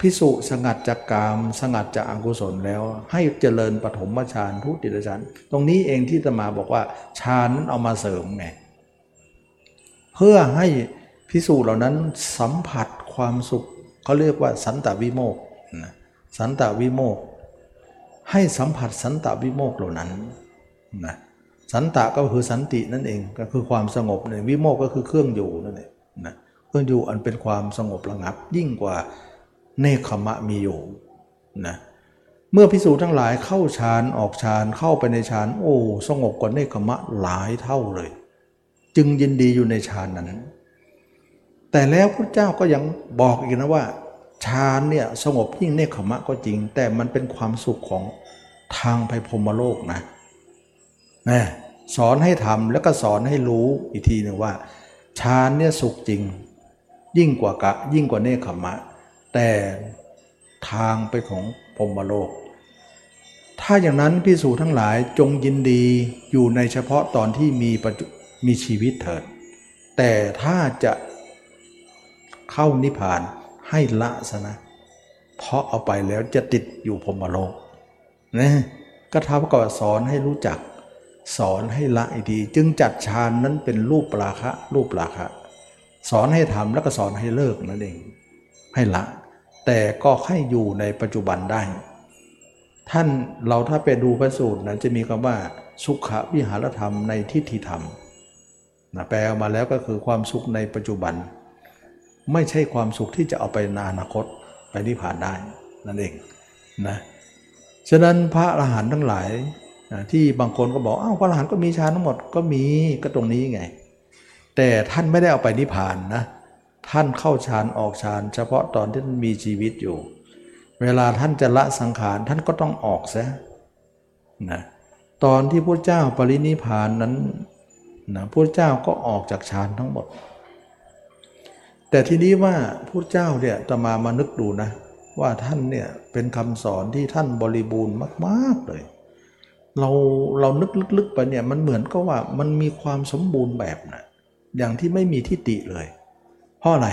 พิสุสงัดจากกาม สงัดจากอกุศลแล้ว ให้เจริญปฐมฌานทุติยฌานตรงนี้เองที่ตมาบอกว่าฌานนั้นเอามาเสริมไงเพื่อให้พิสูจเหล่านั้นสัมผัสความสุขเขาเรียกว่าสันตวิโมกนะสันตวิโมก ให้สัมผัสสันตวิโมกเหล่านั้นนะสันตะก็คือสันตินั่นเองก็คือความสงบเนี่ยวิโมกก็คือเครื่องอยู่นั่นเองนะ พื่ออยู่อันเป็นความสงบระงับยิ่งกว่าเนคขมะมีอยู่นะเมื่อพิสูจน์ทั้งหลายเข้าฌานออกฌานเข้าไปในฌานโอ้สงบกว่าเนคขมะหลายเท่าเลย จึงยินดีอยู่ในฌานนั้น แต่แล้วพระเจ้าก็ยังบอกอีกนะว่าฌานเนี่ยสงบยิ่งเนคขมะก็จริง แต่มันเป็นความสุขของทางไปพรมโลกนะนะสอนให้ทำแล้วก็สอนให้รู้อีกทีหนึ่งว่าฌานเนี่ยสุขจริง ยิ่งกว่ากะยิ่งกว่าเนคขมะ แต่ทางไปของพรมโลก ถ้าอย่างนั้นพิสูจทั้งหลายจงยินดีอยู่ในเฉพาะตอนที่มีมีชีวิตเถิด แต่ถ้าจะเข้านิพพานให้ละซะนะเพราะเอาไปแล้วจะติดอยู่พรมโลกนะก็ท้าก็สอนให้รู้จัก สอนให้ละอีกทีจึงจัดฌานนั้นเป็นรูปปราคะ รูปปราคะ สอนให้ทำแล้วก็สอนให้เลิกนั่นเองให้ละ แต่ก็ให้อยู่ในปัจจุบันได้ ท่านเราถ้าไปดูพระสูตรนั้นจะมีคำว่า สุขวิหารธรรมในทิฏฐิธรรมนะแปลออกมาแล้วก็คือความสุขในปัจจุบัน ไม่ใช่ความสุขที่จะเอาไปในอนาคตไปนิพพานได้นั่นเองนะฉะนั้นพระอรหันต์ทั้งหลายที่บางคนก็บอกอ้าวพระอรหันต์ก็มีฌานทั้งหมดก็มีก็ตรงนี้ไง แต่ท่านไม่ได้เอาไปนิพพานนะ ท่านเข้าฌานออกฌานเฉพาะตอนที่ท่านมีชีวิตอยู่ เวลาท่านจะละสังขารท่านก็ต้องออกซะนะตอนที่พระเจ้าปรินิพานนั้นนะพระเจ้าก็ออกจากฌานทั้งหมด แต่ทีนี้ว่าพุทธเจ้าเนี่ยตมามานึกดูนะ ว่าท่านเนี่ยเป็นคำสอนที่ท่านบริบูรณ์มากๆเลย เราเรานึกลึกๆไปเนี่ยมันเหมือนก็ว่ามันมีความสมบูรณ์แบบนะ อย่างที่ไม่มีทิฏฐิเลย เพราะอะไร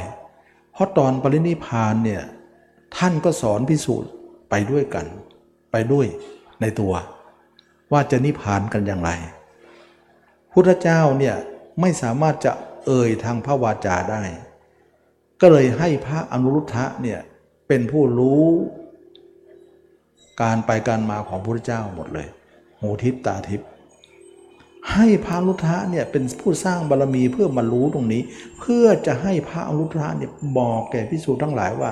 เพราะตอนปรินิพานเนี่ยท่านก็สอนพิสูจน์ไปด้วยกัน ไปด้วยในตัว ว่าจะนิพานกันอย่างไร พุทธเจ้าเนี่ยไม่สามารถจะเอ่ยทางพระวาจาได้ ก็เลยให้พระอนุรุทธะเนี่ยเป็นผู้รู้การไปการมาของพระเจ้าหมดเลย หูทิพตาทิพ ให้พระอนุรุทธะเนี่ยเป็นผู้สร้างบารรมีเพื่อมารู้ตรงนี้ เพื่อจะให้พระอนุรุทธะเนี่ยบอกแก่พิสูจน์ทั้งหลายว่า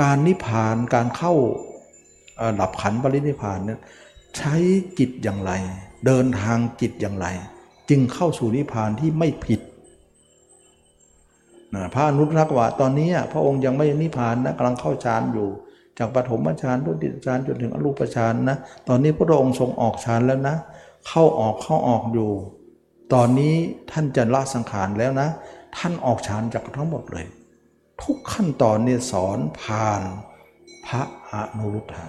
การนิพพานการเข้าดับขันปรินิพพานเนี่ยใช้จิตอย่างไร เดินทางจิตอย่างไร จึงเข้าสู่นิพพานที่ไม่ผิดพระอนุรักษ์ว่าตอนนี้พระองค์ยังไม่นิพพานนะกำลังเข้าฌานอยู่ จากปฐมฌานทุติยฌานจนถึงอรูปฌานนะตอนนี้พระองค์ทรงออกฌานแล้วนะ เข้าออกเข้าออกอยู่ ตอนนี้ท่านจะละสังขารแล้วนะ ท่านออกฌานจากทั้งหมดเลย ทุกขั้นตอนเนี่ยสอนผ่านพระอนุรุทธะ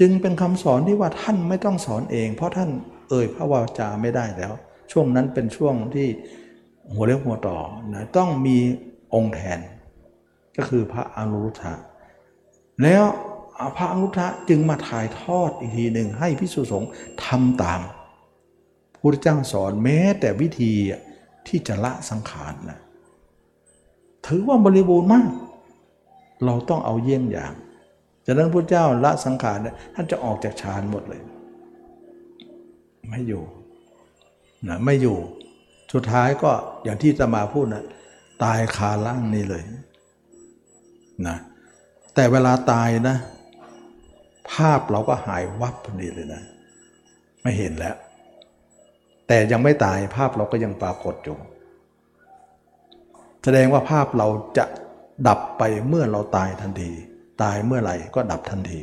จึงเป็นคำสอนที่ว่าท่านไม่ต้องสอนเอง เพราะท่านเอ่ยพระวาจาไม่ได้แล้ว ช่วงนั้นเป็นช่วงที่หัวเรียกหัวต่อนะต้องมีองค์แทน ก็คือพระอนุรุทธะแล้ว พระอนุทะจึงมาถ่ายทอดอีกทีหนึ่งให้พิสุสงฆ์ทำตามพุทธเจ้าสอนแม้แต่วิธีที่จะละสังขารนะถือว่าบริบูรณ์มาก เราต้องเอาเยี่ยงอย่างจากนั้นพระเจ้าละสังขารท่านจะออกจากฌานหมดเลย ไม่อยู่นะไม่อยู่ สุดท้ายก็อย่างที่ตมาพูดนะตายคาล่างนี่เลยนะแต่เวลาตายนะ ภาพเราก็หายวับพอดีเลยนะ ไม่เห็นแล้ว แต่ยังไม่ตายภาพเราก็ยังปรากฏอยู่ แสดงว่าภาพเราจะดับไปเมื่อเราตายทันที ตายเมื่อไหร่ก็ดับทันที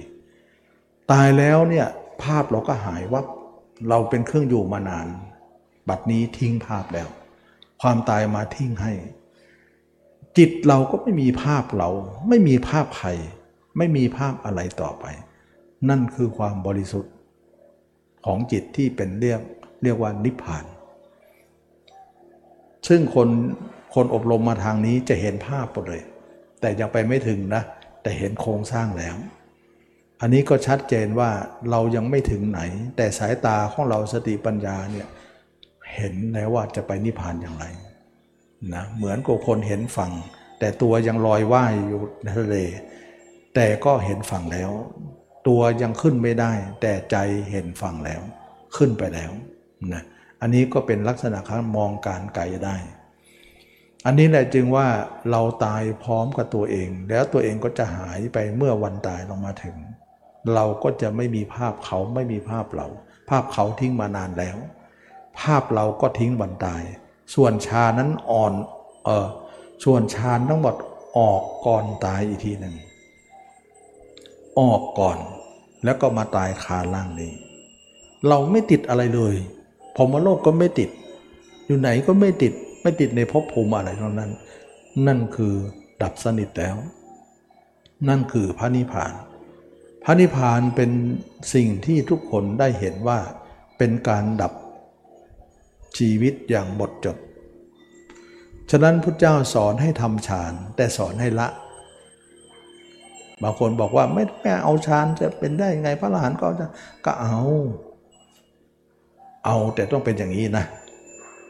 ตายแล้วเนี่ยภาพเราก็หายวับ เราเป็นเครื่องอยู่มานาน บัดนี้ทิ้งภาพแล้ว ความตายมาทิ้งให้ จิตเราก็ไม่มีภาพเรา ไม่มีภาพใคร ไม่มีภาพอะไรต่อไป นั่นคือความบริสุทธิ์ของจิตที่เป็นเรียกเรียกว่านิพพาน ซึ่งคนคนอบรมมาทางนี้จะเห็นภาพหมดเลย แต่ยังไปไม่ถึงนะ แต่เห็นโครงสร้างแล้ว อันนี้ก็ชัดเจนว่าเรายังไม่ถึงไหน แต่สายตาของเราสติปัญญาเนี่ยเห็นแล้วว่าจะไปนิพพานอย่างไรนะเหมือนกับคนเห็นฝั่ง แต่ตัวยังลอยว่ายอยู่ในทะเล แต่ก็เห็นฝั่งแล้ว ตัวยังขึ้นไม่ได้ แต่ใจเห็นฝั่งแล้ว ขึ้นไปแล้วนะอันนี้ก็เป็นลักษณะการมองการไกลได้ อันนี้แหละจึงว่าเราตายพร้อมกับตัวเอง แล้วตัวเองก็จะหายไปเมื่อวันตายลงมาถึง เราก็จะไม่มีภาพเขาไม่มีภาพเรา ภาพเขาทิ้งมานานแล้ว ภาพเราก็ทิ้งวันตาย ส่วนชานั้นอ่อนเออส่วนชาทั้งหมดออกก่อนตายอีกทีหนึ่งออกก่อน แล้วก็มาตายคาล่างนี้ เราไม่ติดอะไรเลยผมาโลกก็ไม่ติด อยู่ไหนก็ไม่ติดไม่ติดในภพภูมิอะไรทั้งนั้น นั่นคือดับสนิทแล้ว นั่นคือพระนิพพาน พระนิพพานเป็นสิ่งที่ทุกคนได้เห็นว่าเป็นการดับชีวิตอย่างหมดจด ฉะนั้นพุทธเจ้าสอนให้ทำฌานแต่สอนให้ละ บางคนบอกว่าไม่แม่เอาฌานจะเป็นได้ยังไงพระอรหันต์ก็จะก็เอา เอาแต่ต้องเป็นอย่างนี้นะ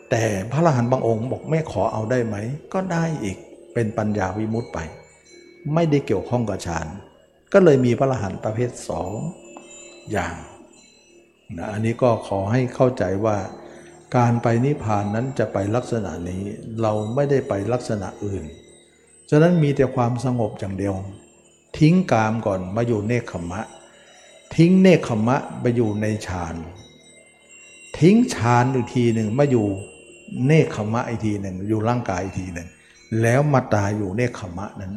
แต่พระอรหันต์บางองค์บอกแม่ขอเอาได้ไหม ก็ได้อีกเป็นปัญญาวิมุตต์ไป ไม่ได้เกี่ยวข้องกับฌานก็เลยมีพระอรหันต์ประเภทสองอย่างนะอันนี้ก็ขอให้เข้าใจว่าการไปนิพพานนั้นจะไปลักษณะนี้เราไม่ได้ไปลักษณะอื่น ฉะนั้นมีแต่ความสงบอย่างเดียว ทิ้งกามก่อนมาอยู่เนคขมะ ทิ้งเนคขมะไปอยู่ในฌาน ทิ้งฌานอีกทีหนึ่งมาอยู่เนคขมะอีกทีหนึ่งอยู่ร่างกายอีกทีหนึ่งแล้วมาตายอยู่เนคขมะนั้น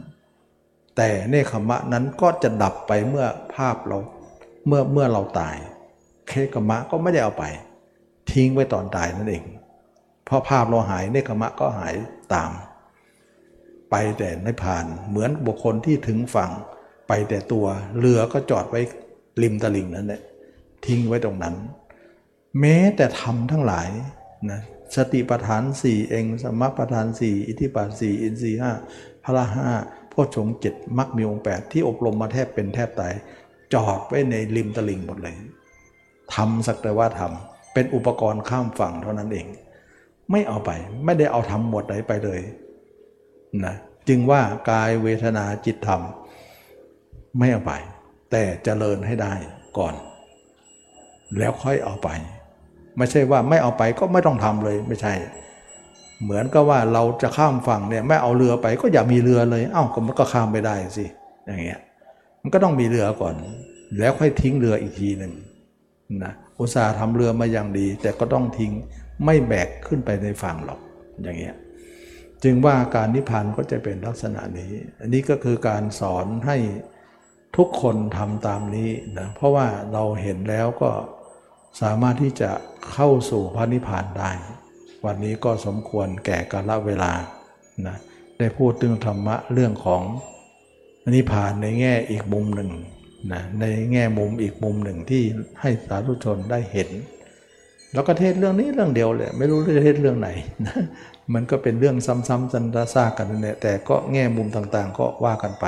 แต่เนคขมะนั้นก็จะดับไปเมื่อภาพเราเมื่อเมื่อเราตายเคขมะก็ไม่ได้เอาไป ทิ้งไว้ตอนตายนั่นเองเพราะภาพเราหายเนคขมะก็หายตาม ไปแต่ในผ่าน เหมือนบุคคลที่ถึงฝั่ง ไปแต่ตัวเรือก็จอดไว้ริมตลิ่งนั่นแหละทิ้งไว้ตรงนั้น แม้แต่ทำทั้งหลายนะสติปัฏฐานสี่เองสมปัฏฐานสี่อิทธิปัฏสี่อินทรีห้าพละห้าพ่อชงเจ็ดมักมีองค์แปดที่อบรมมาแทบเป็นแทบตายจอดไว้ในริมตลิ่งหมดเลยทำสักแต่ว่าทำเป็นอุปกรณ์ข้ามฝั่งเท่านั้นเอง ไม่เอาไปไม่ได้เอาทำหมดไหนไปเลย นะจึงว่ากายเวทนาจิตธรรม ไม่เอาไป แต่เจริญให้ได้ก่อน แล้วค่อยเอาไป ไม่ใช่ว่าไม่เอาไปก็ไม่ต้องทำเลยไม่ใช่ เหมือนกับว่าเราจะข้ามฝั่งเนี่ยไม่เอาเรือไปก็อย่ามีเรือเลย เอ้าก็มันก็ข้ามไม่ได้สิอย่างเงี้ยมันก็ต้องมีเรือก่อน แล้วค่อยทิ้งเรืออีกทีหนึ่งนะอุตสาห์ทำเรือมาอย่างดี แต่ก็ต้องทิ้งไม่แบกขึ้นไปในฝั่งหรอกอย่างเงี้ย จึงว่าการนิพพานก็จะเป็นลักษณะนี้ อันนี้ก็คือการสอนให้ทุกคนทำตามนี้นะเพราะว่าเราเห็นแล้วก็สามารถที่จะเข้าสู่พระนิพพานได้ วันนี้ก็สมควรแก่กาลเวลานะได้พูดถึงธรรมะเรื่องของนิพพานในแง่อีกมุมหนึ่งนะในแง่มุมอีกมุมหนึ่งที่ให้สาธุชนได้เห็น แล้วก็เทศเรื่องนี้เรื่องเดียวเลยไม่รู้จะเทศเรื่องไหนนะ มันก็เป็นเรื่องซ้ำๆซันซากกันเนี่ยแต่ก็แง่มุมต่างๆ ก็ว่ากันไป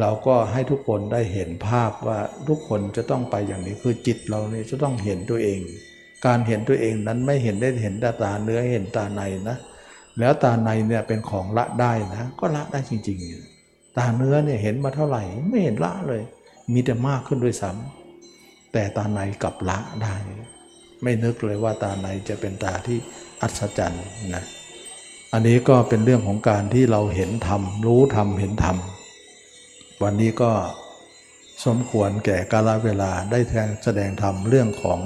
เราก็ให้ทุกคนได้เห็นภาพว่าทุกคนจะต้องไปอย่างนี้คือจิตเรานี่จะต้องเห็นตัวเอง การเห็นตัวเองนั้นไม่เห็นได้เห็นต่ตาเนื้อเห็นตาในนะ แล้วตาในเนี่ยเป็นของละได้นะ ก็ละได้จริง ๆ ตาเนื้อเนี่ยเห็นมาเท่าไหร่ไม่เห็นละเลย มีแต่มากขึ้นด้วยซ้ำแต่ตาในกลับละได้ ไม่นึกเลยว่าตาในจะเป็นตาที่ อัศจรรย์นะอันนี้ก็เป็นเรื่องของการที่เราเห็นธรรม รู้ธรรม เห็นธรรม วันนี้ก็สมควรแก่กาลเวลาได้แทงแสดงธรรมเรื่องของ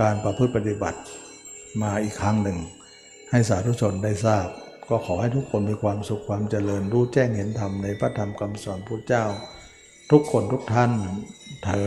การประพฤติปฏิบัติมาอีกครั้งหนึ่ง ให้สาธุชนได้ทราบ ก็ขอให้ทุกคนมีความสุขความเจริญรู้แจ้งเห็นธรรมในพระธรรมคำสอนพระเจ้า ทุกคนทุกท่านเทอ